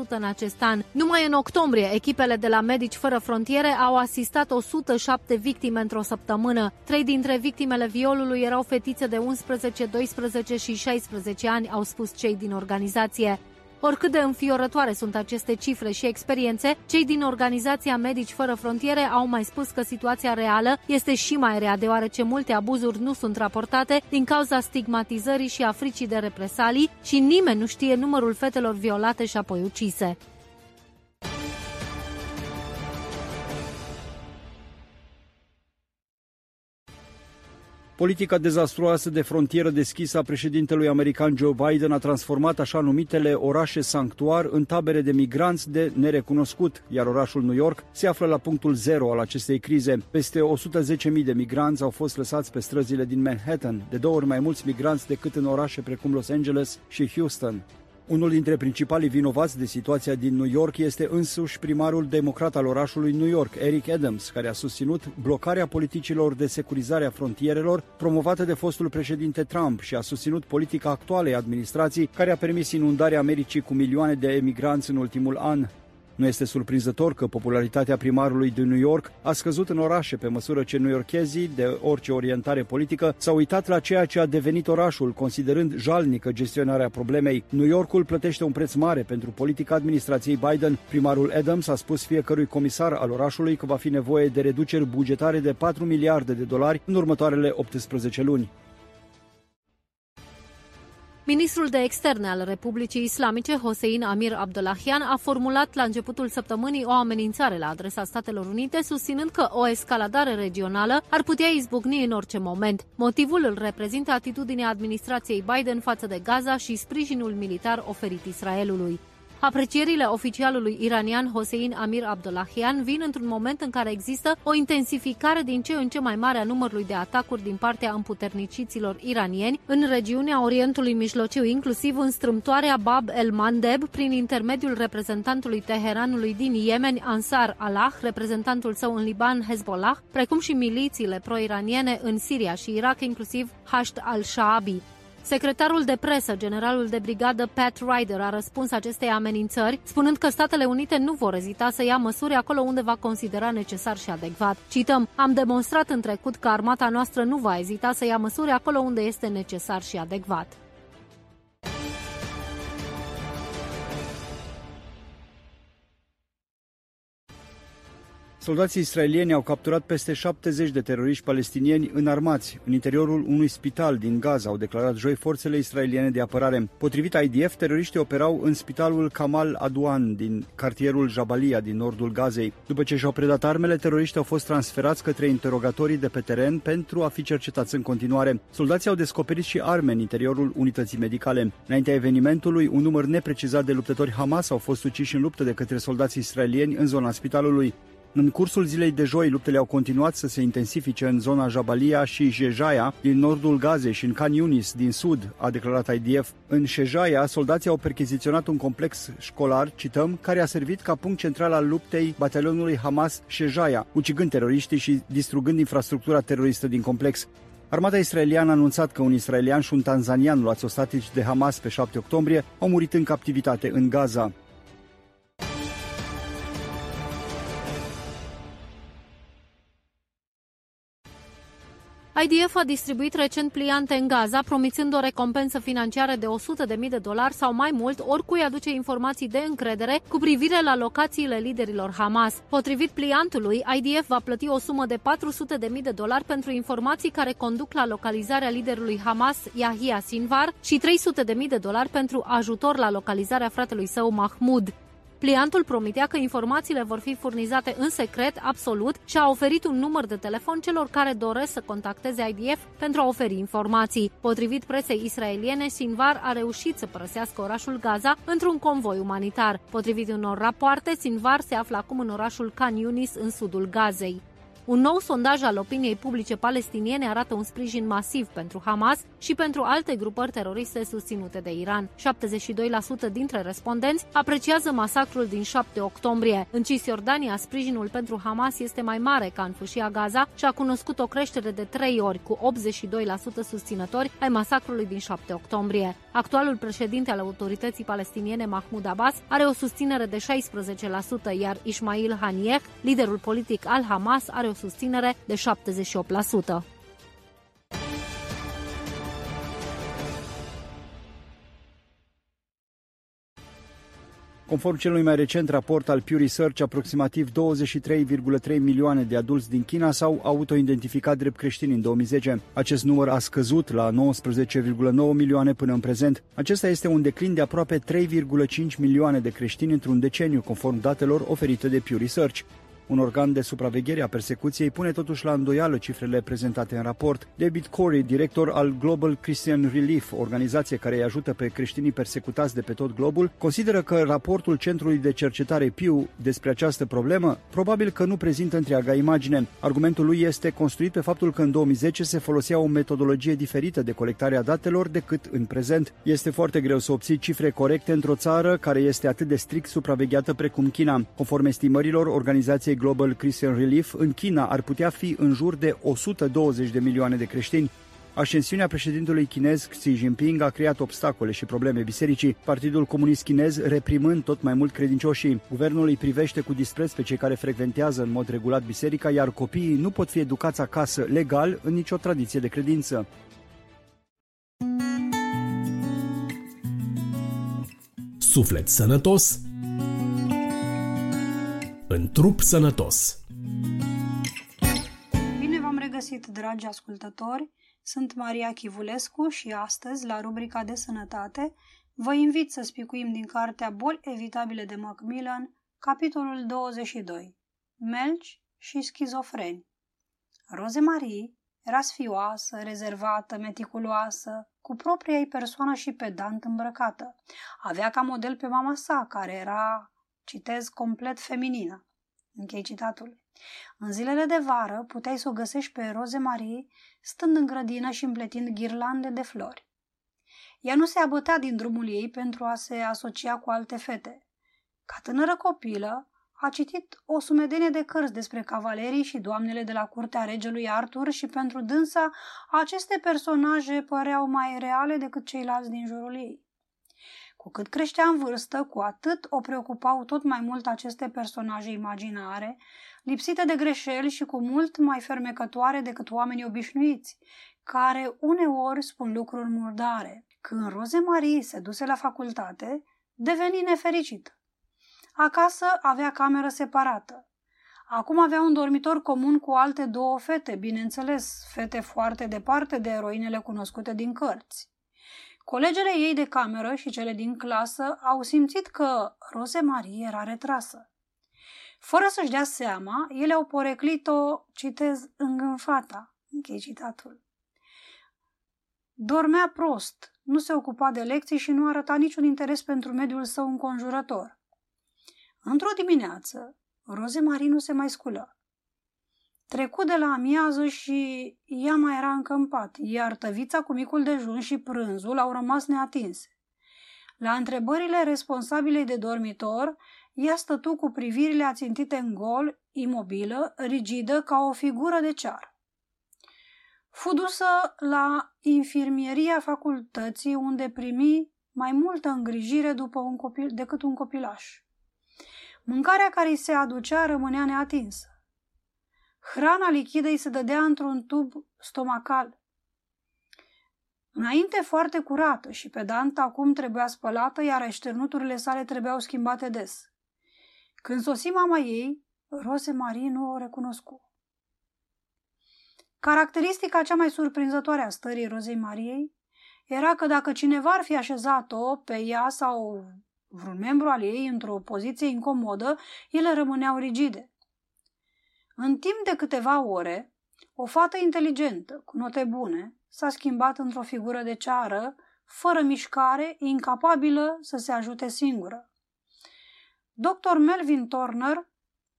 în acest an. Numai în octombrie, echipele de la Medici Fără Frontiere au asistat 107 victime într-o săptămână. Trei dintre victimele violului erau fetițe de 11, 12 12 și 16 ani, au spus cei din organizație. Oricât de înfiorătoare sunt aceste cifre și experiențe, cei din organizația Medici Fără Frontiere au mai spus că situația reală este și mai rea, deoarece multe abuzuri nu sunt raportate din cauza stigmatizării și a fricii de represalii și nimeni nu știe numărul fetelor violate și apoi ucise. Politica dezastruoasă de frontieră deschisă a președintelui american Joe Biden a transformat așa numitele orașe sanctuar în tabere de migranți de nerecunoscut, iar orașul New York se află la punctul zero al acestei crize. Peste 110.000 de migranți au fost lăsați pe străzile din Manhattan, de două ori mai mulți migranți decât în orașe precum Los Angeles și Houston. Unul dintre principalii vinovați de situația din New York este însuși primarul democrat al orașului New York, Eric Adams, care a susținut blocarea politicilor de securizare a frontierelor promovată de fostul președinte Trump și a susținut politica actualei administrații care a permis inundarea Americii cu milioane de emigranți în ultimul an. Nu este surprinzător că popularitatea primarului din New York a scăzut în orașe pe măsură ce newyorkezii, de orice orientare politică, s-au uitat la ceea ce a devenit orașul, considerând jalnică gestionarea problemei. New Yorkul plătește un preț mare pentru politica administrației Biden. Primarul Adams a spus fiecărui comisar al orașului că va fi nevoie de reduceri bugetare de 4 miliarde de dolari în următoarele 18 luni. Ministrul de externe al Republicii Islamice, Hossein Amir Abdullahian, a formulat la începutul săptămânii o amenințare la adresa Statelor Unite, susținând că o escaladare regională ar putea izbucni în orice moment. Motivul îl reprezintă atitudinea administrației Biden față de Gaza și sprijinul militar oferit Israelului. Aprecierile oficialului iranian Hossein Amir Abdullahian vin într-un moment în care există o intensificare din ce în ce mai mare a numărului de atacuri din partea împuterniciților iranieni în regiunea Orientului Mijlociu, inclusiv în strâmtoarea Bab el-Mandeb, prin intermediul reprezentantului Teheranului din Yemen, Ansar Allah, reprezentantul său în Liban, Hezbollah, precum și milițiile pro-iraniene în Siria și Irak, inclusiv Hasht al-Shaabi. Secretarul de presă, generalul de brigadă Pat Ryder, a răspuns acestei amenințări, spunând că Statele Unite nu vor ezita să ia măsuri acolo unde va considera necesar și adecvat. Cităm, am demonstrat în trecut că armata noastră nu va ezita să ia măsuri acolo unde este necesar și adecvat. Soldații israelieni au capturat peste 70 de teroriști palestinieni înarmați în interiorul unui spital din Gaza, au declarat joi forțele israeliene de apărare. Potrivit IDF, teroriștii operau în spitalul Kamal Adwan din cartierul Jabalia din nordul Gazei. După ce și-au predat armele, teroriștii au fost transferați către interogatorii de pe teren pentru a fi cercetați în continuare. Soldații au descoperit și arme în interiorul unității medicale. Înaintea evenimentului, un număr neprecizat de luptători Hamas au fost uciși în luptă de către soldații israelieni în zona spitalului. În cursul zilei de joi, luptele au continuat să se intensifice în zona Jabalia și Jejaia, din nordul Gazei și în Khan Yunis, din sud, a declarat IDF. În Jejaia, soldații au percheziționat un complex școlar, cităm, care a servit ca punct central al luptei batalionului Hamas Jejaia, ucigând teroriștii și distrugând infrastructura teroristă din complex. Armata israeliană a anunțat că un israelian și un tanzanian luați ostatici de Hamas pe 7 octombrie au murit în captivitate în Gaza. IDF a distribuit recent pliante în Gaza, promițând o recompensă financiară de 100.000 de dolari sau mai mult, oricui aduce informații de încredere cu privire la locațiile liderilor Hamas. Potrivit pliantului, IDF va plăti o sumă de 400.000 de dolari pentru informații care conduc la localizarea liderului Hamas, Yahya Sinvar, și 300.000 de dolari pentru ajutor la localizarea fratelui său Mahmud. Pliantul promitea că informațiile vor fi furnizate în secret, absolut, și a oferit un număr de telefon celor care doresc să contacteze IDF pentru a oferi informații. Potrivit presei israeliene, Sinvar a reușit să părăsească orașul Gaza într-un convoi umanitar. Potrivit unor rapoarte, Sinvar se află acum în orașul Khan Yunis, în sudul Gazei. Un nou sondaj al opiniei publice palestiniene arată un sprijin masiv pentru Hamas și pentru alte grupări teroriste susținute de Iran. 72% dintre respondenți apreciază masacrul din 7 octombrie. În Cisjordania, sprijinul pentru Hamas este mai mare ca în fâșia Gaza și a cunoscut o creștere de 3 ori, cu 82% susținători ai masacrului din 7 octombrie. Actualul președinte al autorității palestiniene Mahmoud Abbas are o susținere de 16%, iar Ismail Haniyeh, liderul politic al Hamas, are o susținere de 78%. Conform celui mai recent raport al Pew Research, aproximativ 23,3 milioane de adulți din China s-au autoidentificat drept creștini în 2010. Acest număr a scăzut la 19,9 milioane până în prezent. Acesta este un declin de aproape 3,5 milioane de creștini într-un deceniu, conform datelor oferite de Pew Research. Un organ de supraveghere a persecuției pune totuși la îndoială cifrele prezentate în raport. David Corey, director al Global Christian Relief, organizație care îi ajută pe creștinii persecutați de pe tot globul, consideră că raportul Centrului de Cercetare Pew despre această problemă probabil că nu prezintă întreaga imagine. Argumentul lui este construit pe faptul că în 2010 se folosea o metodologie diferită de colectare a datelor decât în prezent. Este foarte greu să obții cifre corecte într-o țară care este atât de strict supravegheată precum China. Conform estimărilor organizației Global Christian Relief, în China ar putea fi în jur de 120 de milioane de creștini. Ascensiunea președintelui chinez Xi Jinping a creat obstacole și probleme bisericii, Partidul Comunist Chinez reprimând tot mai mult credincioșii. Guvernul îi privește cu dispreț pe cei care frecventează în mod regulat biserica, iar copiii nu pot fi educați acasă legal în nicio tradiție de credință. Suflet sănătos în trup sănătos. Bine v-am regăsit, dragi ascultători! Sunt Maria Chivulescu și astăzi, la rubrica de sănătate, vă invit să spicuim din cartea Boli evitabile de Macmillan, capitolul 22, Melci și schizofreni. Rozemarie era sfioasă, rezervată, meticuloasă, cu propria ei persoană și pedant îmbrăcată. Avea ca model pe mama sa, care era, citez, complet feminină. Închei citatul. În zilele de vară puteai să o găsești pe Roze Marie stând în grădină și împletind ghirlande de flori. Ea nu se abătea din drumul ei pentru a se asocia cu alte fete. Ca tânără copilă, a citit o sumedenie de cărți despre cavalerii și doamnele de la curtea regelui Arthur și pentru dânsa aceste personaje păreau mai reale decât ceilalți din jurul ei. Cu cât creștea în vârstă, cu atât o preocupau tot mai mult aceste personaje imaginare, lipsite de greșeli și cu mult mai fermecătoare decât oamenii obișnuiți, care uneori spun lucruri murdare. Când Roze Marie se duse la facultate, deveni nefericit. Acasă avea cameră separată. Acum avea un dormitor comun cu alte două fete, bineînțeles, fete foarte departe de eroinele cunoscute din cărți. Colegele ei de cameră și cele din clasă au simțit că Rose Marie era retrasă. Fără să-și dea seama, ele au poreclit-o, citez, îngânfata. Închei citatul. Dormea prost, nu se ocupa de lecții și nu arăta niciun interes pentru mediul său înconjurător. Într-o dimineață, Roze Marie nu se mai sculă. Trecut de la amiază și ea mai era încămpat, iar tăvița cu micul dejun și prânzul au rămas neatinse. La întrebările responsabilei de dormitor, ea stătu cu privirile ațintite în gol, imobilă, rigidă, ca o figură de cear. Fu dusă la infirmieria facultății, unde primi mai multă îngrijire după un copil, decât un copilaș. Mâncarea care îi se aducea rămânea neatinsă. Hrana lichidă îi se dădea într-un tub stomacal. Înainte foarte curată și pedantă, acum trebuia spălată, iar așternuturile sale trebuiau schimbate des. Când sosi mama ei, Rose Marie nu o recunoscu. Caracteristica cea mai surprinzătoare a stării Rozei Mariei era că dacă cineva ar fi așezat-o pe ea sau vreun membru al ei într-o poziție incomodă, ele rămâneau rigide. În timp de câteva ore, o fată inteligentă, cu note bune, s-a schimbat într-o figură de ceară, fără mișcare, incapabilă să se ajute singură. Dr. Melvin Turner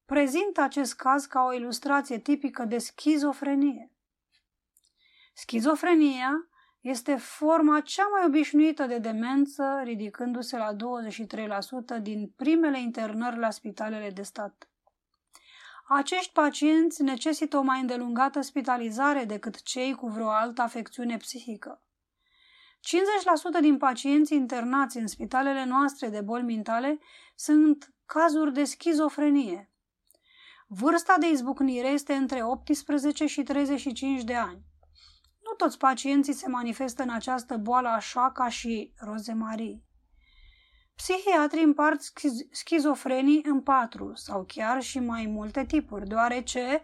prezintă acest caz ca o ilustrație tipică de schizofrenie. Schizofrenia este forma cea mai obișnuită de demență, ridicându-se la 23% din primele internări la spitalele de stat. Acești pacienți necesită o mai îndelungată spitalizare decât cei cu vreo altă afecțiune psihică. 50% din pacienții internați în spitalele noastre de boli mentale sunt cazuri de schizofrenie. Vârsta de izbucnire este între 18 și 35 de ani. Nu toți pacienții se manifestă în această boală așa ca și rozemarii. Psihiatrii împart schizofrenii în patru sau chiar și mai multe tipuri, deoarece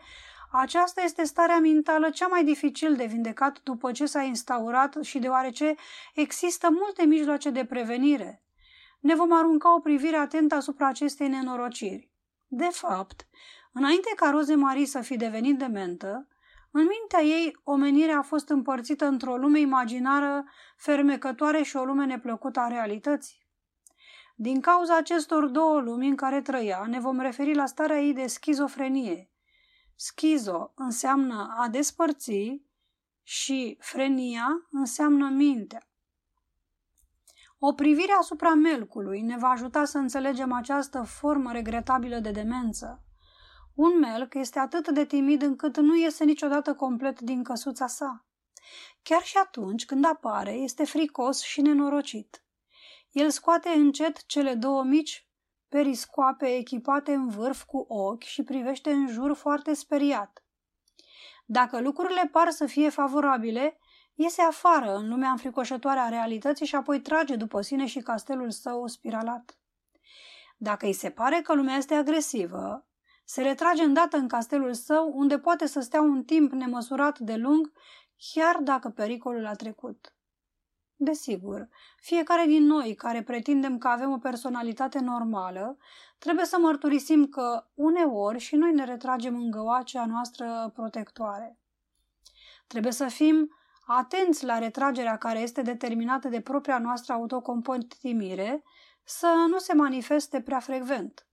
aceasta este starea mentală cea mai dificil de vindecat după ce s-a instaurat și deoarece există multe mijloace de prevenire. Ne vom arunca o privire atentă asupra acestei nenorociri. De fapt, Înainte ca Roze Marie să fi devenit dementă, în mintea ei, omenirea a fost împărțită într-o lume imaginară fermecătoare și o lume neplăcută a realității. Din cauza acestor două lumi în care trăia, ne vom referi la starea ei de schizofrenie. Schizo înseamnă a despărți și frenia înseamnă mintea. O privire asupra melcului ne va ajuta să înțelegem această formă regretabilă de demență. Un melc este atât de timid încât nu iese niciodată complet din căsuța sa. Chiar și atunci când apare, este fricos și nenorocit. El scoate încet cele două mici periscoape echipate în vârf cu ochi și privește în jur foarte speriat. Dacă lucrurile par să fie favorabile, iese afară în lumea înfricoșătoare a realității și apoi trage după sine și castelul său spiralat. Dacă îi se pare că lumea este agresivă, se retrage îndată în castelul său, unde poate să stea un timp nemăsurat de lung, chiar dacă pericolul a trecut. Desigur, fiecare din noi care pretindem că avem o personalitate normală, trebuie să mărturisim că uneori și noi ne retragem în găoacea noastră protectoare. Trebuie să fim atenți la retragerea care este determinată de propria noastră autocompontimire, să nu se manifeste prea frecvent.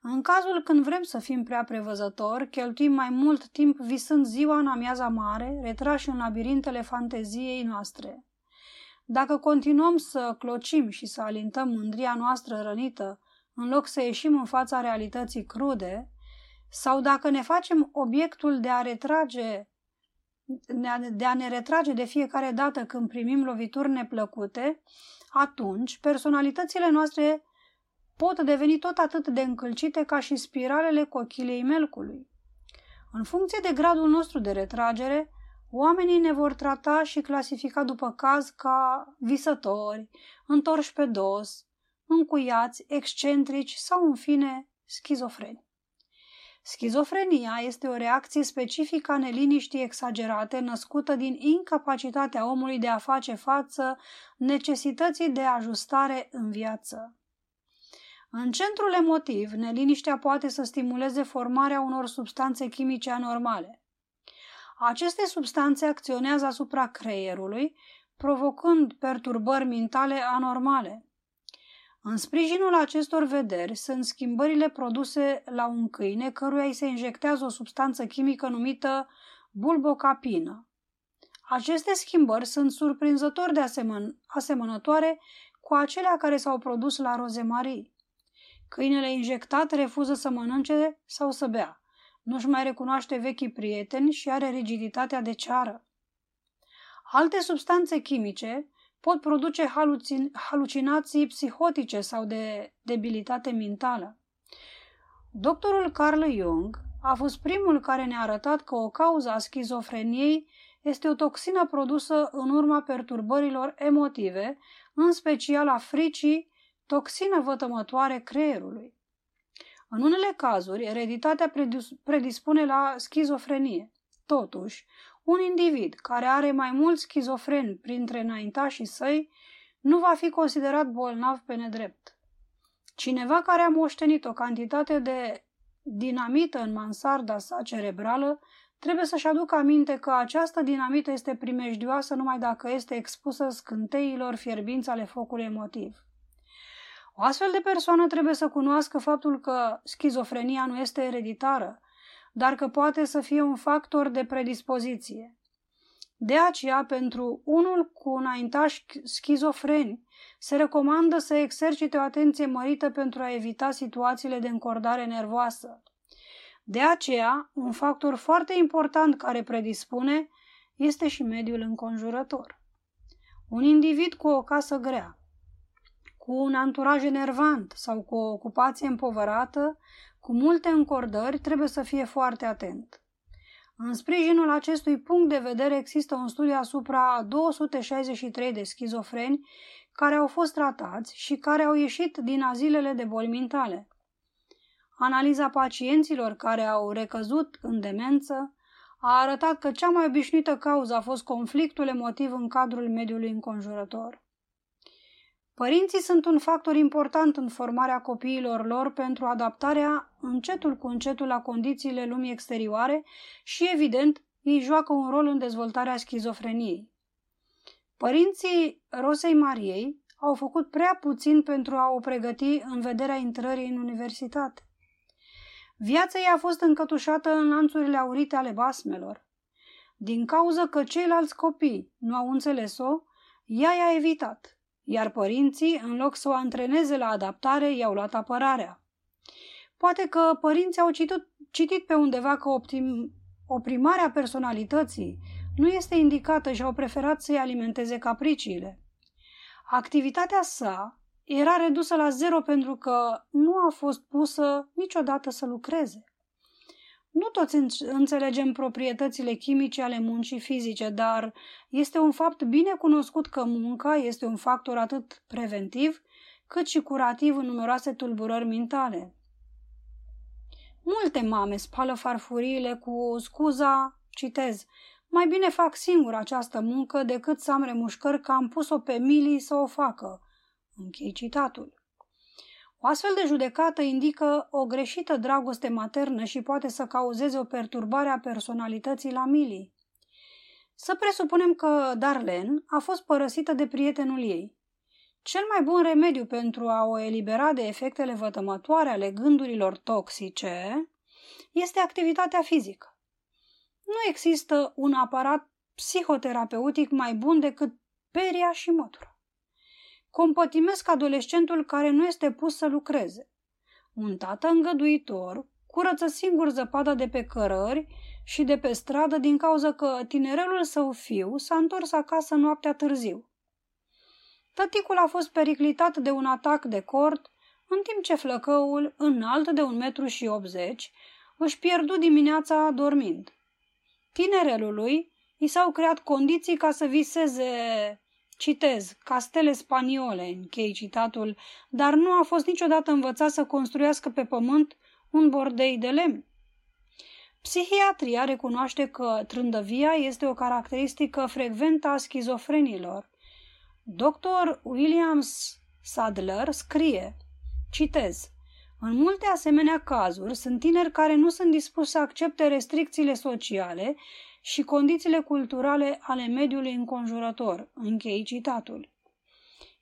În cazul când vrem să fim prea prevăzători, cheltuim mai mult timp visând ziua în amiaza mare, retrași în labirintele fanteziei noastre. Dacă continuăm să clocim și să alintăm mândria noastră rănită, în loc să ieșim în fața realității crude, sau dacă ne facem obiectul de a retrage de a ne retrage de fiecare dată când primim lovituri neplăcute, atunci personalitățile noastre pot deveni tot atât de încălcite ca și spiralele cochilei melcului. În funcție de gradul nostru de retragere, oamenii ne vor trata și clasifica după caz ca visători, întorși pe dos, încuiați, excentrici sau, în fine, schizofreni. Schizofrenia este o reacție specifică a neliniștii exagerate născută din incapacitatea omului de a face față necesității de ajustare în viață. În centrul emotiv, neliniștea poate să stimuleze formarea unor substanțe chimice anormale. Aceste substanțe acționează asupra creierului, provocând perturbări mentale anormale. În sprijinul acestor vederi sunt schimbările produse la un câine căruia îi se injectează o substanță chimică numită bulbocapină. Aceste schimbări sunt surprinzător de asemăn- asemănătoare cu acelea care s-au produs la rozemarii. Câinele injectat refuză să mănânce sau să bea. Nu-și mai recunoaște vechii prieteni și are rigiditatea de ceară. Alte substanțe chimice pot produce halucin- halucinații psihotice sau de debilitate mentală. Doctorul Carl Jung a fost primul care ne-a arătat că o cauză a schizofreniei este o toxină produsă în urma perturbărilor emotive, în special a fricii, toxină vătămătoare creierului. În unele cazuri, ereditatea predispune la schizofrenie. Totuși, un individ care are mai mulți schizofreni printre înaintașii săi nu va fi considerat bolnav pe nedrept. Cineva care a moștenit o cantitate de dinamită în mansarda sa cerebrală trebuie să-și aducă aminte că această dinamită este primejdioasă numai dacă este expusă scânteilor fierbinți ale focului emotiv. O astfel de persoană trebuie să cunoască faptul că schizofrenia nu este ereditară, dar că poate să fie un factor de predispoziție. De aceea, pentru unul cu înaintași schizofreni, se recomandă să exercite o atenție mărită pentru a evita situațiile de încordare nervoasă. De aceea, un factor foarte important care predispune este și mediul înconjurător. Un individ cu o casă grea, cu un anturaj enervant sau cu o ocupație împovărată, cu multe încordări, trebuie să fie foarte atent. În sprijinul acestui punct de vedere există un studiu asupra 263 de schizofreni care au fost tratați și care au ieșit din azilele de boli mentale. Analiza pacienților care au recăzut în demență a arătat că cea mai obișnuită cauză a fost conflictul emotiv în cadrul mediului înconjurător. Părinții sunt un factor important în formarea copiilor lor pentru adaptarea încetul cu încetul la condițiile lumii exterioare și, evident, ei joacă un rol în dezvoltarea schizofreniei. Părinții Rosei Mariei au făcut prea puțin pentru a o pregăti în vederea intrării în universitate. Viața ei a fost încătușată în lanțurile aurite ale basmelor. Din cauza că ceilalți copii nu au înțeles-o, ea i-a evitat, iar părinții, în loc să o antreneze la adaptare, i-au luat apărarea. Poate că părinții au citit, citit pe undeva că optim, oprimarea personalității nu este indicată și au preferat să-i alimenteze capriciile. Activitatea sa era redusă la zero pentru că nu a fost pusă niciodată să lucreze. Nu toți înțelegem proprietățile chimice ale muncii fizice, dar este un fapt bine cunoscut că munca este un factor atât preventiv cât și curativ în numeroase tulburări mentale. Multe mame spală farfuriile cu scuza, citez, mai bine fac singur această muncă decât să am remușcări că am pus-o pe Mili să o facă. Închei citatul. O astfel de judecată indică o greșită dragoste maternă și poate să cauzeze o perturbare a personalității la Mili. Să presupunem că Darlene a fost părăsită de prietenul ei. Cel mai bun remediu pentru a o elibera de efectele vătămătoare ale gândurilor toxice este activitatea fizică. Nu există un aparat psihoterapeutic mai bun decât peria și mătura. Compătimesc adolescentul care nu este pus să lucreze. Un tată îngăduitor curăță singur zăpada de pe cărări și de pe stradă din cauza că tinerelul său fiu s-a întors acasă noaptea târziu. Tăticul a fost periclitat de un atac de cort, în timp ce flăcăul, înalt de un metru și 80, își pierdu dimineața dormind. Tinerelului i s-au creat condiții ca să viseze, citez, castele spaniole, închei citatul, dar nu a fost niciodată învățat să construiască pe pământ un bordei de lemn. Psihiatria recunoaște că trândăvia este o caracteristică frecventă a schizofrenilor. Dr. Williams Sadler scrie, citez, în multe asemenea cazuri, sunt tineri care nu sunt dispuși să accepte restricțiile sociale și condițiile culturale ale mediului înconjurător. Închei citatul.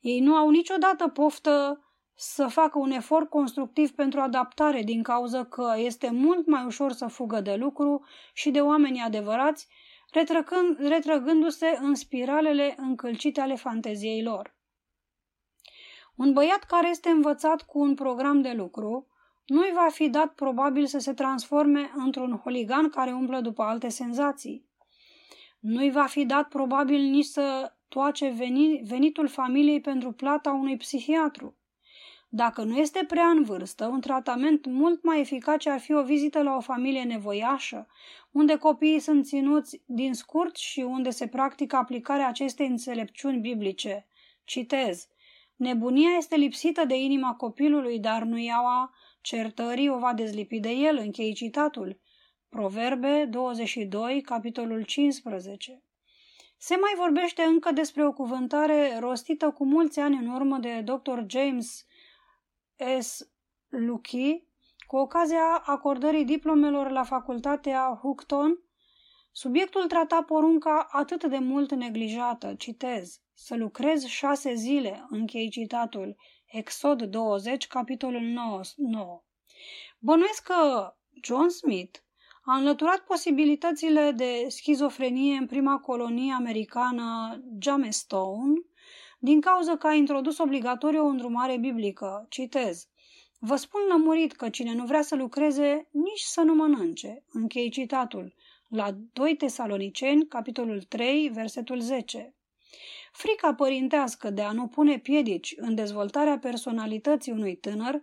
Ei nu au niciodată poftă să facă un efort constructiv pentru adaptare din cauza că este mult mai ușor să fugă de lucru și de oamenii adevărați, retrăgându-se în spiralele încălcite ale fanteziei lor. Un băiat care este învățat cu un program de lucru nu-i va fi dat probabil să se transforme într-un holigan care umblă după alte senzații. Nu-i va fi dat probabil nici să toace venitul familiei pentru plata unui psihiatru. Dacă nu este prea în vârstă, un tratament mult mai eficace ar fi o vizită la o familie nevoiașă, unde copiii sunt ținuți din scurt și unde se practică aplicarea acestei înțelepciuni biblice. Citez. Nebunia este lipsită de inima copilului, dar nu iaua certării o va dezlipi de el, închei citatul. Proverbe 22, capitolul 15. Se mai vorbește încă despre o cuvântare rostită cu mulți ani în urmă de Dr. James S. Lucky, cu ocazia acordării diplomelor la facultatea Hookton, subiectul trata porunca atât de mult neglijată, citez, să lucrez șase zile, închei citatul, Exod 20, capitolul 9. 9. Bănuiesc că John Smith a înlăturat posibilitățile de schizofrenie în prima colonie americană Jamestown din cauza că a introdus obligatoriu o îndrumare biblică. Citez. Vă spun lămurit că cine nu vrea să lucreze, nici să nu mănânce. Închei citatul. La 2 Tesaloniceni, capitolul 3, versetul 10. Frica părintească de a nu pune piedici în dezvoltarea personalității unui tânăr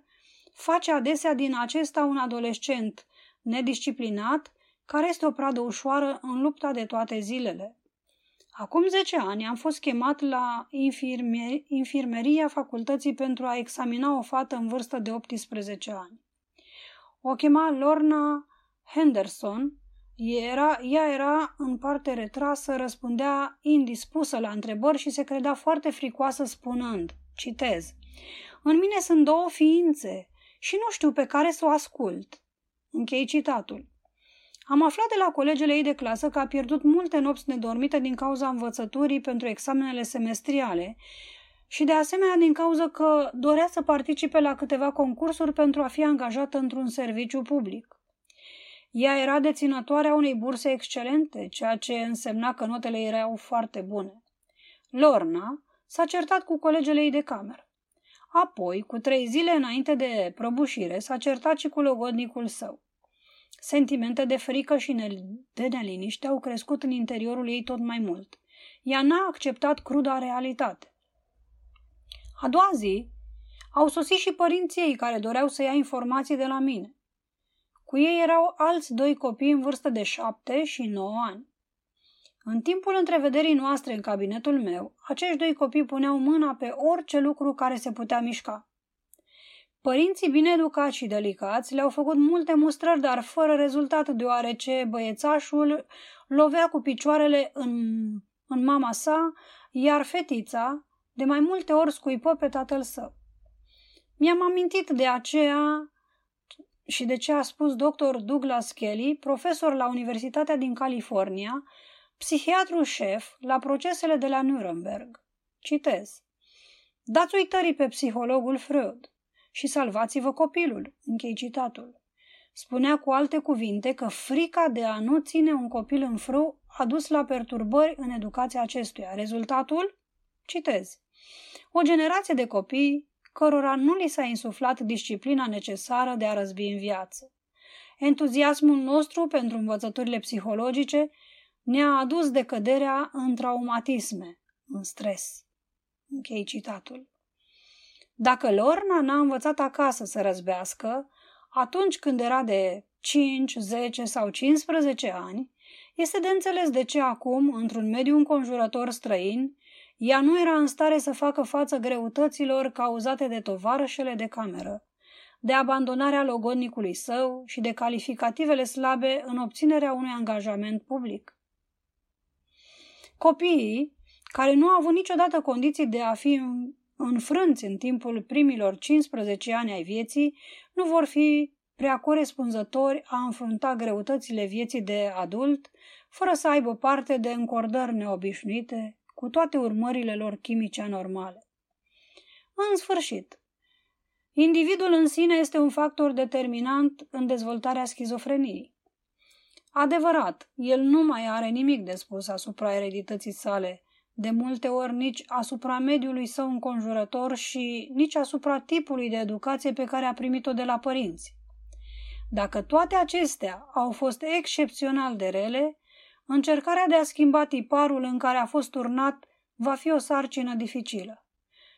face adesea din acesta un adolescent nedisciplinat, care este o pradă ușoară în lupta de toate zilele. Acum 10 ani am fost chemat la infirmer- infirmeria facultății pentru a examina o fată în vârstă de 18 ani. O chema Lorna Henderson, era, ea era în parte retrasă, răspundea indispusă la întrebări și se credea foarte fricoasă spunând, Citez. În mine sunt două ființe și nu știu pe care să o ascult. Închei citatul. Am aflat de la colegele ei de clasă că a pierdut multe nopți nedormite din cauza învățăturii pentru examenele semestriale și de asemenea din cauza că dorea să participe la câteva concursuri pentru a fi angajată într-un serviciu public. Ea era deținătoarea unei burse excelente, ceea ce însemna că notele erau foarte bune. Lorna s-a certat cu colegele ei de cameră. Apoi, cu trei zile înainte de prăbușire, s-a certat și cu logodnicul său. Sentimente de frică și de neliniște au crescut în interiorul ei tot mai mult. Ea n-a acceptat cruda realitate. A doua zi, au sosit și părinții ei care doreau să ia informații de la mine. Cu ei erau alți doi copii în vârstă de șapte și nouă ani. În timpul întrevederii noastre în cabinetul meu, acești doi copii puneau mâna pe orice lucru care se putea mișca. Părinții bine educați și delicați le-au făcut multe mustrări, dar fără rezultat, deoarece băiețașul lovea cu picioarele în, în mama sa, iar fetița de mai multe ori scuipă pe tatăl său. Mi-am amintit de aceea și de ce a spus dr. Douglas Kelly, profesor la Universitatea din California, psihiatru șef la procesele de la Nuremberg. Citez. Dați uitării pe psihologul Freud și salvați-vă copilul. Închei citatul. Spunea cu alte cuvinte că frica de a nu ține un copil în frâu a dus la perturbări în educația acestuia. Rezultatul? Citez. O generație de copii cărora nu li s-a insuflat disciplina necesară de a răzbi în viață. Entuziasmul nostru pentru învățăturile psihologice ne-a adus decăderea în traumatisme, în stres. Închei citatul. Dacă Lorna n-a învățat acasă să răzbească, atunci când era de 5, 10 sau 15 ani, este de înțeles de ce acum, într-un mediu înconjurător străin, ea nu era în stare să facă față greutăților cauzate de tovarășele de cameră, de abandonarea logodnicului său și de calificativele slabe în obținerea unui angajament public. Copiii, care nu au avut niciodată condiții de a fi înfrânți în timpul primilor 15 ani ai vieții, nu vor fi prea corespunzători a înfrunta greutățile vieții de adult, fără să aibă parte de încordări neobișnuite, cu toate urmările lor chimice anormale. În sfârșit, individul în sine este un factor determinant în dezvoltarea schizofreniei. Adevărat, el nu mai are nimic de spus asupra eredității sale, de multe ori nici asupra mediului său înconjurător și nici asupra tipului de educație pe care a primit-o de la părinți. Dacă toate acestea au fost excepțional de rele, încercarea de a schimba tiparul în care a fost turnat va fi o sarcină dificilă.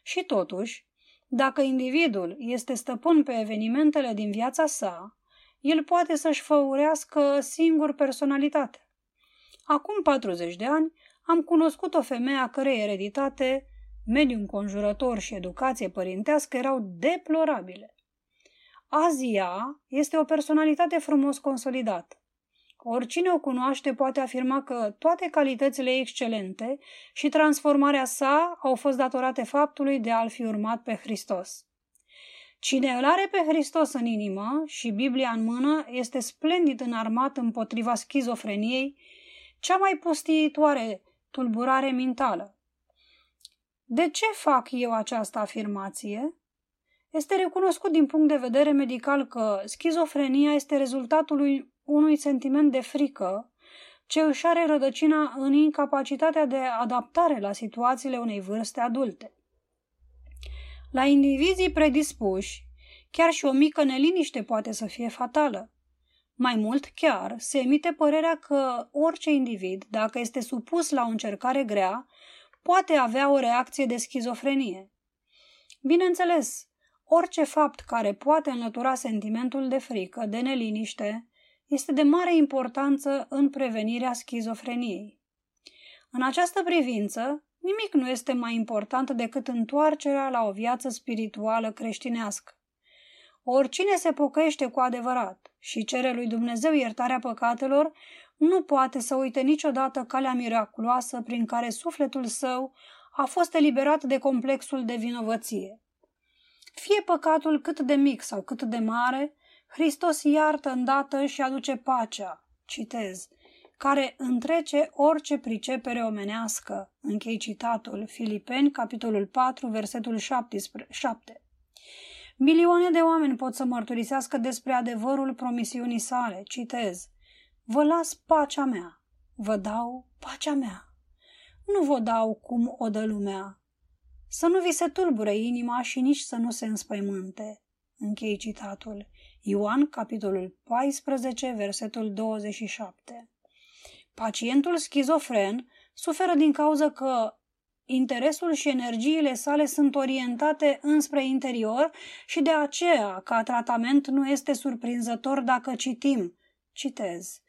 Și totuși, dacă individul este stăpân pe evenimentele din viața sa, el poate să-și făurească singur personalitatea. Acum 40 de ani am cunoscut o femeie a cărei ereditate, mediu înconjurător și educație părintească erau deplorabile. Azia este o personalitate frumos consolidată. Oricine o cunoaște poate afirma că toate calitățile excelente și transformarea sa au fost datorate faptului de a-L fi urmat pe Hristos. Cine îl are pe Hristos în inimă și Biblia în mână este splendid înarmat împotriva schizofreniei, cea mai pustiitoare tulburare mentală. De ce fac eu această afirmație? Este recunoscut din punct de vedere medical că schizofrenia este rezultatul unui sentiment de frică ce își are rădăcina în incapacitatea de adaptare la situațiile unei vârste adulte. La indivizii predispuși, chiar și o mică neliniște poate să fie fatală. Mai mult chiar, se emite părerea că orice individ, dacă este supus la o încercare grea, poate avea o reacție de schizofrenie. Bineînțeles, orice fapt care poate înlătura sentimentul de frică, de neliniște, este de mare importanță în prevenirea schizofreniei. În această privință, nimic nu este mai important decât întoarcerea la o viață spirituală creștinească. Oricine se pocăiește cu adevărat și cere lui Dumnezeu iertarea păcatelor, nu poate să uite niciodată calea miraculoasă prin care sufletul său a fost eliberat de complexul de vinovăție. Fie păcatul cât de mic sau cât de mare, Hristos iartă îndată și aduce pacea, citez, care întrece orice pricepere omenească. Închei citatul, Filipeni, capitolul 4, versetul 7. Milioane de oameni pot să mărturisească despre adevărul promisiunii sale. Citez. Vă las pacea mea. Vă dau pacea mea. Nu vă dau cum o dă lumea. Să nu vi se tulbure inima și nici să nu se înspăimânte. Închei citatul. Ioan, capitolul 14, versetul 27. Pacientul schizofren suferă din cauza că interesul și energiile sale sunt orientate înspre interior și de aceea, ca tratament, nu este surprinzător dacă citim, citez,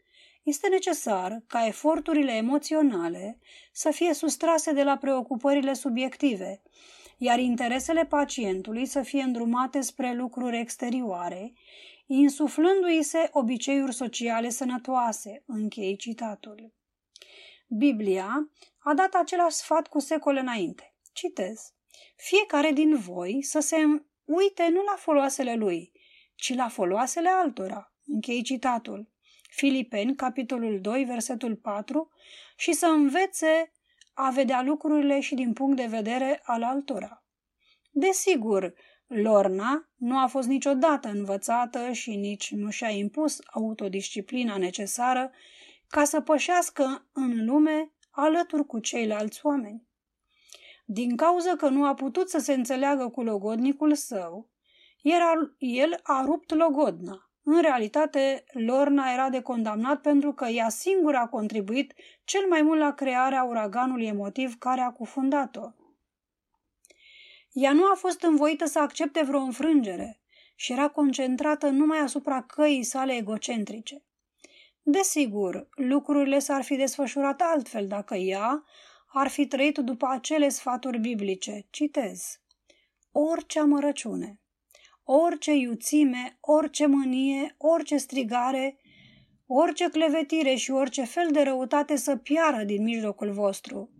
este necesar ca eforturile emoționale să fie sustrase de la preocupările subiective, iar interesele pacientului să fie îndrumate spre lucruri exterioare, insuflându-i se obiceiuri sociale sănătoase. Închei citatul. Biblia a dat același sfat cu secole înainte. Citez. Fiecare din voi să se uite nu la foloasele lui, ci la foloasele altora. Închei citatul. Filipeni, capitolul 2, versetul 4, și să învețe a vedea lucrurile și din punct de vedere al altora. Desigur, Lorna nu a fost niciodată învățată și nici nu și-a impus autodisciplina necesară ca să pășească în lume alături cu ceilalți oameni. Din cauza că nu a putut să se înțeleagă cu logodnicul său, el a rupt logodna. În realitate, Lorna era de condamnat pentru că ea singură a contribuit cel mai mult la crearea uraganului emotiv care a cufundat-o. Ea nu a fost învoită să accepte vreo înfrângere și era concentrată numai asupra căii sale egocentrice. Desigur, lucrurile s-ar fi desfășurat altfel dacă ea ar fi trăit după acele sfaturi biblice. Citez. Orice amărăciune, orice iuțime, orice mânie, orice strigare, orice clevetire și orice fel de răutate să piară din mijlocul vostru.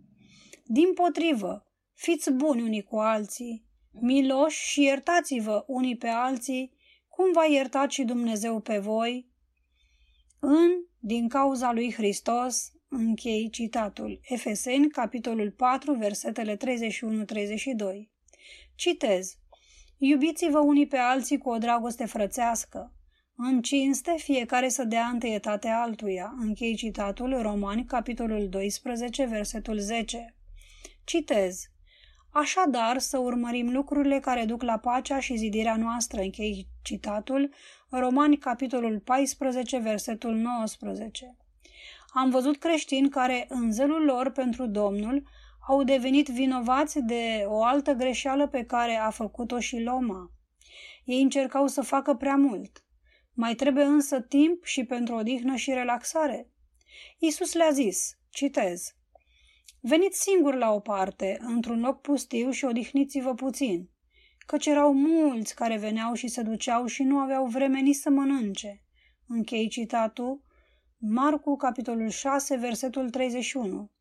Din potrivă, fiți buni unii cu alții, miloși și iertați-vă unii pe alții, cum v-a iertat și Dumnezeu pe voi, în, din cauza lui Hristos, închei citatul, Efeseni, capitolul 4, versetele 31-32. Citez, Iubiți-vă unii pe alții cu o dragoste frățească. În cinste, fiecare să dea întâietate altuia. Închei citatul Romani, capitolul 12, versetul 10. Citez. Așadar, să urmărim lucrurile care duc la pacea și zidirea noastră. Închei citatul Romani, capitolul 14, versetul 19. Am văzut creștini care, în zelul lor pentru Domnul, au devenit vinovați de o altă greșeală pe care a făcut-o și Loma. Ei încercau să facă prea mult. Mai trebuie însă timp și pentru odihnă și relaxare. Isus le-a zis, citez, Veniți singur la o parte, într-un loc pustiu și odihniți-vă puțin, căci erau mulți care veneau și se duceau și nu aveau vreme nici să mănânce. Închei citatul, Marcu, capitolul 6, versetul 31.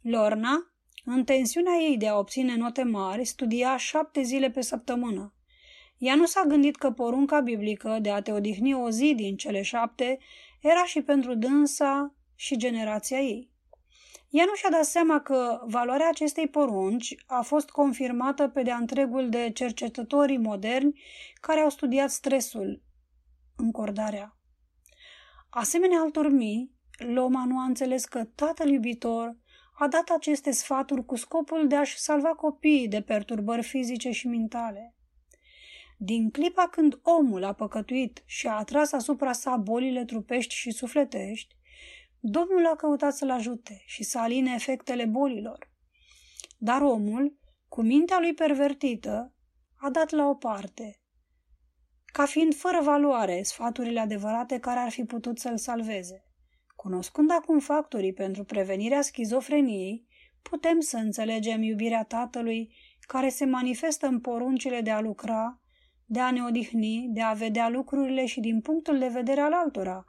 Lorna, în tensiunea ei de a obține note mari, studia șapte zile pe săptămână. Ea nu s-a gândit că porunca biblică de a te odihni o zi din cele șapte era și pentru dânsa și generația ei. Ea nu și-a dat seama că valoarea acestei porunci a fost confirmată pe de-a întregul de cercetătorii moderni care au studiat stresul, încordarea. Asemenea altor mii, Loma nu a înțeles că tatăl iubitor a dat aceste sfaturi cu scopul de a-și salva copiii de perturbări fizice și mentale. Din clipa când omul a păcătuit și a atras asupra sa bolile trupești și sufletești, Domnul a căutat să-l ajute și să aline efectele bolilor. Dar omul, cu mintea lui pervertită, a dat la o parte, ca fiind fără valoare sfaturile adevărate care ar fi putut să-l salveze. Cunoscând acum factorii pentru prevenirea schizofreniei, putem să înțelegem iubirea Tatălui care se manifestă în poruncile de a lucra, de a ne odihni, de a vedea lucrurile și din punctul de vedere al altora,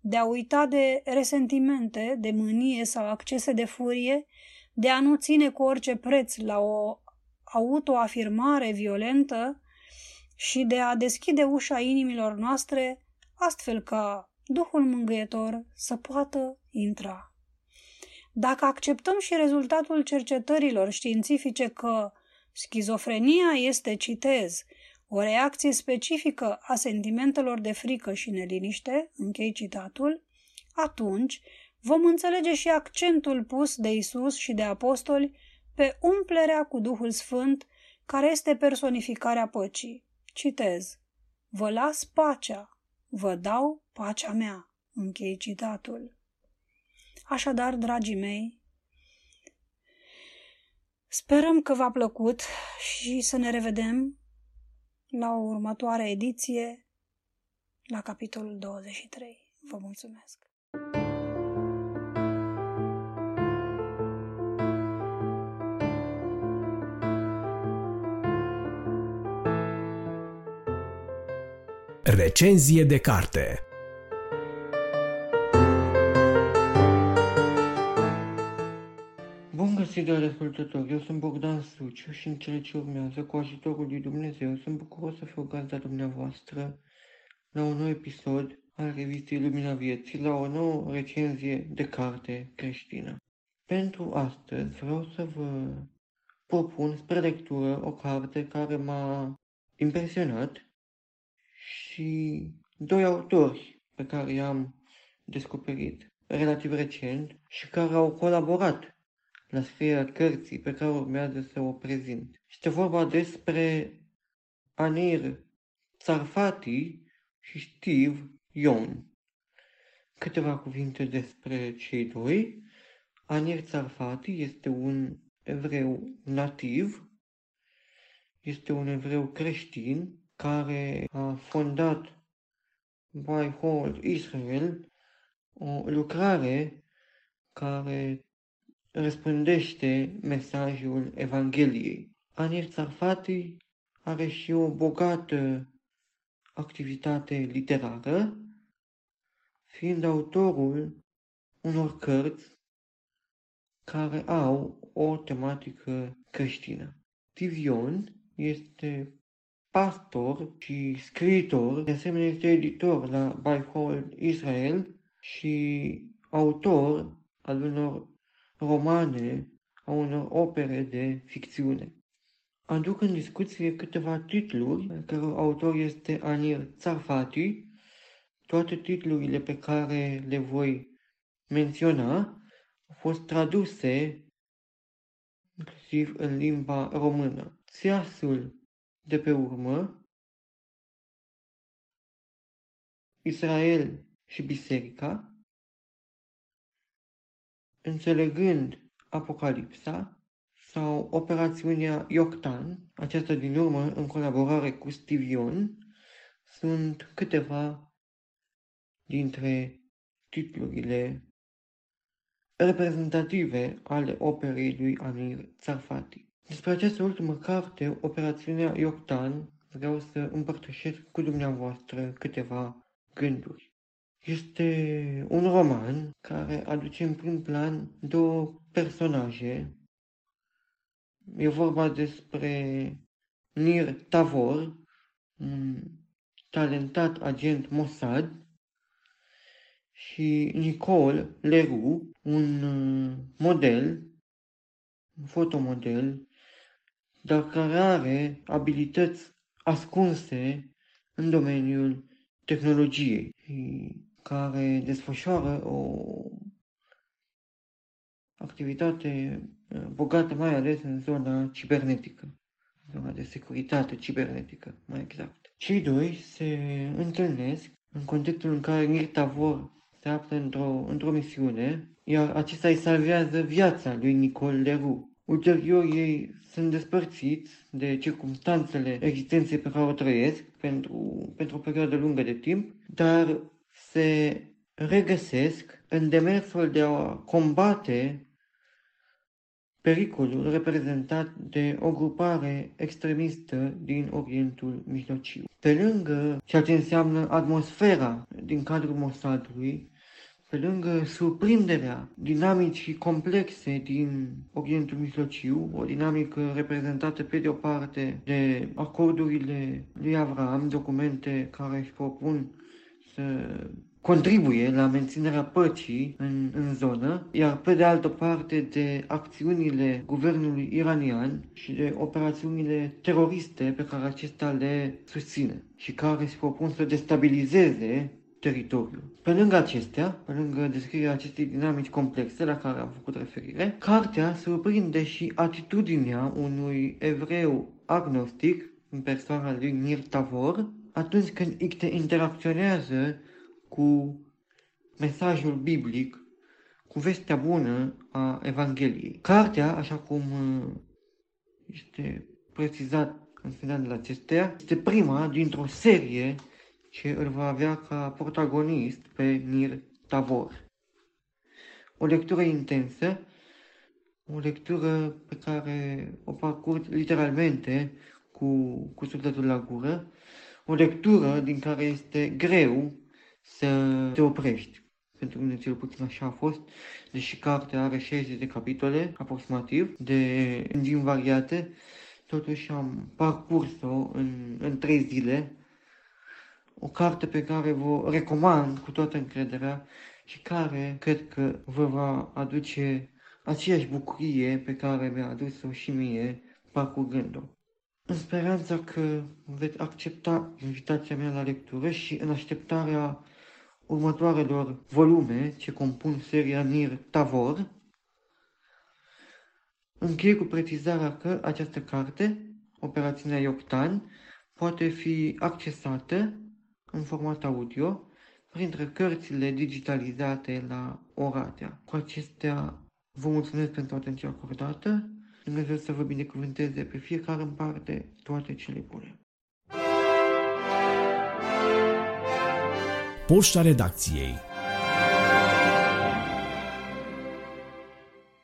de a uita de resentimente, de mânie sau accese de furie, de a nu ține cu orice preț la o autoafirmare violentă și de a deschide ușa inimilor noastre astfel ca Duhul Mângâietor să poată intra. Dacă acceptăm și rezultatul cercetărilor științifice că schizofrenia este, citez, o reacție specifică a sentimentelor de frică și neliniște, închei citatul, atunci vom înțelege și accentul pus de Isus și de apostoli pe umplerea cu Duhul Sfânt, care este personificarea păcii. Citez. Vă las pacea, vă dau pacea mea. Închei citatul. Așadar, dragii mei, sperăm că v-a plăcut și să ne revedem la o următoare ediție la capitolul 23. Vă mulțumesc! Recenzie de carte Bun găsit, dragi ascultători! Eu sunt Bogdan Suciu și în cele ce urmează, cu ajutorul lui Dumnezeu, sunt bucuros să fiu gazda dumneavoastră la un nou episod al revistei Lumina Vieții, la o nouă recenzie de carte creștină. Pentru astăzi vreau să vă propun spre lectură o carte care m-a impresionat și doi autori pe care i-am descoperit relativ recent și care au colaborat la scrierea cărții pe care urmează să o prezint. Este vorba despre Anir Tsarfati și Steve Ion. Câteva cuvinte despre cei doi. Anir Tsarfati este un evreu nativ, este un evreu creștin care a fondat Behold Israel, o lucrare care răspândește mesajul Evangheliei. Anir Tsarfati are și o bogată activitate literară, fiind autorul unor cărți care au o tematică creștină. Tivion este pastor și scriitor, de asemenea este editor la Behold Israel și autor al unor romane, a unor opere de ficțiune. Aduc în discuție câteva titluri, care autor este Anir Tsarfati. Toate titlurile pe care le voi menționa au fost traduse inclusiv în limba română. Țiasul de pe urmă, Israel și Biserica, înțelegând Apocalipsa sau operațiunea Ioctan, aceasta din urmă în colaborare cu Stivion, sunt câteva dintre titlurile reprezentative ale operei lui Amir Tsarfati. Despre această ultimă carte, Operațiunea Ioctan, vreau să împărtășesc cu dumneavoastră câteva gânduri. Este un roman care aduce în prim plan două personaje. E vorba despre Nir Tavor, un talentat agent Mossad, și Nicole Leroux, un uh, model, un fotomodel dar care are abilități ascunse în domeniul tehnologiei și care desfășoară o activitate uh, bogată mai ales în zona cibernetică, zona de securitate cibernetică, mai exact. Cei doi se întâlnesc în contextul în care Nir Tavor se află într-o, într-o misiune, iar acesta îi salvează viața lui Nicole Leroux. Ulterior ei sunt despărțiți de circumstanțele existenței pe care o trăiesc pentru, pentru o perioadă lungă de timp, dar se regăsesc în demersul de a combate pericolul reprezentat de o grupare extremistă din Orientul Mijlociu. Pe lângă ceea ce înseamnă atmosfera din cadrul Mossadului, pe lângă surprinderea dinamicii complexe din Orientul Mijlociu, o dinamică reprezentată pe de o parte de acordurile lui Avram, documente care își propun să contribuie la menținerea păcii în, în zonă, iar pe de altă parte de acțiunile guvernului iranian și de operațiunile teroriste pe care acesta le susține și care se propun să destabilizeze teritoriul. Pe lângă acestea, pe lângă descrierea acestei dinamici complexe la care am făcut referire, cartea surprinde și atitudinea unui evreu agnostic, în persoana lui Nir Tavor, atunci când interacționează cu mesajul biblic, cu vestea bună a Evangheliei. Cartea, așa cum uh, este precizat în finalul acesteia, este prima dintr-o serie ce îl va avea ca protagonist pe Nir Tavor. O lectură intensă, o lectură pe care o parcurg literalmente cu, cu sufletul la gură, o lectură din care este greu să te oprești. Pentru mine cel puțin așa a fost, deși cartea are 60 de capitole aproximativ, de în variate, totuși am parcurs-o în, în 3 zile, o carte pe care vă recomand cu toată încrederea și care cred că vă va aduce aceeași bucurie pe care mi-a adus-o și mie parcurgând-o. În speranța că veți accepta invitația mea la lectură și în așteptarea următoarelor volume ce compun seria Nir Tavor, închei cu precizarea că această carte, Operațiunea Ioctan, poate fi accesată în format audio printre cărțile digitalizate la Oratea. Cu acestea vă mulțumesc pentru atenția acordată. Dumnezeu să vă binecuvânteze pe fiecare în parte toate cele bune. Poșta redacției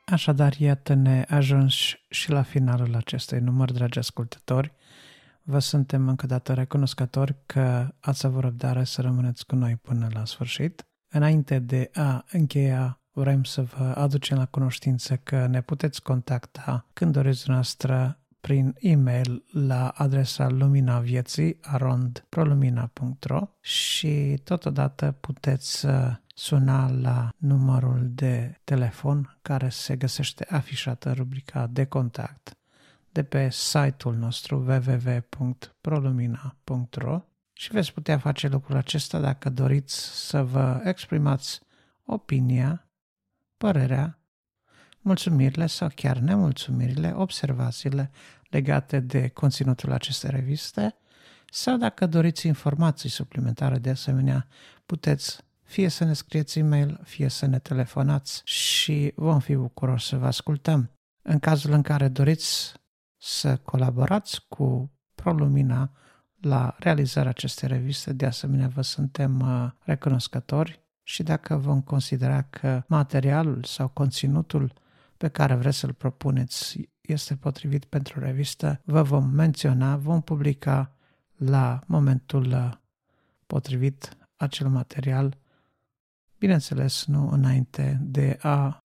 Așadar, iată-ne ajuns și la finalul acestui număr, dragi ascultători. Vă suntem încă dată recunoscători că ați avut răbdare să rămâneți cu noi până la sfârșit. Înainte de a încheia, vrem să vă aducem la cunoștință că ne puteți contacta când doriți noastră prin e-mail la adresa lumina vieții arondprolumina.ro și totodată puteți suna la numărul de telefon care se găsește afișat în rubrica de contact de pe site-ul nostru www.prolumina.ro și veți putea face lucrul acesta dacă doriți să vă exprimați opinia, părerea, mulțumirile sau chiar nemulțumirile, observațiile legate de conținutul acestei reviste sau dacă doriți informații suplimentare de asemenea, puteți fie să ne scrieți e-mail, fie să ne telefonați și vom fi bucuroși să vă ascultăm. În cazul în care doriți să colaborați cu ProLumina la realizarea acestei reviste. De asemenea, vă suntem uh, recunoscători și dacă vom considera că materialul sau conținutul pe care vreți să-l propuneți este potrivit pentru revistă, vă vom menționa, vom publica la momentul uh, potrivit acel material, bineînțeles nu înainte de a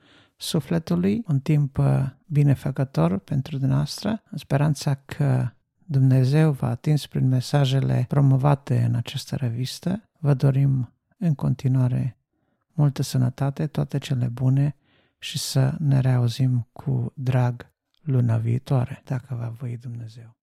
sufletului, un timp uh, binefăcător pentru dumneavoastră, în speranța că Dumnezeu v-a atins prin mesajele promovate în această revistă, vă dorim în continuare multă sănătate, toate cele bune și să ne reauzim cu drag luna viitoare, dacă va voi Dumnezeu.